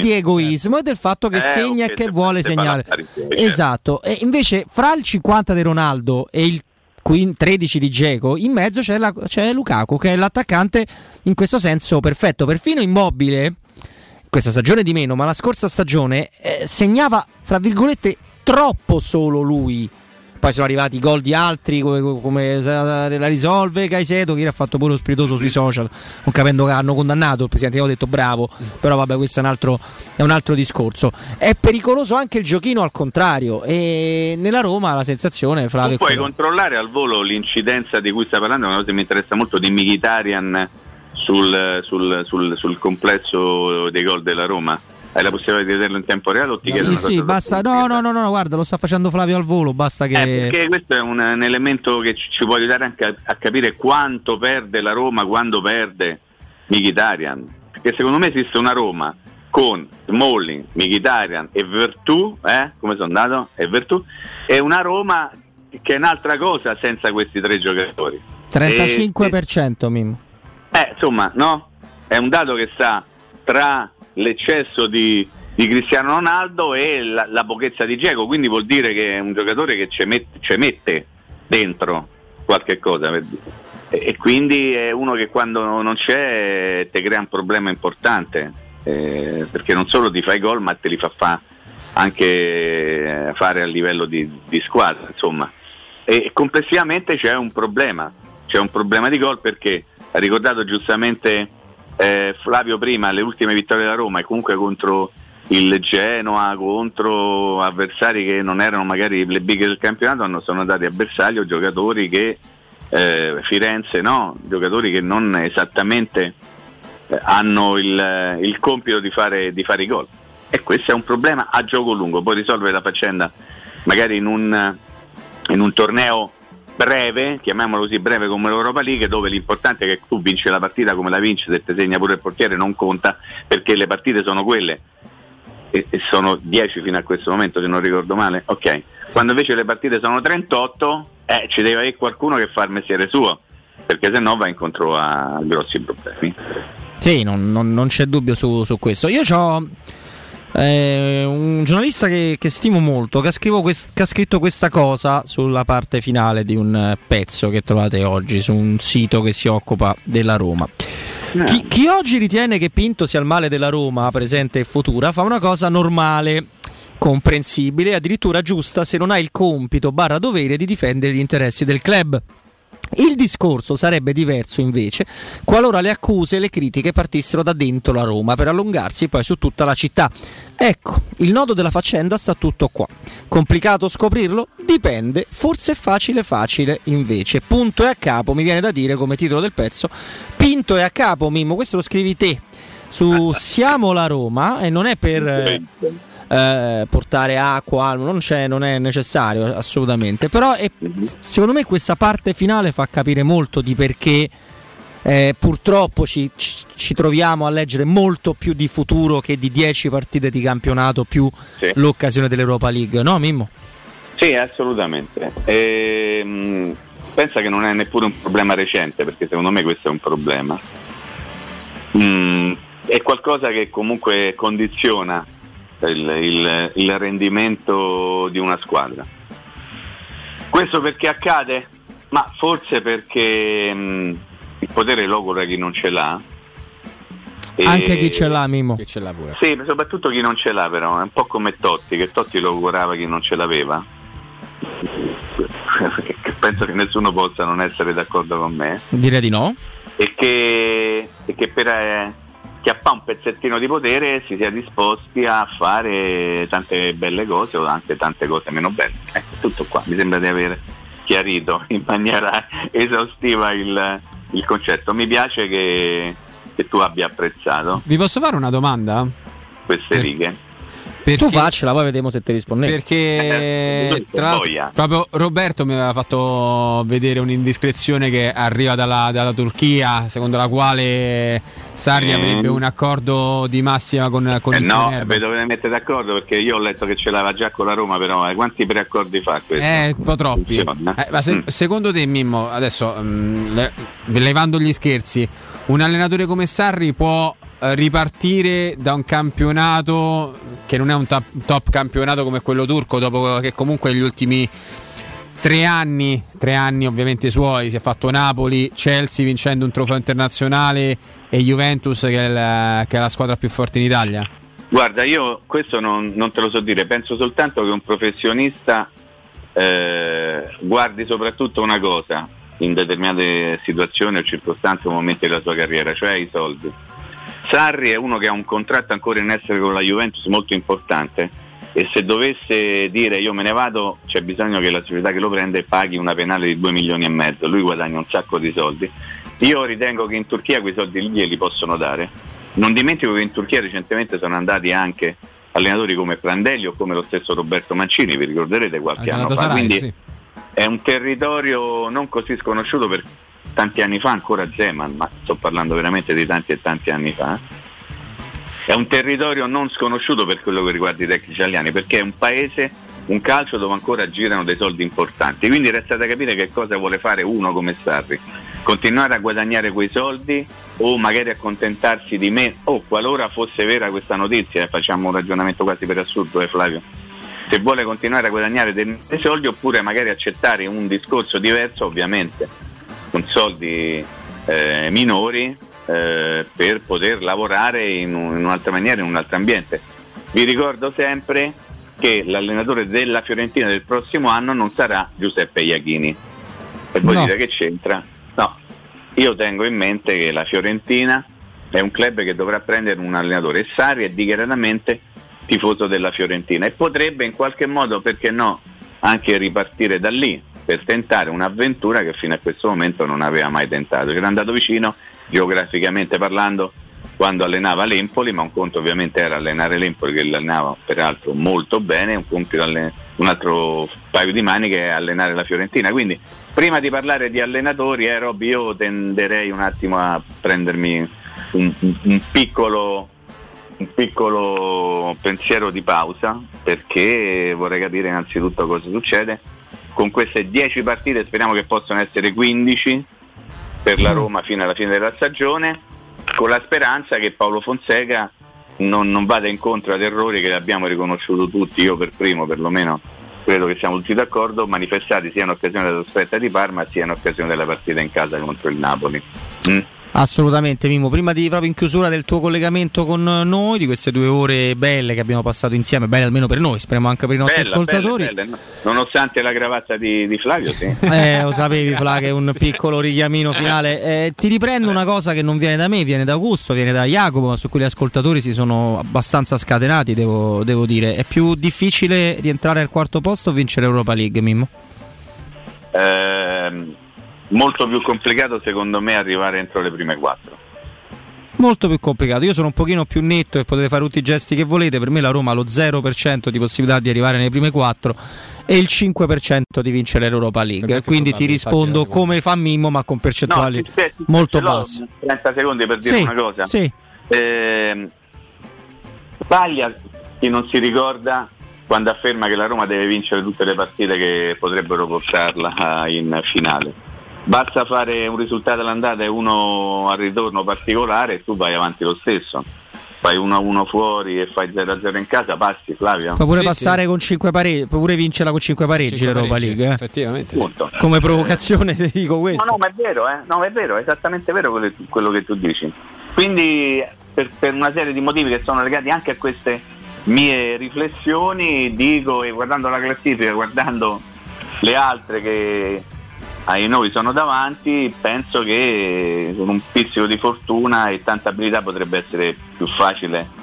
di egoismo e del fatto che Eh, segna ok, e che vuole segnare. certo. Esatto, e invece fra il 50 di Ronaldo e il quin- 13 di Geco, in mezzo c'è, la- c'è Lukaku che è l'attaccante in questo senso perfetto, perfino immobile questa stagione di meno, ma la scorsa stagione eh, segnava, fra virgolette, troppo solo lui. Poi sono arrivati i gol di altri, come, come la risolve Caicedo, che ha fatto pure lo spiritoso sui social, non capendo che hanno condannato il presidente. Io ho detto bravo, però vabbè, questo è un, altro, è un altro discorso. È pericoloso anche il giochino al contrario. E nella Roma la sensazione, Flavio. Tu è puoi controllare al volo l'incidenza di cui stai parlando, è una cosa che mi interessa molto di Mkhitaryan sul, sul- sul- sul complesso dei gol della Roma. Hai la possibilità di vederlo in tempo reale o ti chiedo Sì, sì, basta. No, no, no, no, guarda, lo sta facendo Flavio al volo. Basta che. Eh, perché questo è un, un elemento che ci, ci può aiutare anche a, a capire quanto perde la Roma quando perde Mkhitaryan. Perché secondo me esiste una Roma con Smalling, Mkhitaryan e Vertù, eh? come sono andato? E Vertù, e una Roma che è un'altra cosa senza questi tre giocatori. 35% Mimmo. Eh, insomma, no? È un dato che sta tra l'eccesso di, di Cristiano Ronaldo e la, la pochezza di Geco, quindi vuol dire che è un giocatore che ci mette, mette dentro qualche cosa. per dire. E, e quindi è uno che quando non c'è ti crea un problema importante, eh, perché non solo ti fai gol ma te li fa fa anche eh, fare a livello di, di squadra, insomma. E complessivamente c'è un problema, c'è un problema di gol perché ha ricordato giustamente eh, Flavio prima le ultime vittorie della Roma e comunque contro il Genoa, contro avversari che non erano magari le big del campionato, hanno, sono andati a bersaglio giocatori che eh, Firenze no, giocatori che non esattamente eh, hanno il, il compito di fare, di fare i gol. E questo è un problema a gioco lungo, poi risolvere la faccenda magari in un, in un torneo breve, chiamiamolo così breve come l'Europa League, dove l'importante è che tu vinci la partita come la vinci, se ti segna pure il portiere non conta, perché le partite sono quelle e, e sono 10 fino a questo momento se non ricordo male, ok. Quando invece le partite sono 38, eh, ci deve avere qualcuno che fa il mestiere suo, perché se no va incontro a grossi problemi. Sì, non, non- non c'è dubbio su, su questo. Io ho un giornalista che, che stimo molto, che quest- che ha scritto questa cosa sulla parte finale di un eh, pezzo che trovate oggi su un sito che si occupa della Roma. Chi, chi oggi ritiene che Pinto sia il male della Roma, presente e futura, fa una cosa normale, comprensibile e addirittura giusta se non ha il compito barra dovere di difendere gli interessi del club. Il discorso sarebbe diverso invece qualora le accuse e le critiche partissero da dentro la Roma per allungarsi poi su tutta la città. Ecco, il nodo della faccenda sta tutto qua. Complicato scoprirlo? Dipende, forse è facile facile invece. Punto e a capo, mi viene da dire come titolo del pezzo, Pinto e a capo Mimmo, questo lo scrivi te su Siamo la Roma e non è per eh, portare acqua, non, c'è, non è necessario assolutamente, però è- secondo me questa parte finale fa capire molto di perché eh, purtroppo ci, ci- ci troviamo a leggere molto più di futuro che di 10 partite di campionato più Sì. l'occasione dell'Europa League, no Mimmo? Sì, assolutamente. Ehm, pensa che non è neppure un problema recente, perché secondo me questo è un problema. Mm, è qualcosa che comunque condiziona il, il- il rendimento di una squadra. Questo perché accade? Ma forse perché mm, il potere logora chi non ce l'ha. Anche chi ce l'ha, Mimo. Che ce l'ha pure. Sì, soprattutto chi non ce l'ha però, è un po' come Totti, che Totti lo augurava chi non ce l'aveva. Penso che nessuno possa non essere d'accordo con me. Direi di no. E che, e che per eh, chiappare un pezzettino di potere si sia disposti a fare tante belle cose o anche tante cose meno belle. Ecco, tutto qua, mi sembra di aver chiarito in maniera esaustiva il, il concetto. Mi piace che, che tu abbia apprezzato Vi posso fare una domanda? queste righe. Tu faccela, poi vediamo se ti rispondevi. Eh, Perché tra l'altro, proprio Roberto mi aveva fatto vedere un'indiscrezione che arriva dalla, dalla Turchia, secondo la quale Sarri Mm. avrebbe un accordo di massima con, con Eh il no, Fenerbahce. vi dovete mettere d'accordo perché io ho letto che ce l'aveva già con la Roma, però eh, quanti preaccordi fa questo? Eh, un po' troppi. Eh, ma se- Mm. secondo te, Mimmo, adesso mm, le- levando gli scherzi, un allenatore come Sarri può eh, ripartire da un campionato che non è un top, top campionato come quello turco, dopo che comunque negli ultimi tre anni, tre anni ovviamente suoi, si è fatto Napoli, Chelsea vincendo un trofeo internazionale e Juventus che è, la, che è la squadra più forte in Italia? Guarda, io questo non, non te lo so dire, penso soltanto che un professionista eh, guardi soprattutto una cosa in determinate situazioni o circostanze o momenti della sua carriera, cioè i soldi. Sarri è uno che ha un contratto ancora in essere con la Juventus molto importante e se dovesse dire io me ne vado c'è bisogno che la società che lo prende paghi una penale di 2 milioni e mezzo, lui guadagna un sacco di soldi. Io ritengo che in Turchia quei soldi lì glieli possono dare. Non dimentico che in Turchia recentemente sono andati anche allenatori come Prandelli o come lo stesso Roberto Mancini, vi ricorderete qualche Al anno fa. Quindi sì. è un territorio non così sconosciuto per tanti anni fa, ancora Zeman, ma sto parlando veramente di tanti e tanti anni fa. È un territorio non sconosciuto per quello che riguarda i tecnici italiani, perché è un paese, un calcio dove ancora girano dei soldi importanti. Quindi resta da capire che cosa vuole fare uno come Sarri. Continuare a guadagnare quei soldi o magari accontentarsi di me, o qualora fosse vera questa notizia, e facciamo un ragionamento quasi per assurdo, eh Flavio, se vuole continuare a guadagnare dei soldi oppure magari accettare un discorso diverso, ovviamente, con soldi eh, minori eh, per poter lavorare in, un- in un'altra maniera, in un altro ambiente. Vi ricordo sempre che l'allenatore della Fiorentina del prossimo anno non sarà Giuseppe Iachini. E voi No. dite che c'entra? No, io tengo in mente che la Fiorentina è un club che dovrà prendere un allenatore e Sari è dichiaratamente tifoso della Fiorentina e potrebbe in qualche modo, perché no, anche ripartire da lì per tentare un'avventura che fino a questo momento non aveva mai tentato. C'era andato vicino geograficamente parlando quando allenava l'Empoli, ma un conto ovviamente era allenare l'Empoli che allenava peraltro molto bene, un, conto alle- un altro paio di maniche è allenare la Fiorentina. Quindi prima di parlare di allenatori, eh, Robby, io tenderei un attimo a prendermi un- un piccolo un piccolo pensiero di pausa perché vorrei capire innanzitutto cosa succede con queste 10 partite speriamo che possano essere 15 per la Roma fino alla fine della stagione con la speranza che Paolo Fonseca non, non vada incontro ad errori che abbiamo riconosciuto tutti, io per primo perlomeno credo che siamo tutti d'accordo, manifestati sia in occasione della trasferta di Parma sia in occasione della partita in casa contro il Napoli. Mm? Assolutamente Mimo, prima di proprio in chiusura del tuo collegamento con noi, di queste due ore belle che abbiamo passato insieme, belle almeno per noi, speriamo anche per i nostri Bella, ascoltatori. bella, bella. Nonostante la cravatta di, di Flavio, sì. Eh, lo sapevi Fla che è un piccolo richiamino finale. Eh, ti riprendo una cosa che non viene da me, viene da Augusto, viene da Jacopo, ma su cui gli ascoltatori si sono abbastanza scatenati, devo, devo dire. È più difficile rientrare al quarto posto o vincere l'Europa League, Mimmo? Ehm, molto più complicato secondo me arrivare entro le prime quattro. Molto più complicato. Io sono un pochino più netto e potete fare tutti i gesti che volete. Per me la Roma ha lo 0% di possibilità di arrivare nei prime 4 e il 5% di vincere l'Europa League. Quindi ti rispondo come fa Mimmo, ma con percentuali No, ti- ti- molto basse. 30 secondi per dire Sì, una cosa. sì. Ehm, sbaglia chi non si ricorda quando afferma che la Roma deve vincere tutte le partite che potrebbero portarla eh, in finale. Basta fare un risultato all'andata e uno al ritorno particolare e tu vai avanti lo stesso. Fai 1-1 fuori e fai 0-0 in casa, passi Flavio. Puoi pure passare con 5 pareggi, puoi pure vincerla con 5 pareggi l'Europa League. eh. Effettivamente. Punto. Come provocazione ti dico questo. No, no, ma è vero, eh? no, è vero, è esattamente vero quello, quello che tu dici. Quindi per, per una serie di motivi che sono legati anche a queste mie riflessioni, dico, e guardando la classifica, guardando le altre che ai noi sono davanti, penso che con un pizzico di fortuna e tanta abilità potrebbe essere più facile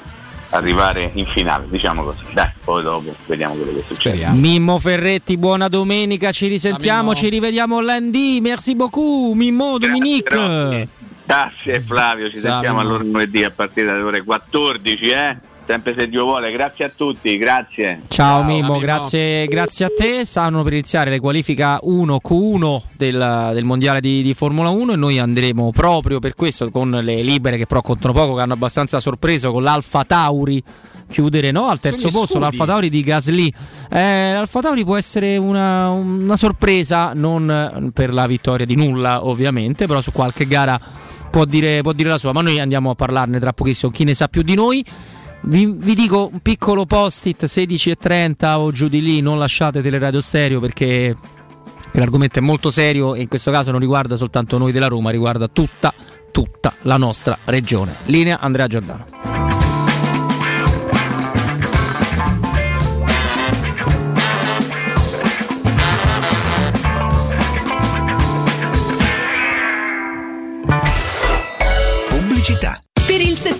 arrivare in finale, diciamo così. Dai, poi dopo vediamo quello che succede. Mimmo Ferretti, buona domenica, ci risentiamo, ci rivediamo lundi. Merci beaucoup, Mimmo Dominique. Grazie Flavio, ci Ciao, sentiamo allora lunedì a partire dalle ore 14, eh? Sempre se Dio vuole, grazie a tutti, grazie. Ciao, Mimmo, grazie, grazie a te. Stanno per iniziare le qualifica 1Q1 del, del mondiale di, di Formula 1 e noi andremo proprio per questo con le libere che però contano poco, che hanno abbastanza sorpreso con l'Alfa Tauri. Chiudere no al terzo posto studi. l'Alfa Tauri di Gasly. Eh, L'Alfa Tauri può essere una, una sorpresa, non per la vittoria di nulla, ovviamente, però su qualche gara può dire, può dire la sua. Ma noi andiamo a parlarne tra pochissimo. Chi ne sa più di noi. Vi, vi dico un piccolo post-it 16.30 o giù di lì, non lasciate Teleradio Stereo perché, l'argomento è molto serio e in questo caso non riguarda soltanto noi della Roma, riguarda tutta, tutta la nostra regione. Linea Andrea Giordano. Pubblicità.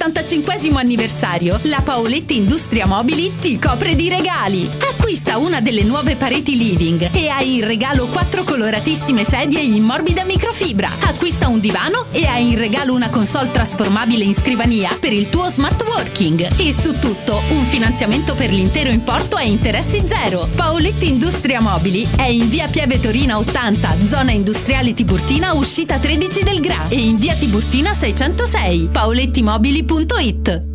Per il 75 anniversario, la Paoletti Industria Mobili ti copre di regali. Acquista una delle nuove pareti living e hai in regalo quattro coloratissime sedie in morbida microfibra. Acquista un divano e hai in regalo una console trasformabile in scrivania per il tuo smart working. E su tutto un finanziamento per l'intero importo a interessi zero. Paoletti Industria Mobili è in via Pieve Torina 80, zona industriale Tiburtina, uscita 13 del Gra e in via Tiburtina 606. www.radiocomunitaria.it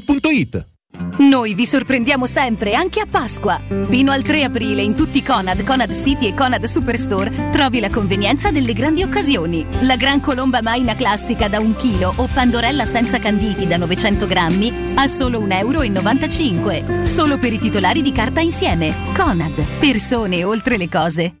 Noi vi sorprendiamo sempre, anche a Pasqua. Fino al 3 aprile in tutti Conad, Conad City e Conad Superstore trovi la convenienza delle grandi occasioni. La gran colomba maina classica da un chilo o pandorella senza canditi da 900 grammi a solo 1,95 euro. Solo per i titolari di carta insieme. Conad, persone oltre le cose.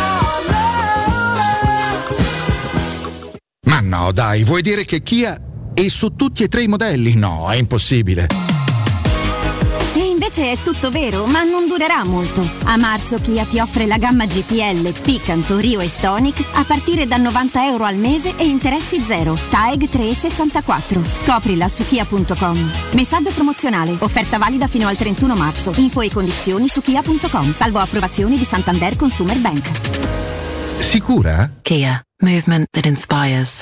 No, dai, vuoi dire che Kia è su tutti e tre i modelli? No, è impossibile. E invece è tutto vero, ma non durerà molto. A marzo Kia ti offre la gamma GPL, Picanto, Rio e Stonic a partire da 90 euro al mese e interessi zero. TAEG 364. Scoprila su kia.com. Messaggio promozionale. Offerta valida fino al 31 marzo. Info e condizioni su kia.com. Salvo approvazioni di Santander Consumer Bank. Sicura? Kia, movement that inspires.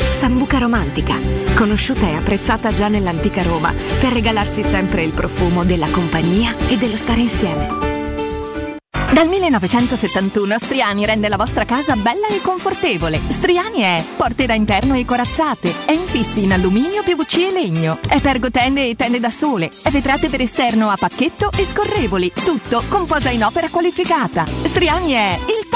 Sambuca romantica, conosciuta e apprezzata già nell'antica Roma per regalarsi sempre il profumo della compagnia e dello stare insieme. Dal 1971 Striani rende la vostra casa bella e confortevole. Striani è porte da interno e corazzate, è infissi in alluminio, PVC e legno, è pergotende e tende da sole, è vetrate per esterno a pacchetto e scorrevoli, tutto con posa in opera qualificata. Striani è il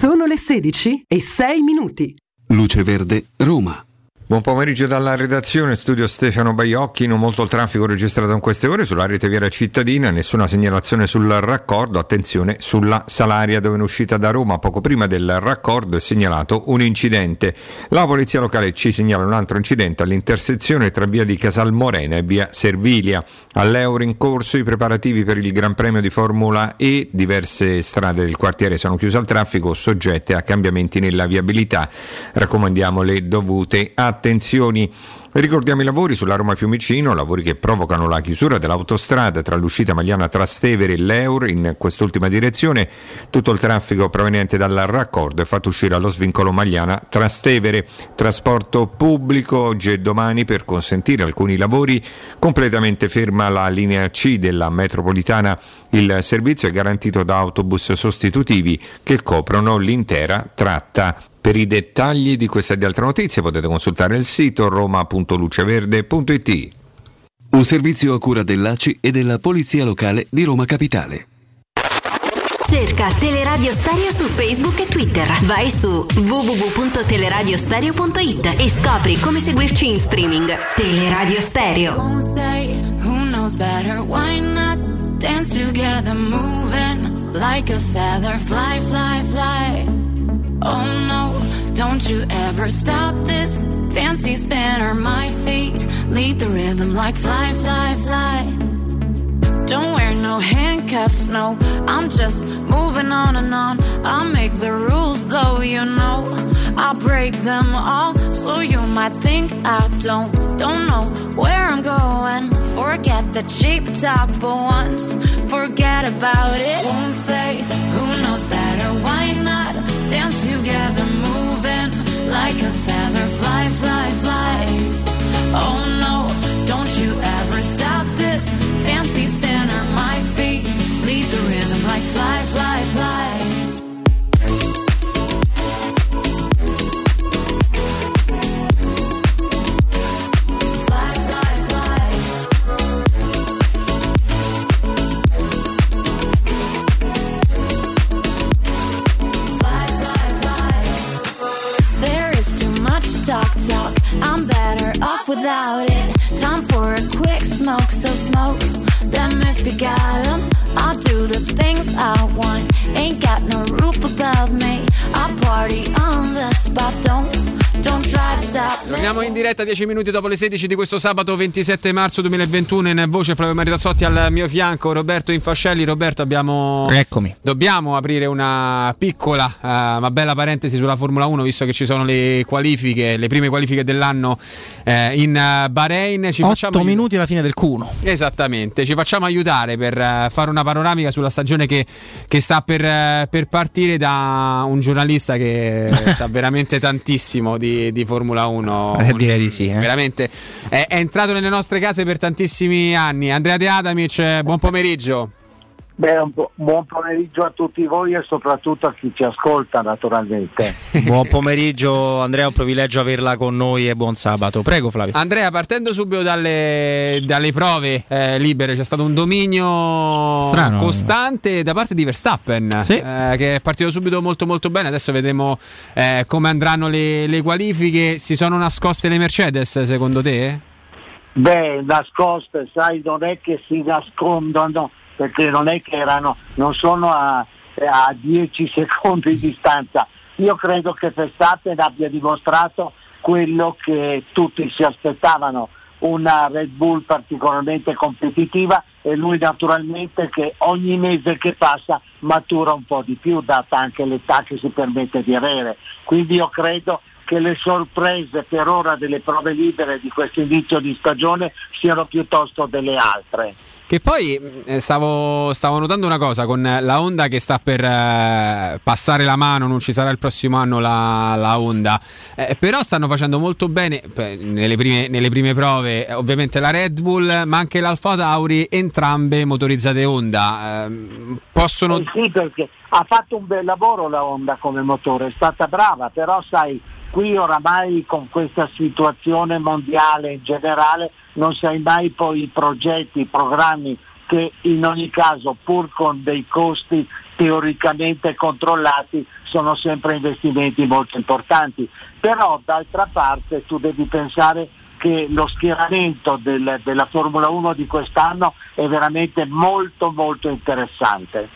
Sono le 16 e 6 minuti. Luce Verde, Roma. Buon pomeriggio dalla redazione, studio Stefano Baiocchi, non molto il traffico registrato in queste ore sulla rete viaria cittadina, nessuna segnalazione sul raccordo, attenzione sulla Salaria dove in uscita da Roma poco prima del raccordo è segnalato un incidente. La polizia locale ci segnala un altro incidente all'intersezione tra via di Casalmorena e via Servilia. All'Euro in corso i preparativi per il Gran Premio di Formula E, diverse strade del quartiere sono chiuse al traffico soggette a cambiamenti nella viabilità. Raccomandiamo le dovute attenzioni. Ricordiamo i lavori sulla Roma Fiumicino, lavori che provocano la chiusura dell'autostrada tra l'uscita Magliana Trastevere e l'Eur in quest'ultima direzione. Tutto il traffico proveniente dal raccordo è fatto uscire allo svincolo Magliana Trastevere. Trasporto pubblico oggi e domani per consentire alcuni lavori. Completamente ferma la linea C della metropolitana. Il servizio è garantito da autobus sostitutivi che coprono l'intera tratta. Per i dettagli di questa e di altre notizie potete consultare il sito roma.luceverde.it. Un servizio a cura dell'ACI e della Polizia Locale di Roma Capitale. Cerca Teleradio Stereo su Facebook e Twitter. Vai su www.teleradiostereo.it e scopri come seguirci in streaming. Teleradio Stereo. Dance together, moving like a feather? Fly, fly, fly. Oh no, don't you ever stop this fancy spinner. My feet lead the rhythm like fly, fly, fly. Don't wear no handcuffs, no. I'm just moving on and on. I'll make the rules, though, you know. I'll break them all, so you might think I don't. Don't know where I'm going. Forget the cheap talk for once. Forget about it. Won't say who knows better. Why together, moving like a feather? Fly, fly, fly. Oh no, don't you ever stop this fancy spinner. My feet lead the rhythm like fly, fly, fly. I'm better off without it. Time for a quick smoke, so smoke them if you got 'em. I'll do the things I want. Ain't got no roof above me. I party on the spot. Don't, Torniamo in diretta 10 minuti dopo le 16 di questo sabato 27 marzo 2021 in voce Flavio Maritazzotti al mio fianco Roberto Infascelli. Roberto abbiamo... Eccomi. Dobbiamo aprire una piccola eh, ma bella parentesi sulla Formula 1 visto che ci sono le qualifiche, le prime qualifiche dell'anno eh, in eh, Bahrain. Ci 8 facciamo minuti alla fine del Q1. Esattamente, ci facciamo aiutare per eh, fare una panoramica sulla stagione che, che sta per, per partire da un giornalista che sa veramente tantissimo di, di Formula 1. Eh, direi di sì. eh. Veramente è, è entrato nelle nostre case per tantissimi anni. Andrea De Adamic, buon pomeriggio. Beh, buon pomeriggio a tutti voi e soprattutto a chi ci ascolta naturalmente. Buon pomeriggio Andrea, è un privilegio averla con noi e buon sabato. Prego Flavio. Andrea, partendo subito dalle, dalle prove eh, libere, c'è stato un dominio Strano. costante da parte di Verstappen, Sì. eh, che è partito subito molto molto bene. Adesso vedremo eh, come andranno le, le qualifiche. Si sono nascoste le Mercedes, secondo te? Beh, nascoste, sai, non è che si nascondono, perché non è che erano, non sono a, a 10 secondi di distanza. Io credo che Verstappen abbia dimostrato quello che tutti si aspettavano, una Red Bull particolarmente competitiva e lui naturalmente che ogni mese che passa matura un po' di più, data anche l'età che si permette di avere. Quindi io credo che le sorprese per ora delle prove libere di questo inizio di stagione siano piuttosto delle altre. Che poi eh, stavo, stavo notando una cosa con la Honda che sta per eh, passare la mano, non ci sarà il prossimo anno la, la Honda, Eh, però stanno facendo molto bene nelle prime, nelle prime prove, eh, ovviamente la Red Bull, ma anche l'Alfa Tauri, entrambe motorizzate Honda. Ehm, possono... Eh sì, perché ha fatto un bel lavoro la Honda come motore, è stata brava, però sai, qui oramai con questa situazione mondiale in generale non sai mai poi i progetti, i programmi che in ogni caso pur con dei costi teoricamente controllati sono sempre investimenti molto importanti. Però d'altra parte tu devi pensare che lo schieramento del- della Formula 1 di quest'anno è veramente molto molto interessante.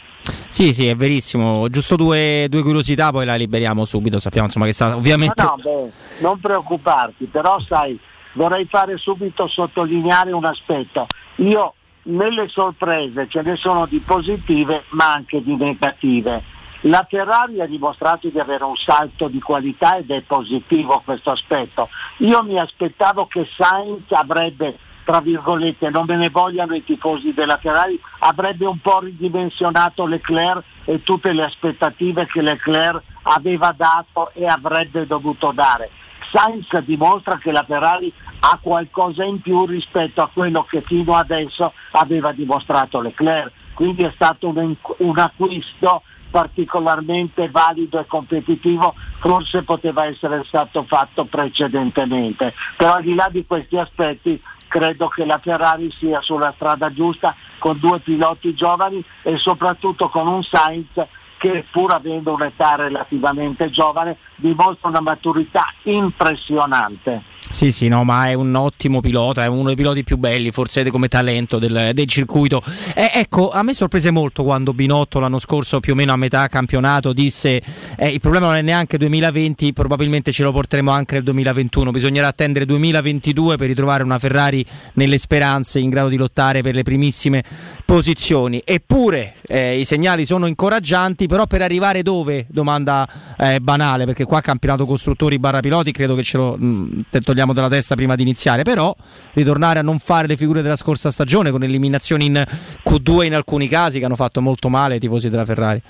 Sì, sì, è verissimo. Giusto due, due curiosità, poi la liberiamo subito. Sappiamo insomma che sta ovviamente. No, no, beh, non preoccuparti, però sai, vorrei fare subito sottolineare un aspetto. Io nelle sorprese ce ne sono di positive ma anche di negative. La Ferrari ha dimostrato di avere un salto di qualità ed è positivo questo aspetto. Io mi aspettavo che Sainz avrebbe, tra virgolette, non me ne vogliano i tifosi della Ferrari, avrebbe un po' ridimensionato Leclerc e tutte le aspettative che Leclerc aveva dato e avrebbe dovuto dare. Sainz dimostra che la Ferrari ha qualcosa in più rispetto a quello che fino adesso aveva dimostrato Leclerc, quindi è stato un, un acquisto particolarmente valido e competitivo, forse poteva essere stato fatto precedentemente, però al di là di questi aspetti credo che la Ferrari sia sulla strada giusta con due piloti giovani e soprattutto con un Sainz che pur avendo un'età relativamente giovane dimostra una maturità impressionante. Sì, sì, no, ma è un ottimo pilota, è uno dei piloti più belli, forse come talento del, del circuito. Eh, ecco, a me sorprese molto quando Binotto l'anno scorso, più o meno a metà campionato, disse eh, il problema non è neanche 2020, probabilmente ce lo porteremo anche nel 2021, bisognerà attendere 2022 per ritrovare una Ferrari nelle speranze in grado di lottare per le primissime posizioni. Eppure eh, i segnali sono incoraggianti, però per arrivare dove? Domanda eh, banale, perché qua campionato costruttori barra piloti credo che ce lo mh, togliamo dalla testa prima di iniziare, però ritornare a non fare le figure della scorsa stagione con eliminazioni in Q2 in alcuni casi che hanno fatto molto male ai tifosi della Ferrari.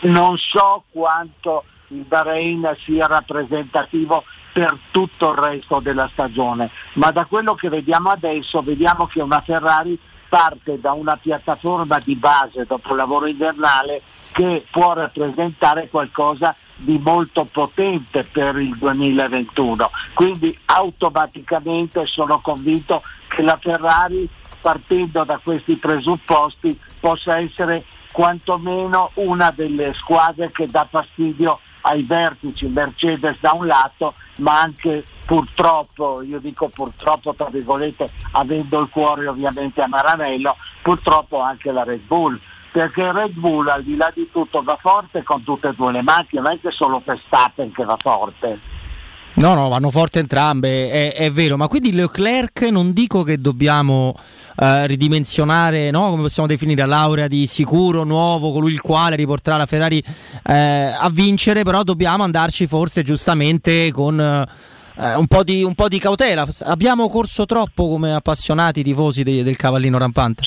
Non so quanto il Bahrain sia rappresentativo per tutto il resto della stagione, ma da quello che vediamo adesso vediamo che una Ferrari parte da una piattaforma di base dopo il lavoro invernale che può rappresentare qualcosa di molto potente per il 2021. Quindi automaticamente sono convinto che la Ferrari partendo da questi presupposti possa essere quantomeno una delle squadre che dà fastidio ai vertici Mercedes da un lato, ma anche purtroppo, io dico purtroppo tra virgolette, avendo il cuore ovviamente a Maranello, purtroppo anche la Red Bull, perché Red Bull al di là di tutto va forte con tutte e due le macchine, non è che solo Verstappen che va forte. No, no, vanno forte entrambe, è, è vero, ma quindi Leclerc non dico che dobbiamo eh, ridimensionare, no? come possiamo definire, laurea di sicuro, nuovo, colui il quale riporterà la Ferrari eh, a vincere, però dobbiamo andarci forse giustamente con eh, un, po di, un, po di, cautela. Abbiamo corso troppo come appassionati tifosi de, del cavallino rampante.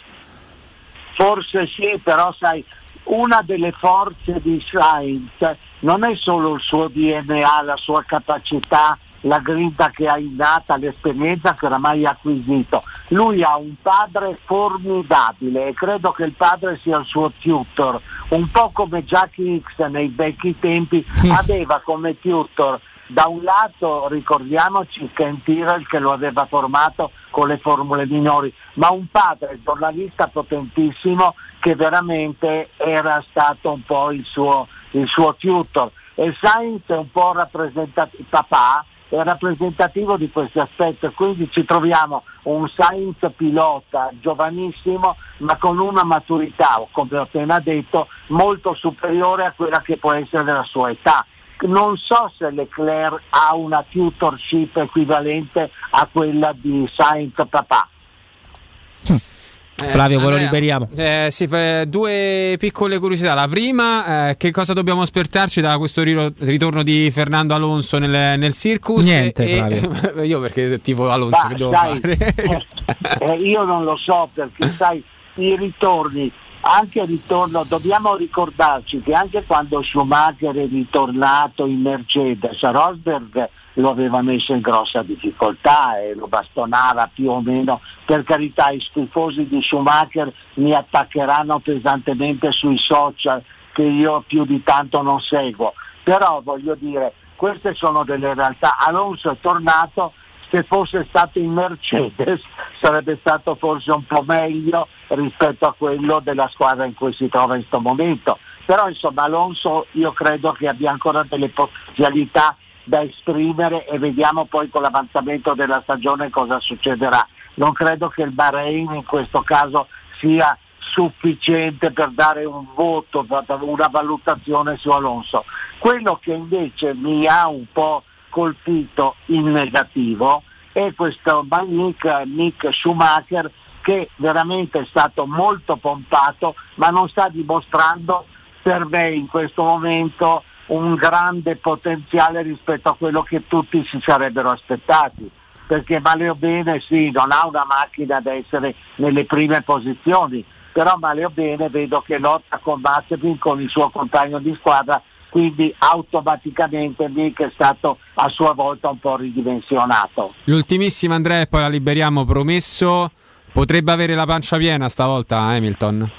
Forse sì, però sai, una delle forze di Sainz non è solo il suo DNA, la sua capacità la grinta che ha innata, l'esperienza che oramai ha acquisito. Lui ha un padre formidabile e credo che il padre sia il suo tutor, un po' come Jackie X nei vecchi tempi aveva come tutor da un lato ricordiamoci Ken Tyrrell che lo aveva formato con le formule minori, ma un padre giornalista potentissimo che veramente era stato un po' il suo, il suo tutor. E Sainz è un po' rappresentativo, papà è rappresentativo di questi aspetti, quindi ci troviamo un Sainz pilota giovanissimo ma con una maturità, come ho appena detto, molto superiore a quella che può essere della sua età non so se Leclerc ha una tutorship equivalente a quella di Sainz Papà. Eh, Flavio, ve lo liberiamo. Eh, sì, due piccole curiosità. La prima, eh, che cosa dobbiamo aspettarci da questo ritorno di Fernando Alonso nel, nel circus? Niente, e, io perché tipo Alonso bah, che devo sai, fare? Eh, io non lo so perché sai, i ritorni anche ritorno dobbiamo ricordarci che anche quando Schumacher è ritornato in Mercedes, Rosberg lo aveva messo in grossa difficoltà e lo bastonava più o meno. Per carità, i schifosi di Schumacher mi attaccheranno pesantemente sui social che io più di tanto non seguo. Però voglio dire, queste sono delle realtà. Alonso è tornato, se fosse stato in Mercedes sarebbe stato forse un po' meglio rispetto a quello della squadra in cui si trova in questo momento. Però insomma Alonso io credo che abbia ancora delle potenzialità da esprimere e vediamo poi con l'avanzamento della stagione cosa succederà. Non credo che il Bahrain in questo caso sia sufficiente per dare un voto, una valutazione su Alonso. Quello che invece mi ha un po' colpito in negativo è questo Nick, Nick Schumacher che veramente è stato molto pompato ma non sta dimostrando per me in questo momento un grande potenziale rispetto a quello che tutti si sarebbero aspettati. Perché male o bene sì, non ha una macchina da essere nelle prime posizioni, però male o bene vedo che lotta con Mazepin con il suo compagno di squadra quindi automaticamente Mick è stato a sua volta un po' ridimensionato. L'ultimissima Andrea e poi la liberiamo, promesso, potrebbe avere la pancia piena stavolta Hamilton?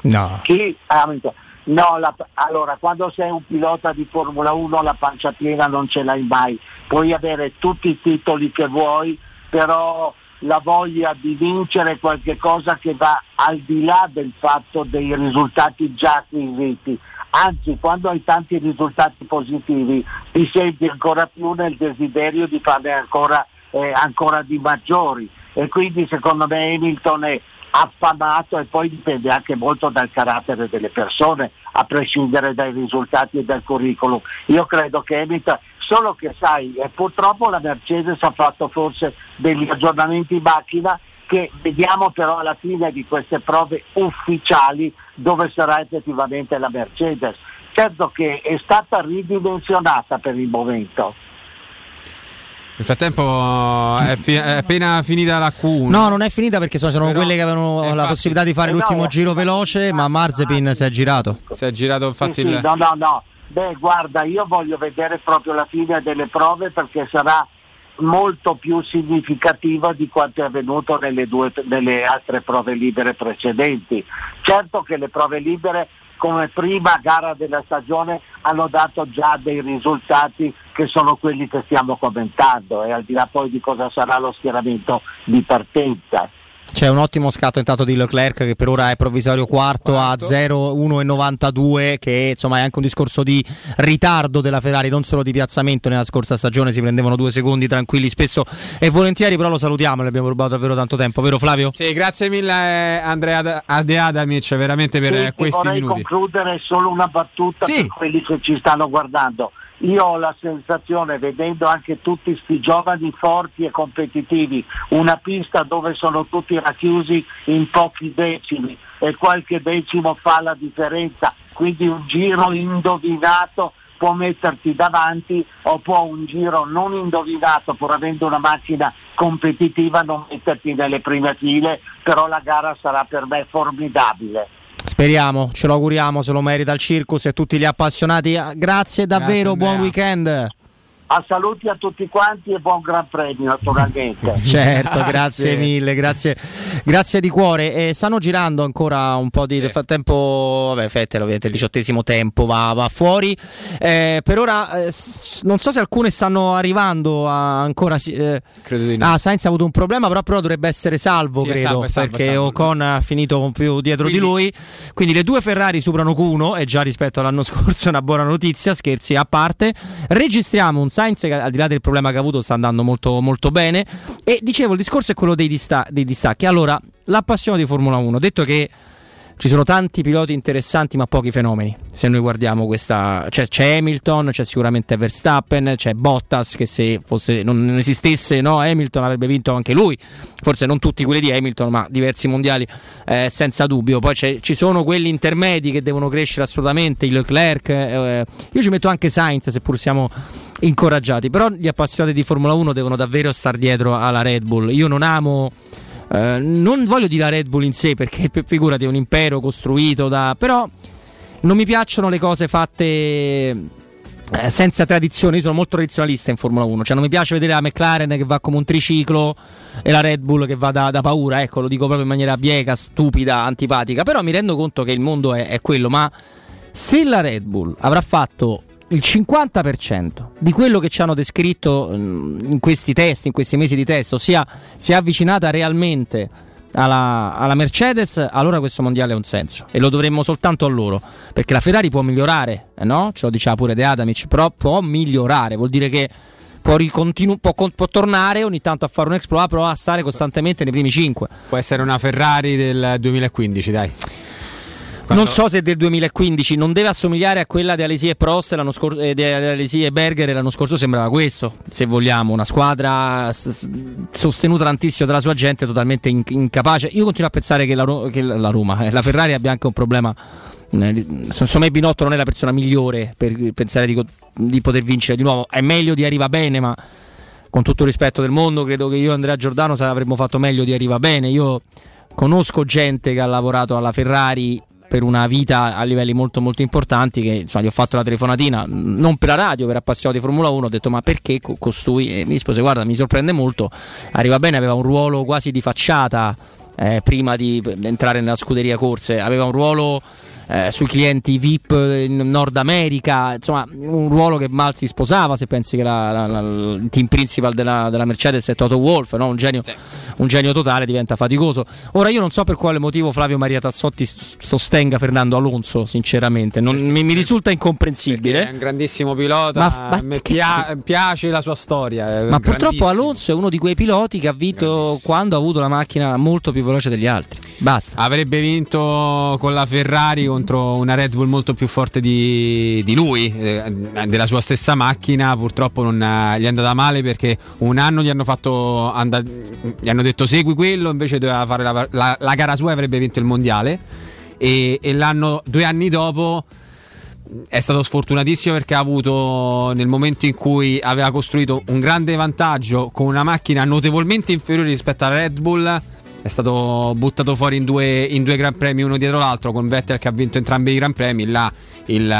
No. Chi? Hamilton. No, la, allora quando sei un pilota di Formula 1 la pancia piena non ce l'hai mai, puoi avere tutti i titoli che vuoi, però la voglia di vincere qualche cosa che va al di là del fatto dei risultati già acquisiti anzi quando hai tanti risultati positivi ti senti ancora più nel desiderio di farne ancora, eh, ancora di maggiori e quindi secondo me Hamilton è affamato e poi dipende anche molto dal carattere delle persone a prescindere dai risultati e dal curriculum. Io credo che Hamilton, solo che sai, eh, purtroppo la Mercedes ha fatto forse degli aggiornamenti in macchina che vediamo però alla fine di queste prove ufficiali dove sarà effettivamente la Mercedes. Certo che è stata ridimensionata per il momento. Nel frattempo è, fi- è, appena finita la Q1. No, non è finita perché sono Però, quelle che avevano la infatti, possibilità di fare eh l'ultimo no, giro veloce, ma Marzepin si è girato. Si è girato infatti sì, il... sì, No, no, no. Beh, guarda, io voglio vedere proprio la fine delle prove perché sarà molto più significativa di quanto è avvenuto nelle, due, nelle altre prove libere precedenti. Certo che le prove libere come prima gara della stagione hanno dato già dei risultati che sono quelli che stiamo commentando e al di là poi di cosa sarà lo schieramento di partenza. C'è un ottimo scatto intanto di Leclerc che per ora è provvisorio quarto, quarto. a 0,1,92 che insomma è anche un discorso di ritardo della Ferrari, non solo di piazzamento nella scorsa stagione, si prendevano due secondi tranquilli spesso e volentieri, però lo salutiamo, le abbiamo rubato davvero tanto tempo, vero Flavio? Sì, grazie mille eh, Andrea Ade Adamic veramente per sì, questi vorrei minuti. Vorrei concludere solo una battuta sì. per quelli che ci stanno guardando io ho la sensazione, vedendo anche tutti questi giovani forti e competitivi, una pista dove sono tutti racchiusi in pochi decimi e qualche decimo fa la differenza, quindi un giro indovinato può metterti davanti o può un giro non indovinato pur avendo una macchina competitiva non metterti nelle prime file, però la gara sarà per me formidabile. Speriamo, ce lo auguriamo, se lo merita il circus e tutti gli appassionati. Grazie davvero, Grazie, buon weekend. A saluti a tutti quanti e buon Gran Premio naturalmente. Certo, grazie, mille, grazie, grazie di cuore. Eh, stanno girando ancora un po' di nel frattempo. Vabbè, Fettel ovviamente il diciottesimo tempo va, va fuori. Eh, per ora eh, s- non so se alcune stanno arrivando a- ancora. eh, Credo di no. Ah, Sainz ha avuto un problema, però, però dovrebbe essere salvo, Sì, credo, salvo, salvo, perché salvo. Ocon ha finito più dietro Quindi- di lui. Quindi le due Ferrari superano Q1 e già rispetto all'anno scorso è una buona notizia, scherzi a parte. Registriamo un Sainz che al di là del problema che ha avuto sta andando molto, molto bene e dicevo il discorso è quello dei, dista- dei distacchi. Allora, l'appassione di Formula 1, detto che ci sono tanti piloti interessanti ma pochi fenomeni. Se noi guardiamo questa, cioè, c'è Hamilton, c'è sicuramente Verstappen, c'è Bottas che se fosse, non esistesse no, Hamilton avrebbe vinto anche lui. Forse non tutti quelli di Hamilton, ma diversi mondiali eh, senza dubbio. Poi ci sono quelli intermedi che devono crescere assolutamente, i Leclerc. eh, io ci metto anche Sainz, seppur siamo incoraggiati. Però gli appassionati di Formula 1 devono davvero star dietro alla Red Bull. Io non amo. eh, non voglio dire la Red Bull in sé perché figurati è un impero costruito da. però non mi piacciono le cose fatte eh, senza tradizione. Io sono molto tradizionalista in Formula 1. Cioè, non mi piace vedere la McLaren che va come un triciclo e la Red Bull che va da, da paura. Ecco, lo dico proprio in maniera bieca, stupida, antipatica. Però mi rendo conto che il mondo è, è quello. Ma se la Red Bull avrà fatto il 50% di quello che ci hanno descritto mm, in questi test, in questi mesi di test, ossia si è avvicinata realmente alla, alla Mercedes, allora questo mondiale ha un senso e lo dovremmo soltanto a loro, perché la Ferrari può migliorare, eh no? Ce lo diceva pure De Adamic, però può migliorare, vuol dire che può, ricontinu- può, può tornare ogni tanto a fare un exploit, però a stare costantemente nei primi 5. Può essere una Ferrari del 2015, dai. Non so se del 2015 non deve assomigliare a quella di Alesi e Prost l'anno scorso, eh, di Alesi e Berger l'anno scorso sembrava questo, se vogliamo, una squadra sostenuta tantissimo dalla sua gente, totalmente in- incapace. Io continuo a pensare che la, Ro- che la Roma, eh, la Ferrari abbia anche un problema. eh, Secondo me Binotto non è la persona migliore per pensare di, di poter vincere di nuovo. È meglio di Arriva Bene, ma con tutto il rispetto del mondo, credo che io e Andrea Giordano avremmo fatto meglio di Arriva Bene. Io conosco gente che ha lavorato alla Ferrari per una vita a livelli molto molto importanti che insomma gli ho fatto la telefonatina non per la radio per appassionati di Formula 1 ho detto ma perché co- costui? E mi rispose guarda mi sorprende molto arriva bene aveva un ruolo quasi di facciata eh, prima di entrare nella scuderia corse aveva un ruolo eh, sui clienti VIP in Nord America, insomma un ruolo che mal si sposava se pensi che la- la- la- il team principal della, della Mercedes è Toto Wolff, no? un, genio, un genio totale diventa faticoso. Ora io non so per quale motivo Flavio Maria Tassotti sostenga Fernando Alonso, sinceramente, non, mi, mi risulta incomprensibile. È un grandissimo pilota, Ma ma me pia- piace la sua storia. Ma purtroppo. Alonso è uno di quei piloti che ha vinto quando ha avuto la macchina molto più veloce degli altri. Basta. Avrebbe vinto con la Ferrari contro una Red Bull molto più forte di, di lui, eh, della sua stessa macchina. Purtroppo non eh, gli è andata male perché un anno gli hanno, fatto and- gli hanno detto segui quello, invece doveva fare la, la- la gara sua e avrebbe vinto il mondiale. E, e l'anno, due anni dopo è stato sfortunatissimo perché ha avuto nel momento in cui aveva costruito un grande vantaggio con una macchina notevolmente inferiore rispetto alla Red Bull è stato buttato fuori in due, in due Gran Premi uno dietro l'altro con Vettel che ha vinto entrambi i Gran Premi là il,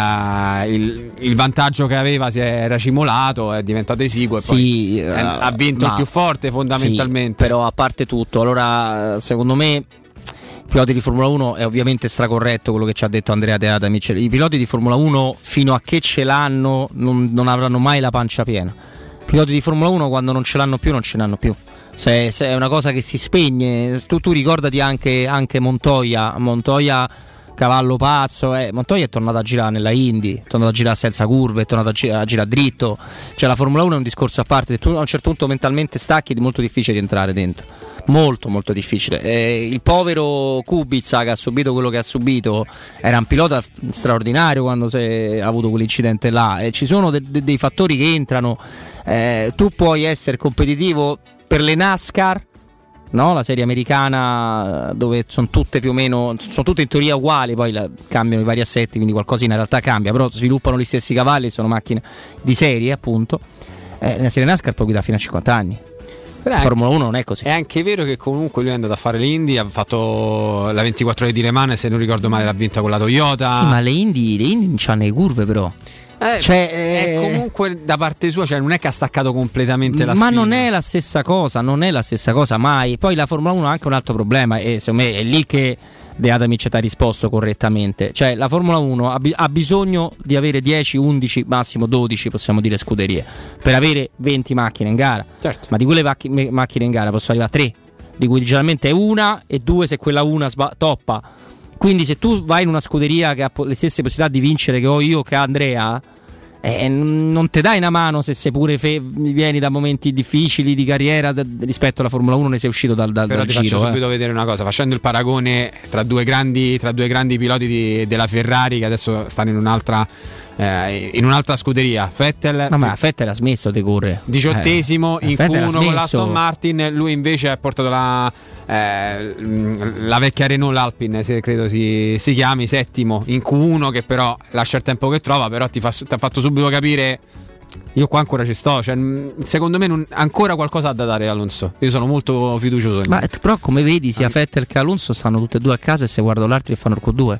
il- il vantaggio che aveva si è racimolato è diventato esiguo e Sì, poi eh, è- ha vinto il ma- più forte fondamentalmente Sì, però a parte tutto, allora secondo me i piloti di Formula 1 è ovviamente stracorretto quello che ci ha detto Andrea De Adamic. I piloti di Formula 1 fino a che ce l'hanno non, non avranno mai la pancia piena. I piloti di Formula 1 quando non ce l'hanno più non ce l'hanno più. Se, se è una cosa che si spegne, tu, tu ricordati anche, anche Montoya, Montoya cavallo pazzo, eh. Montoya è tornato a girare nella Indy, è tornato a girare senza curve, è tornato a, gi- a girare dritto. Cioè la Formula 1 è un discorso a parte, se tu a un certo punto mentalmente stacchi è molto difficile di entrare dentro. Molto molto difficile. Eh, il povero Kubica che ha subito quello che ha subito era un pilota straordinario quando si è- avuto quell'incidente là. E ci sono de- de- dei fattori che entrano. Eh, tu puoi essere competitivo per le NASCAR, no? la serie americana eh, dove sono tutte più o meno, sono tutte in teoria uguali, poi la- cambiano i vari assetti, quindi qualcosa in realtà cambia, però sviluppano gli stessi cavalli, sono macchine di serie appunto. Eh, nella serie NASCAR puoi guidare fino a 50 anni. Però Formula 1 non è così. È anche vero che comunque lui è andato a fare l'Indy, ha fatto la 24 ore di Le Mans, se non ricordo male l'ha vinta con la Toyota. Sì, ma le Indy, le Indy non c'hanno le curve però. Eh, Cioè, è eh, comunque da parte sua, cioè non è che ha staccato completamente la Ma spina. non è la stessa cosa, non è la stessa cosa mai. Poi la Formula 1 ha anche un altro problema e secondo me è lì che De Adamic ti ha risposto correttamente. Cioè la Formula 1 ha, ha bisogno di avere 10, 11, massimo 12, possiamo dire, scuderie per avere 20 macchine in gara. Certo. Ma di quelle me- macchine in gara possono arrivare a 3, di cui generalmente è una e due se quella una sba- toppa. Quindi se tu vai in una scuderia che ha le stesse possibilità di vincere che ho io che ha Andrea, eh, n- non ti dai una mano se sei pure fe- vieni da momenti difficili di carriera d- rispetto alla Formula 1 ne sei uscito dal, dal, Però dal ti giro. faccio eh. subito vedere una cosa, facendo il paragone tra due grandi, tra due grandi piloti di- della Ferrari che adesso stanno in un'altra, eh, in un'altra scuderia. Vettel Ma, ma Vettel ha smesso di correre. diciottesimo Eh, in Vettel ha Q1 con l'Aston Martin, lui invece ha portato la, eh, la vecchia Renault, l'Alpine, se credo si, si chiami, settimo in Q1 che però lascia il tempo che trova, però ti, fa- ti ha fatto subito capire... Io qua ancora ci sto, cioè, mm, secondo me non- ancora qualcosa ha da dare Alonso. Io sono molto fiducioso. Ma però come vedi sia Vettel che Alonso stanno tutte e due a casa e se guardo l'altro e fanno il Q2.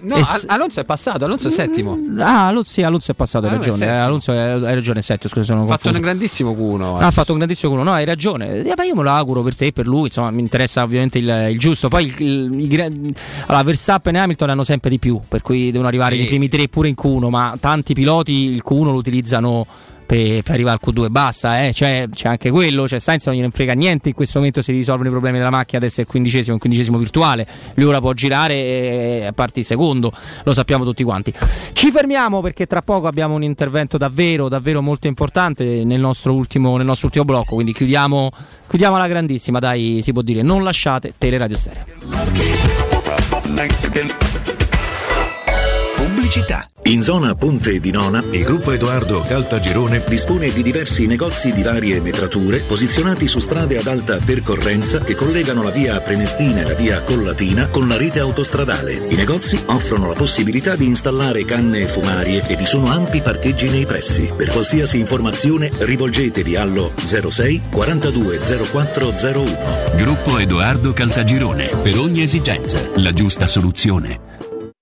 no, Al- Alonso è passato, Alonso è settimo. Ah, Alonso, sì, Alonso è passato, hai Alonso è ragione. eh, settimo. Alonso è- hai ragione, è settimo, scusa, sono Ha fatto un grandissimo Q1. Ah, ha fatto un grandissimo culo, no, hai ragione. Eh, ma io me lo auguro per te e per lui, insomma, mi interessa ovviamente il, il giusto. Poi il, il- allora, Verstappen e Hamilton hanno sempre di più, per cui devono arrivare Sì, nei primi tre pure in Q1, ma tanti piloti il Q1 lo utilizzano per, per arrivare al Q2 e basta, eh. Cioè, c'è anche quello, cioè Sainz non gliene frega niente, in questo momento si risolvono i problemi della macchina, adesso è il quindicesimo, un quindicesimo virtuale, lui ora può girare e a parte il secondo, lo sappiamo tutti quanti. Ci fermiamo perché tra poco abbiamo un intervento davvero, davvero molto importante nel nostro ultimo, nel nostro ultimo blocco, quindi chiudiamo, chiudiamo alla grandissima, dai, si può dire, non lasciate Teleradio Stereo. Pubblicità. In zona Ponte di Nona, il gruppo Edoardo Caltagirone dispone di diversi negozi di varie metrature posizionati su strade ad alta percorrenza che collegano la via Prenestina e la via Collatina con la rete autostradale. I negozi offrono la possibilità di installare canne fumarie e vi sono ampi parcheggi nei pressi. Per qualsiasi informazione rivolgetevi allo 06 42 0401. Gruppo Edoardo Caltagirone. Per ogni esigenza, la giusta soluzione.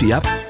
WhatsApp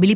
Corri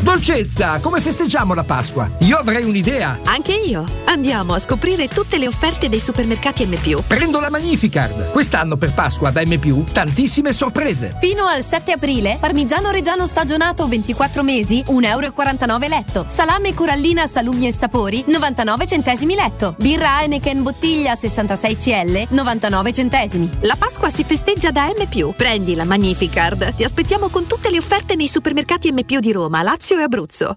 Dolcezza, come festeggiamo la Pasqua? Io avrei un'idea. Anche io. Andiamo a scoprire tutte le offerte dei supermercati M+. Prendo la Magnificard. Quest'anno per Pasqua da M+, tantissime sorprese. Fino al 7 aprile, parmigiano reggiano stagionato 24 mesi, 1,49 euro letto. Salame corallina salumi e sapori, 99 centesimi letto. Birra Heineken bottiglia 66 CL, 99 centesimi. La Pasqua si festeggia da M+. Prendi la Magnificard. Ti aspettiamo con tutte le offerte nei supermercati M+, di Roma, Lazio e Abruzzo.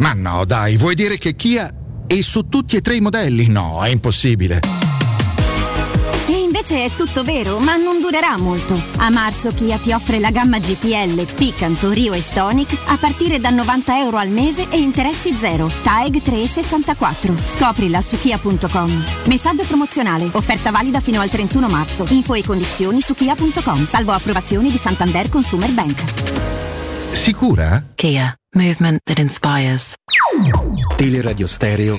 Ma no, dai, vuoi dire che Kia è su tutti e tre i modelli? No, è impossibile. E invece è tutto vero, ma non durerà molto. A marzo Kia ti offre la gamma GPL, Picanto, Rio e Stonic a partire da 90 euro al mese e interessi zero. TAEG 364. Scoprila su kia.com. Messaggio promozionale. Offerta valida fino al 31 marzo. Info e condizioni su kia.com. Salvo approvazioni di Santander Consumer Bank. Sicura? Kia. Movement that inspires. Teleradio Stereo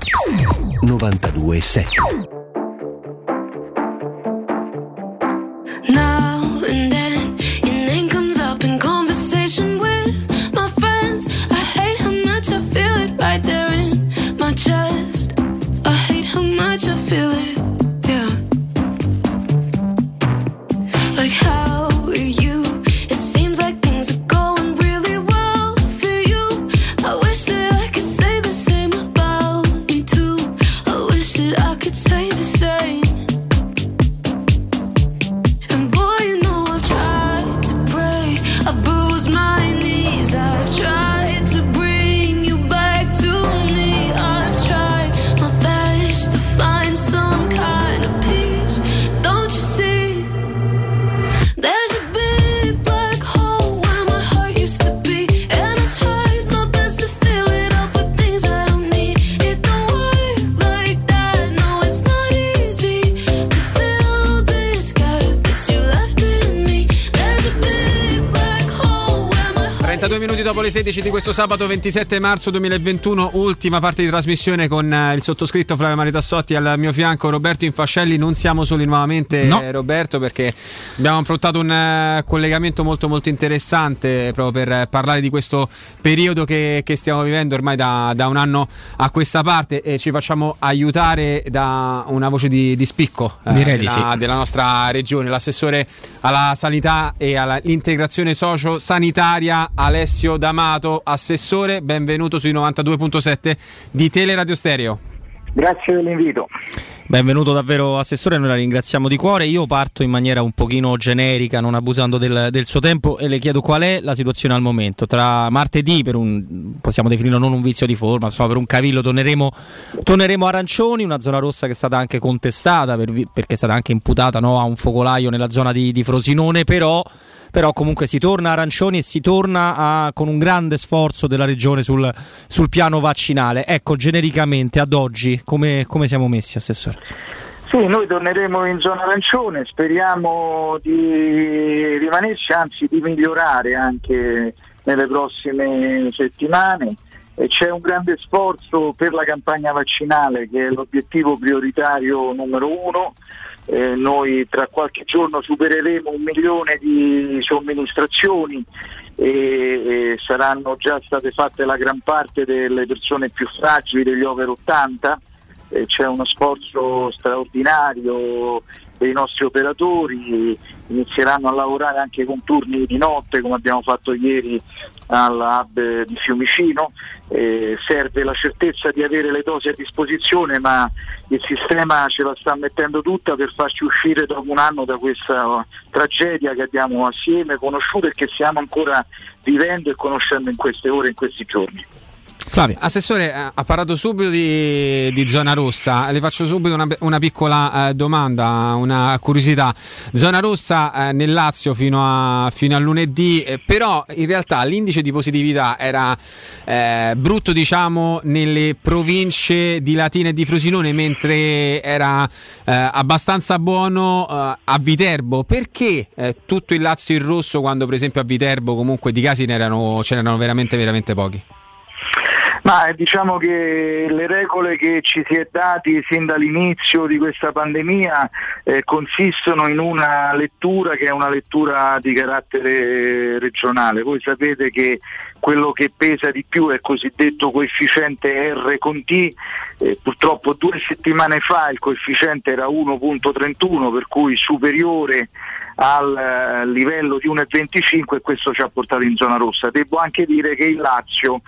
92.7 dopo le 16 di questo sabato 27 marzo 2021, ultima parte di trasmissione con eh, il sottoscritto Flavio Maritassotti al mio fianco Roberto Infascelli. Non siamo soli nuovamente No. Roberto perché abbiamo affrontato un eh, collegamento molto molto interessante proprio per eh, parlare di questo periodo che, che stiamo vivendo ormai da, da un anno a questa parte e ci facciamo aiutare da una voce di, di spicco eh, Direi di della, sì. della nostra regione, l'assessore alla sanità e all'integrazione socio-sanitaria Alessio D'Amato. Assessore, benvenuto sui 92.7 di Teleradio Stereo. Grazie dell'invito. Benvenuto davvero Assessore, noi la ringraziamo di cuore. Io parto in maniera un pochino generica, non abusando del, del suo tempo e le chiedo qual è la situazione al momento. Tra martedì, per un, possiamo definirlo non un vizio di forma, insomma per un cavillo torneremo, torneremo a Arancioni, una zona rossa che è stata anche contestata per perché è stata anche imputata no, a un focolaio nella zona di, di Frosinone, però però comunque si torna Arancioni e si torna a- con un grande sforzo della regione sul, sul piano vaccinale. Ecco, genericamente ad oggi come, come siamo messi, Assessore? Sì, noi torneremo in zona arancione, speriamo di rimanerci, anzi di migliorare anche nelle prossime settimane. E c'è un grande sforzo per la campagna vaccinale che è l'obiettivo prioritario numero uno. Eh, noi tra qualche giorno supereremo un milione di somministrazioni e, e saranno già state fatte la gran parte delle persone più fragili degli over 80 eh, c'è uno sforzo straordinario dei nostri operatori, inizieranno a lavorare anche con turni di notte come abbiamo fatto ieri alla hub di Fiumicino, Eh, serve la certezza di avere le dosi a disposizione ma il sistema ce la sta mettendo tutta per farci uscire dopo un anno da questa tragedia che abbiamo assieme conosciuto e che stiamo ancora vivendo e conoscendo in queste ore, in questi giorni. Flavio. Assessore, eh, ha parlato subito di, di zona rossa, le faccio subito una, una piccola eh, domanda, una curiosità. Zona rossa eh, nel Lazio fino a, fino a lunedì, eh, però in realtà l'indice di positività era eh, brutto diciamo nelle province di Latina e di Frosinone, mentre era eh, abbastanza buono a Viterbo. Perché tutto il Lazio in rosso quando per esempio a Viterbo comunque di casi ce n'erano veramente, veramente pochi? Ma diciamo che le regole che ci si è dati sin dall'inizio di questa pandemia eh, consistono in una lettura che è una lettura di carattere regionale. Voi sapete che quello che pesa di più è il cosiddetto coefficiente R con T, eh, purtroppo due settimane fa il coefficiente era 1.31 per cui superiore al eh, livello di 1,25 e questo ci ha portato in zona rossa. Devo anche dire che il Lazio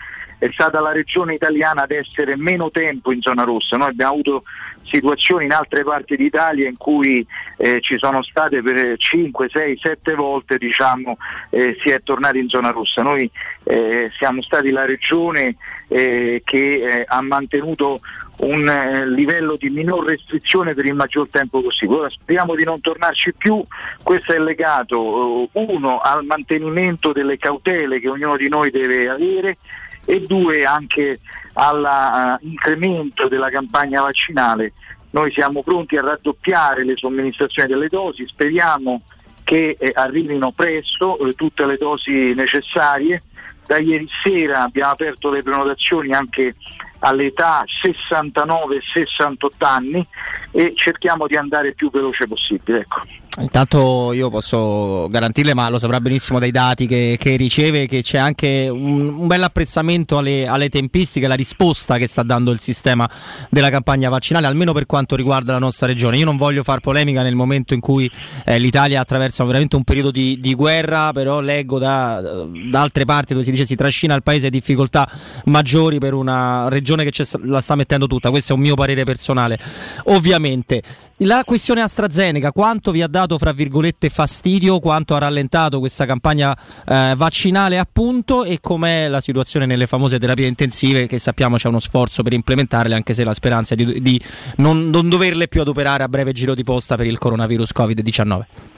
è stata la regione italiana ad essere meno tempo in zona rossa. Noi abbiamo avuto situazioni in altre parti d'Italia in cui eh, ci sono state per 5, 6, 7 volte diciamo, eh, si è tornati in zona rossa. Noi eh, siamo stati la regione eh, che eh, ha mantenuto un eh, livello di minor restrizione per il maggior tempo possibile. Ora speriamo di non tornarci più, questo è legato uno al mantenimento delle cautele che ognuno di noi deve avere e due anche all'incremento della campagna vaccinale. Noi siamo pronti a raddoppiare le somministrazioni delle dosi, speriamo che eh, arrivino presto eh, tutte le dosi necessarie. Da ieri sera abbiamo aperto le prenotazioni anche all'età 69-68 anni e cerchiamo di andare più veloce possibile. Ecco. Intanto io posso garantirle, ma lo saprà benissimo dai dati che, che riceve, che c'è anche un, un bel apprezzamento alle, alle, tempistiche, alla risposta che sta dando il sistema della campagna vaccinale, almeno per quanto riguarda la nostra regione. Io non voglio far polemica nel momento in cui eh, l'Italia attraversa veramente un periodo di, di guerra, però leggo da, da, altre parti dove si dice si trascina il paese a difficoltà maggiori per una regione che la sta mettendo tutta. Questo è un mio parere personale. Ovviamente la questione AstraZeneca, quanto vi ha dato fra virgolette fastidio, quanto ha rallentato questa campagna eh, vaccinale appunto e com'è la situazione nelle famose terapie intensive che sappiamo c'è uno sforzo per implementarle anche se la speranza è di, di non, non doverle più adoperare a breve giro di posta per il coronavirus Covid-19.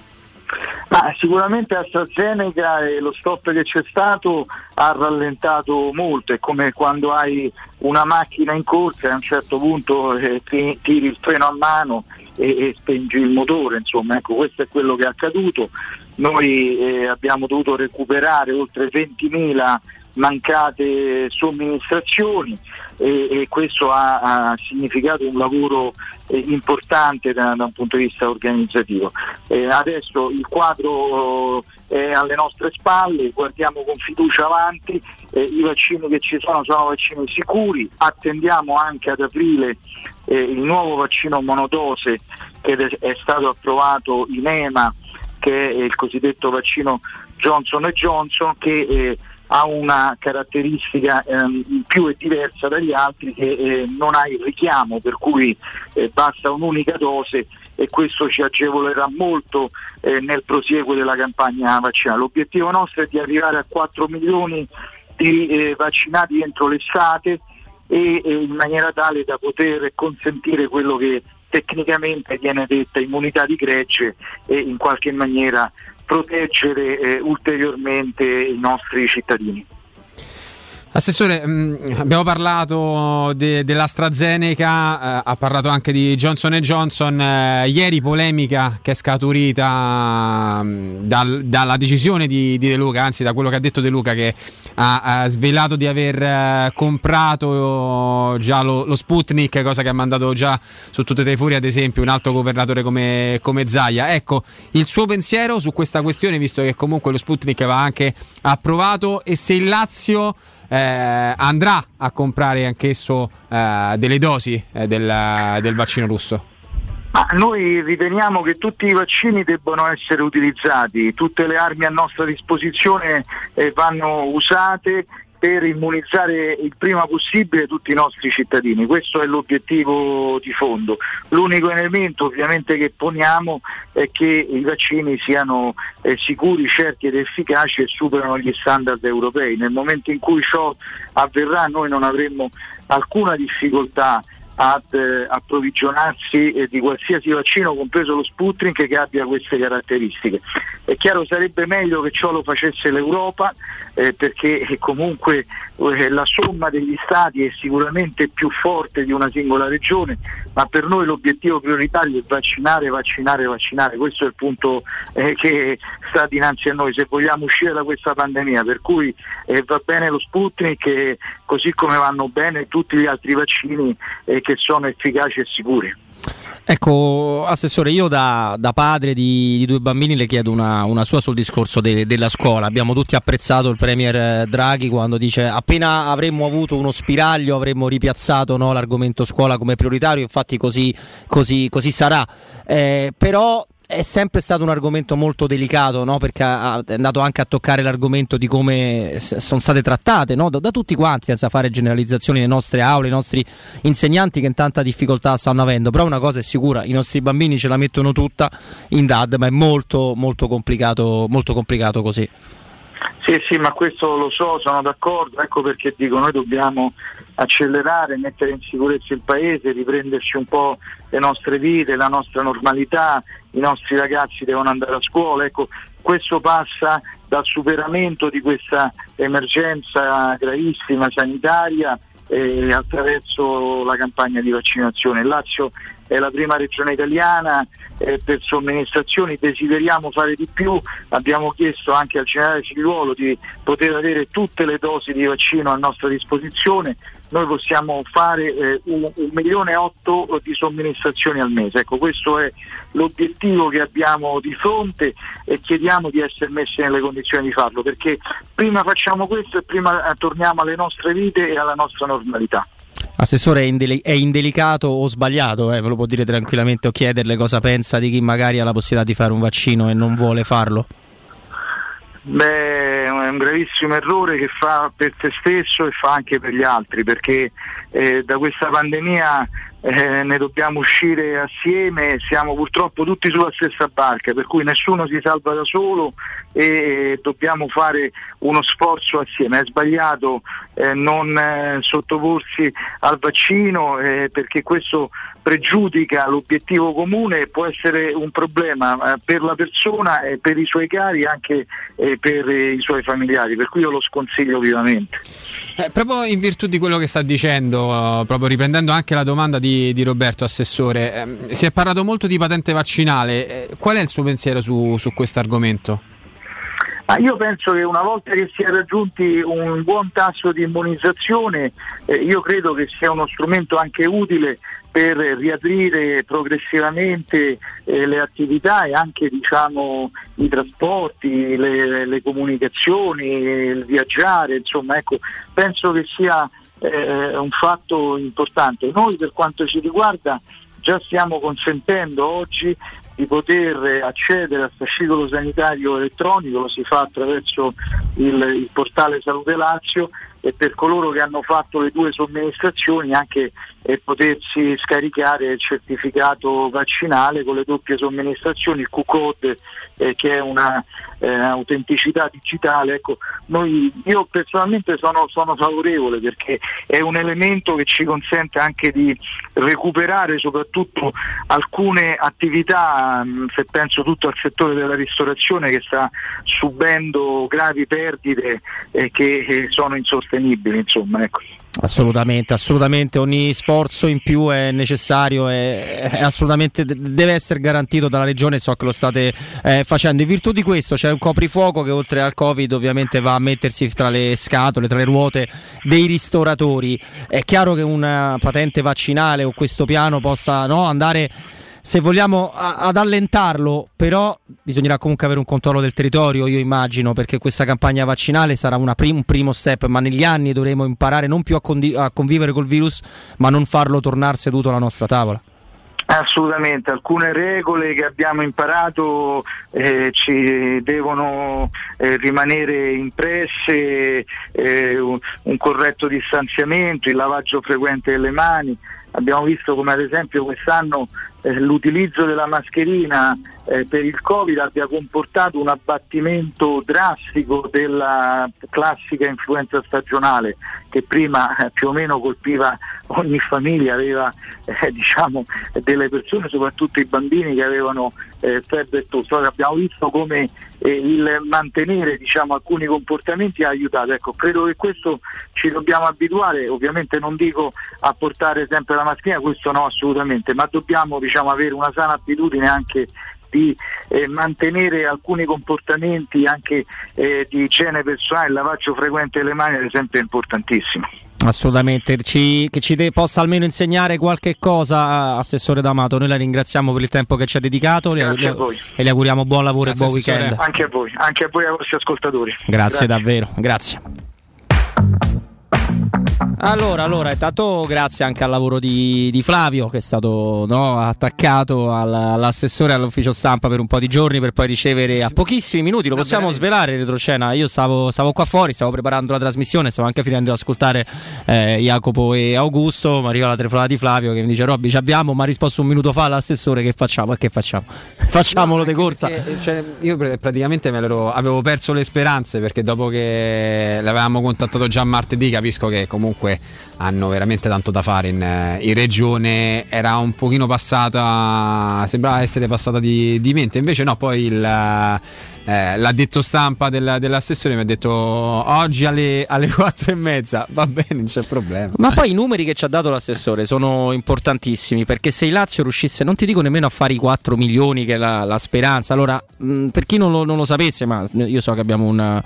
Ma sicuramente AstraZeneca e lo stop che c'è stato ha rallentato molto, è come quando hai una macchina in corsa e a un certo punto eh, tiri il freno a mano e, e spengi il motore, insomma, ecco, questo è quello che è accaduto. Noi eh, abbiamo dovuto recuperare oltre 20.000 mancate somministrazioni e, e questo ha, ha, significato un lavoro eh, importante da, da, un punto di vista organizzativo. Eh, adesso il quadro è alle nostre spalle, guardiamo con fiducia avanti, eh, i vaccini che ci sono sono vaccini sicuri, attendiamo anche ad aprile eh, il nuovo vaccino monodose che è stato approvato in EMA, che è il cosiddetto vaccino Johnson Johnson, che eh, ha una caratteristica ehm, più e diversa dagli altri che eh, non ha il richiamo, per cui eh, basta un'unica dose e questo ci agevolerà molto eh, nel prosieguo della campagna vaccinale. L'obiettivo nostro è di arrivare a 4 milioni di eh, vaccinati entro l'estate e, e in maniera tale da poter consentire quello che tecnicamente viene detta immunità di gregge e in qualche maniera proteggere eh, ulteriormente i nostri cittadini. Assessore, mh, mm, abbiamo parlato de, dell'AstraZeneca, eh, ha parlato anche di Johnson Johnson. Eh, ieri polemica che è scaturita mh, mm, dal, dalla decisione di, di, De Luca, anzi da quello che ha detto De Luca che ha, ha svelato di aver eh, comprato già lo, lo, Sputnik, cosa che ha mandato già su tutte le furie, ad esempio, un altro governatore come, come Zaia. Ecco, il suo pensiero su questa questione, visto che comunque lo Sputnik va anche approvato e se il Lazio eh, andrà a comprare anch'esso eh, delle dosi eh, del, del vaccino russo? Ma noi riteniamo che tutti i vaccini debbano essere utilizzati, tutte le armi a nostra disposizione eh, vanno usate per immunizzare il prima possibile tutti i nostri cittadini. Questo è l'obiettivo di fondo. L'unico elemento ovviamente che poniamo è che i vaccini siano eh, sicuri, certi ed efficaci e superano gli standard europei. Nel momento in cui ciò avverrà noi non avremmo alcuna difficoltà ad eh, approvvigionarsi eh, di qualsiasi vaccino, compreso lo Sputnik, che abbia queste caratteristiche. È chiaro sarebbe meglio che ciò lo facesse l'Europa, eh, perché eh, comunque eh, la somma degli stati è sicuramente più forte di una singola regione, ma per noi l'obiettivo prioritario è vaccinare, vaccinare, vaccinare. Questo è il punto eh, che sta dinanzi a noi, se vogliamo uscire da questa pandemia. Per cui va bene lo Sputnik, così come vanno bene tutti gli altri vaccini che sono efficaci e sicuri. Ecco, Assessore, io da, da padre di, di, due bambini le chiedo una, una sua sul discorso de, della scuola. Abbiamo tutti apprezzato il Premier Draghi quando dice appena avremmo avuto uno spiraglio avremmo ripiazzato no, l'argomento scuola come prioritario, infatti così, così, così sarà. Eh, però è sempre stato un argomento molto delicato, no? perché è andato anche a toccare l'argomento di come sono state trattate no? da, da, tutti quanti, senza fare generalizzazioni le nostre aule, i nostri insegnanti che in tanta difficoltà stanno avendo. Però una cosa è sicura, i nostri bambini ce la mettono tutta in DAD, ma è molto, molto, complicato, molto complicato così. Sì, sì, ma questo lo so, sono d'accordo, ecco perché dico noi dobbiamo accelerare, mettere in sicurezza il paese, riprenderci un po' le nostre vite, la nostra normalità, i nostri ragazzi devono andare a scuola, ecco, questo passa dal superamento di questa emergenza gravissima sanitaria eh, attraverso la campagna di vaccinazione. Il Lazio è la prima regione italiana eh, per somministrazioni, desideriamo fare di più, abbiamo chiesto anche al generale Ciruolo di poter avere tutte le dosi di vaccino a nostra disposizione, noi possiamo fare eh, un, un, milione e otto di somministrazioni al mese. Ecco, questo è l'obiettivo che abbiamo di fronte e chiediamo di essere messi nelle condizioni di farlo, perché prima facciamo questo e prima torniamo alle nostre vite e alla nostra normalità. Assessore, è, indeli- è indelicato o sbagliato, eh, ve lo può dire tranquillamente o chiederle cosa pensa di chi magari ha la possibilità di fare un vaccino e non vuole farlo? Beh, è un gravissimo errore che fa per se stesso e fa anche per gli altri, perché eh, da questa pandemia eh, ne dobbiamo uscire assieme, siamo purtroppo tutti sulla stessa barca, per cui nessuno si salva da solo e dobbiamo fare uno sforzo assieme. È sbagliato eh, non eh, sottoporsi al vaccino eh, perché questo pregiudica l'obiettivo comune e può essere un problema eh, per la persona e per i suoi cari e anche eh, per i suoi familiari, per cui io lo sconsiglio vivamente. Eh, proprio in virtù di quello che sta dicendo, proprio riprendendo anche la domanda di, di Roberto, Assessore, ehm, si è parlato molto di patente vaccinale, eh, qual è il suo pensiero su, su questo argomento? Ma io penso che una volta che si è raggiunti un buon tasso di immunizzazione, eh, io credo che sia uno strumento anche utile per riaprire progressivamente eh, le attività e anche diciamo, i trasporti, le, le, comunicazioni, il viaggiare, insomma, ecco, penso che sia eh, un fatto importante. Noi per quanto ci riguarda già stiamo consentendo oggi di poter accedere al fascicolo sanitario elettronico, lo si fa attraverso il, il portale Salute Lazio e per coloro che hanno fatto le due somministrazioni anche eh, potersi scaricare il certificato vaccinale con le doppie somministrazioni, il Q-code eh, che è una eh, digitale. Ecco, noi, io personalmente sono, sono, favorevole perché è un elemento che ci consente anche di recuperare soprattutto alcune attività, mh, se penso tutto al settore della ristorazione che sta subendo gravi perdite eh, che sono insostenibili sostenibili. Insomma, ecco. Assolutamente, assolutamente, ogni sforzo in più è necessario e deve essere garantito dalla regione, so che lo state eh, facendo. In virtù di questo c'è un coprifuoco che oltre al Covid ovviamente va a mettersi tra le scatole, tra le ruote dei ristoratori. È chiaro che una patente vaccinale o questo piano possa no, andare se vogliamo a, ad allentarlo, però bisognerà comunque avere un controllo del territorio, io immagino, perché questa campagna vaccinale sarà prim- un primo step, ma negli anni dovremo imparare non più a, condi- a convivere col virus, ma non farlo tornare seduto alla nostra tavola. Assolutamente, alcune regole che abbiamo imparato eh, ci devono eh, rimanere impresse, eh, un, un corretto distanziamento, il lavaggio frequente delle mani. Abbiamo visto come ad esempio quest'anno eh, l'utilizzo della mascherina eh, per il Covid abbia comportato un abbattimento drastico della classica influenza stagionale che prima eh, più o meno colpiva ogni famiglia, aveva eh, diciamo, delle persone, soprattutto i bambini che avevano eh, febbre e tosse. Ora abbiamo visto come eh, il mantenere diciamo, alcuni comportamenti ha aiutato. Ecco, credo che questo ci dobbiamo abituare, ovviamente non dico a portare sempre la mascherina, questo no assolutamente, ma dobbiamo diciamo, avere una sana abitudine anche di eh, mantenere alcuni comportamenti anche eh, di igiene personale, il lavaggio frequente delle mani ad esempio è importantissimo. Assolutamente, ci, che ci de- possa almeno insegnare qualche cosa, Assessore D'Amato. Noi la ringraziamo per il tempo che ci ha dedicato le- Grazie a le- voi. e le auguriamo buon lavoro e buon weekend. Anche a voi, anche a voi e ai vostri ascoltatori. Grazie, davvero, grazie. Allora, allora, intanto grazie anche al lavoro di, di Flavio che è stato no, attaccato al- all'assessore all'ufficio stampa per un po' di giorni per poi ricevere a pochissimi minuti, lo possiamo svelare in retrocena, io stavo, stavo qua fuori, stavo preparando la trasmissione, stavo anche finendo di ascoltare eh, Jacopo e Augusto, mi arriva la telefonata di Flavio che mi dice Robby ci abbiamo, ma ha risposto un minuto fa l'assessore che facciamo? E che facciamo? Facciamolo di corsa. Perché, cioè, io pr- praticamente avevo perso le speranze perché dopo che l'avevamo contattato già martedì capisco che comunque hanno veramente tanto da fare in, eh, in regione. Era un pochino passata sembrava essere passata di, di mente. Invece no poi il eh, l'addetto stampa del- dell'assessore mi ha detto oggi alle, alle 4 e mezza va bene non c'è problema. Ma poi i numeri che ci ha dato l'assessore sono importantissimi perché se il Lazio riuscisse, non ti dico nemmeno a fare i 4 milioni che è la, la speranza, allora mh, per chi non lo, non lo sapesse, ma io so che abbiamo un,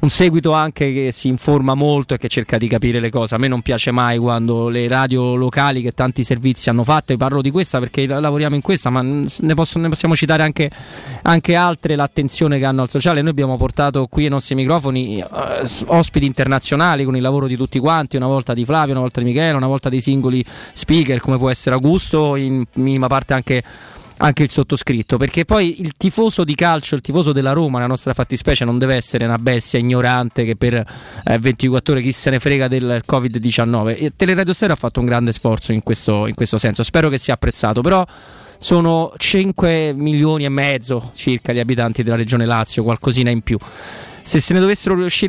un seguito anche che si informa molto e che cerca di capire le cose, a me non piace mai quando le radio locali che tanti servizi hanno fatto, io parlo di questa perché lavoriamo in questa, ma ne, posso- ne possiamo citare anche, anche altre, l'attenzione che hanno al sociale, noi abbiamo portato qui ai nostri microfoni eh, ospiti internazionali con il lavoro di tutti quanti, una volta di Flavio, una volta di Michele, una volta dei singoli speaker come può essere Augusto, in minima parte anche, anche il sottoscritto, perché poi il tifoso di calcio, il tifoso della Roma, la nostra fattispecie, non deve essere una bestia ignorante che per eh, 24 ore chi se ne frega del Covid-19. E Teleradio Stereo ha fatto un grande sforzo in questo, in questo senso, spero che sia apprezzato, però sono 5 milioni e mezzo circa gli abitanti della regione Lazio, qualcosina in più. Se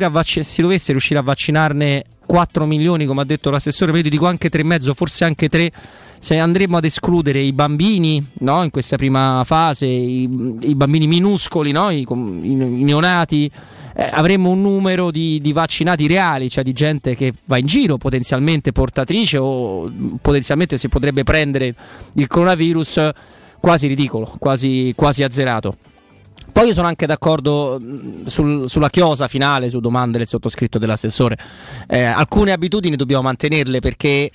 a vacci- si dovesse riuscire a vaccinarne 4 milioni, come ha detto l'assessore, io dico anche 3,5, forse anche 3, se andremo ad escludere i bambini no, in questa prima fase, i, i bambini minuscoli, no, i, i- i neonati, eh, avremmo un numero di, di vaccinati reali, cioè di gente che va in giro potenzialmente portatrice o potenzialmente si potrebbe prendere il coronavirus quasi ridicolo, quasi, quasi azzerato. Poi io sono anche d'accordo mh, sul- sulla chiosa finale, su domande del sottoscritto dell'assessore. Eh, alcune abitudini dobbiamo mantenerle perché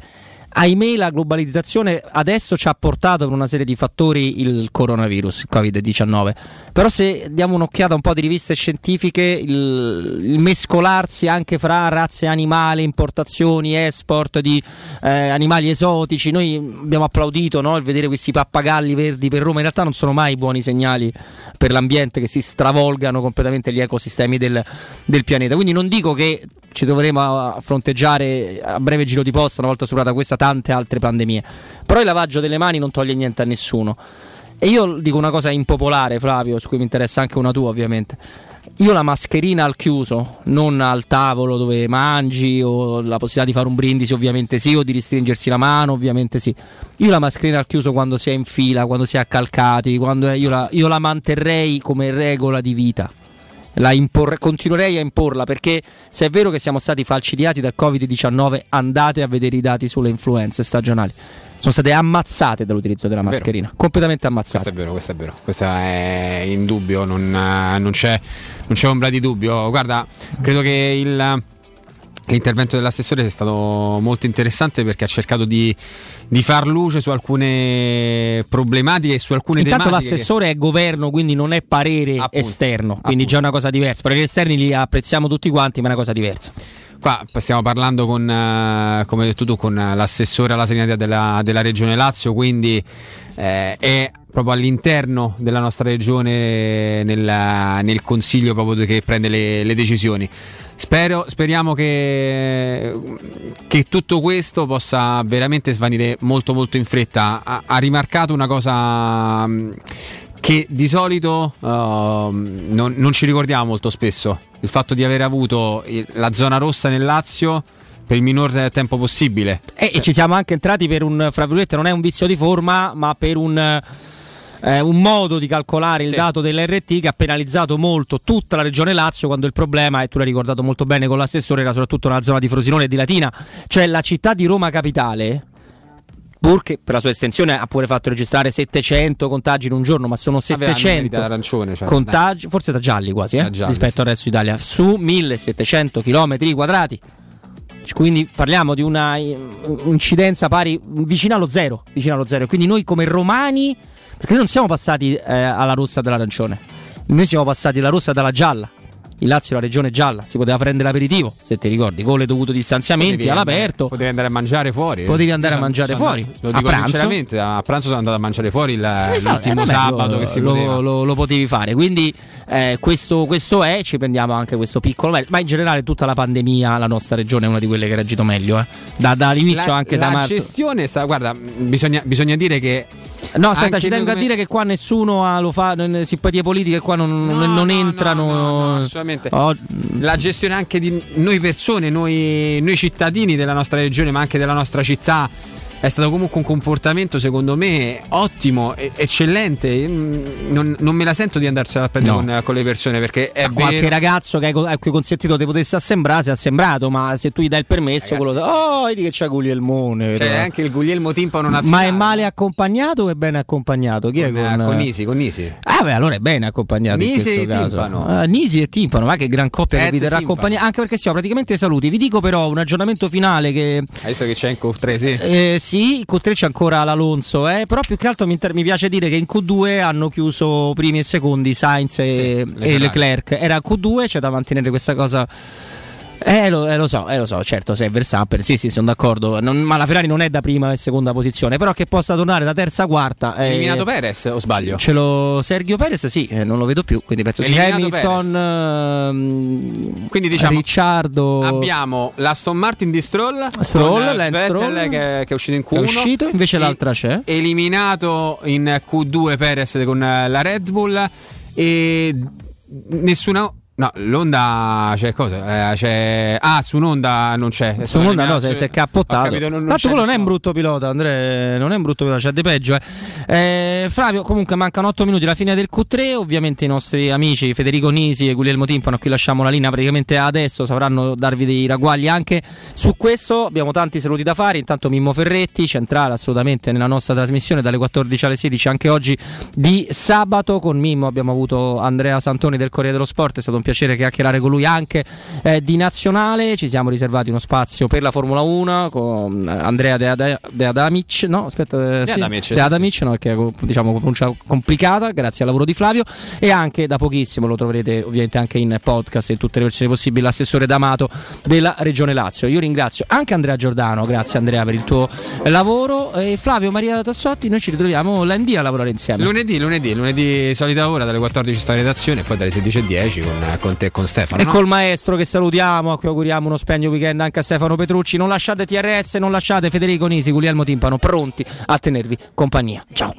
ahimè la globalizzazione adesso ci ha portato per una serie di fattori il coronavirus, il Covid-19. Però se diamo un'occhiata a un po' di riviste scientifiche, il, il mescolarsi anche fra razze animali, importazioni, export di eh, animali esotici, noi abbiamo applaudito no, il vedere questi pappagalli verdi per Roma, in realtà non sono mai buoni segnali per l'ambiente che si stravolgano completamente gli ecosistemi del, del pianeta. Quindi non dico che ci dovremo a- fronteggiare a breve giro di posta, una volta superata questa, tante altre pandemie. Però il lavaggio delle mani non toglie niente a nessuno. E io dico una cosa impopolare, Flavio, su cui mi interessa anche una tua, ovviamente. Io la mascherina al chiuso, non al tavolo dove mangi o la possibilità di fare un brindisi, ovviamente sì, o di ristringersi la mano, ovviamente sì. Io la mascherina al chiuso quando si è in fila, quando si è accalcati, quando io, la, io la manterrei come regola di vita. La imporre- continuerei a imporla perché se è vero che siamo stati falcidiati dal Covid-19, andate a vedere i dati sulle influenze stagionali. Sono state ammazzate dall'utilizzo della Vero. mascherina, completamente ammazzate. Questo è vero, questo è vero, questo è indubbio, non, eh, non c'è, non c'è ombra di dubbio. Guarda, credo che il, L'intervento dell'assessore è stato molto interessante perché ha cercato di, di far luce su alcune problematiche e su alcune Intanto tematiche. che- l'assessore è governo, quindi non è parere esterno, quindi già è una cosa diversa. Gli esterni li apprezziamo tutti quanti, ma è una cosa diversa. Qua stiamo parlando con, eh, come hai detto tu, con l'assessore alla sanità della, della regione Lazio, quindi eh, è proprio all'interno della nostra regione nel, nel consiglio proprio che prende le, le decisioni. Spero, speriamo che, che tutto questo possa veramente svanire molto molto in fretta. Ha, ha rimarcato una cosa mh, che di solito uh, non, non ci ricordiamo molto spesso, il fatto di aver avuto la zona rossa nel Lazio per il minor tempo possibile. E, e ci siamo anche entrati per un, fra virgolette, non è un vizio di forma, ma per un, eh, un modo di calcolare il dato dell'RT che ha penalizzato molto tutta la regione Lazio quando il problema, e tu l'hai ricordato molto bene con l'assessore, era soprattutto nella zona di Frosinone e di Latina. Cioè la città di Roma Capitale, pur che per la sua estensione ha pure fatto registrare 700 contagi in un giorno, ma sono Vabbè, hanno 700 meritato arancione, cioè, contagi, forse da gialli quasi, eh, Da gialli, rispetto al resto d'Italia, su 1700 km quadrati. Quindi parliamo di una eh, incidenza pari vicino allo zero, vicino allo zero. Quindi noi come romani, perché noi non siamo passati eh, alla rossa dall'arancione, noi siamo passati alla rossa dalla gialla. Il Lazio è la regione gialla, si poteva prendere l'aperitivo, se ti ricordi, con le dovute distanziamenti Potevi andare- all'aperto. Potevi andare a mangiare fuori. Potevi andare Io a mangiare sono fuori, andato- lo a dico pranzo. sinceramente, a pranzo sono andato a mangiare fuori il- Esatto, l'ultimo eh, vabbè, sabato lo, che si lo- poteva. lo- lo potevi fare. Quindi eh, questo, questo è, ci prendiamo anche questo piccolo merito. Ma in generale tutta la pandemia, la nostra regione è una di quelle che ha reagito meglio. eh. Da- dall'inizio La- anche la da marzo. gestione sta, guarda, bisogna, bisogna dire che. No, aspetta, ci tengo a come- dire che qua nessuno ha, lo fa, simpatie politiche qua non, non- non entrano. assolutamente. Oh, La gestione anche di noi persone, noi, noi cittadini della nostra regione, ma anche della nostra città. È stato comunque un comportamento secondo me ottimo, eccellente. Mm, Non, non me la sento di andarsela a prendere No. con, con le persone perché è Qualche vero. ragazzo che a cui consentito ti potesse assembrare si è assembrato, ma se tu gli dai il permesso, quello oh, vedi che c'è Guglielmone. Vedo. anche il Guglielmo Timpano ma nazionale. è male accompagnato o è bene accompagnato? Chi è con, con, con Nisi, con Nisi. Ah, beh, allora è bene accompagnato. in Nisi e caso. Timpano. Ah, Nisi e Timpano, ma che gran coppia che vi terrà compagnia. Anche perché siamo praticamente saluti. Vi dico però un aggiornamento finale che. Hai visto che c'è in Q3, sì? Eh, sì, in Q3 c'è ancora l'Alonso, eh, però più che altro mi, inter- mi piace dire che in Q2 hanno chiuso primi e secondi Sainz e, e Ferrari. Leclerc. Era Q2, c'è da mantenere questa cosa. Eh lo, eh, lo so, eh, lo so, certo, se è Verstappen, sì, sì, sono d'accordo. Non- ma la Ferrari non è da prima e seconda posizione, però che possa tornare da terza quarta. eh, Eliminato Perez o sbaglio? Ce l'ho Sergio Perez, sì, eh, non lo vedo più, quindi penso sia Hamilton, ehm, Quindi diciamo Ricciardo. abbiamo l'Aston Martin di Stroll, Stroll, Lance Stroll, che, che è uscito in Q1, che è uscito, invece l'altra c'è. eliminato in Q2 Perez con la Red Bull e nessuna No, l'onda c'è cosa? Eh, c'è... Ah, su un'onda non c'è. Su Honda no, si, si è cappottato. Capito, non- non Tanto quello non è nessuno. un brutto pilota, Andrea, non è un brutto pilota, c'è di peggio. Eh. Eh, Flavio, comunque mancano 8 minuti alla fine del Q3, ovviamente i nostri amici Federico Nisi e Guglielmo Timpano, a cui lasciamo la linea praticamente adesso, sapranno darvi dei ragguagli anche su questo. Abbiamo tanti saluti da fare, intanto Mimmo Ferretti, centrale assolutamente nella nostra trasmissione dalle 14 alle 16, anche oggi di sabato. Con Mimmo abbiamo avuto Andrea Santoni del Corriere dello Sport, è stato un piacere chiacchierare con lui anche eh, di nazionale. Ci siamo riservati uno spazio per la Formula 1 con eh, Andrea De, Ada- De Adamic. No, aspetta, eh, De sì, Adamic, De sì, Adamic, no, perché è diciamo pronuncia complicata, grazie al lavoro di Flavio. E anche da pochissimo lo troverete ovviamente anche in podcast e in tutte le versioni possibili, l'assessore D'Amato della Regione Lazio. Io ringrazio anche Andrea Giordano, grazie Andrea per il tuo eh, lavoro. E Flavio Maria Tassotti, noi ci ritroviamo l'ND a lavorare insieme. Lunedì, lunedì, lunedì solita ora dalle 14 sta redazione e poi dalle 16.10 con, con te e con Stefano. E no? col maestro che salutiamo, a cui auguriamo uno splendido weekend anche a Stefano Petrucci. Non lasciate TRS, non lasciate Federico Nisi, Guglielmo Timpano, pronti a tenervi compagnia. Ciao.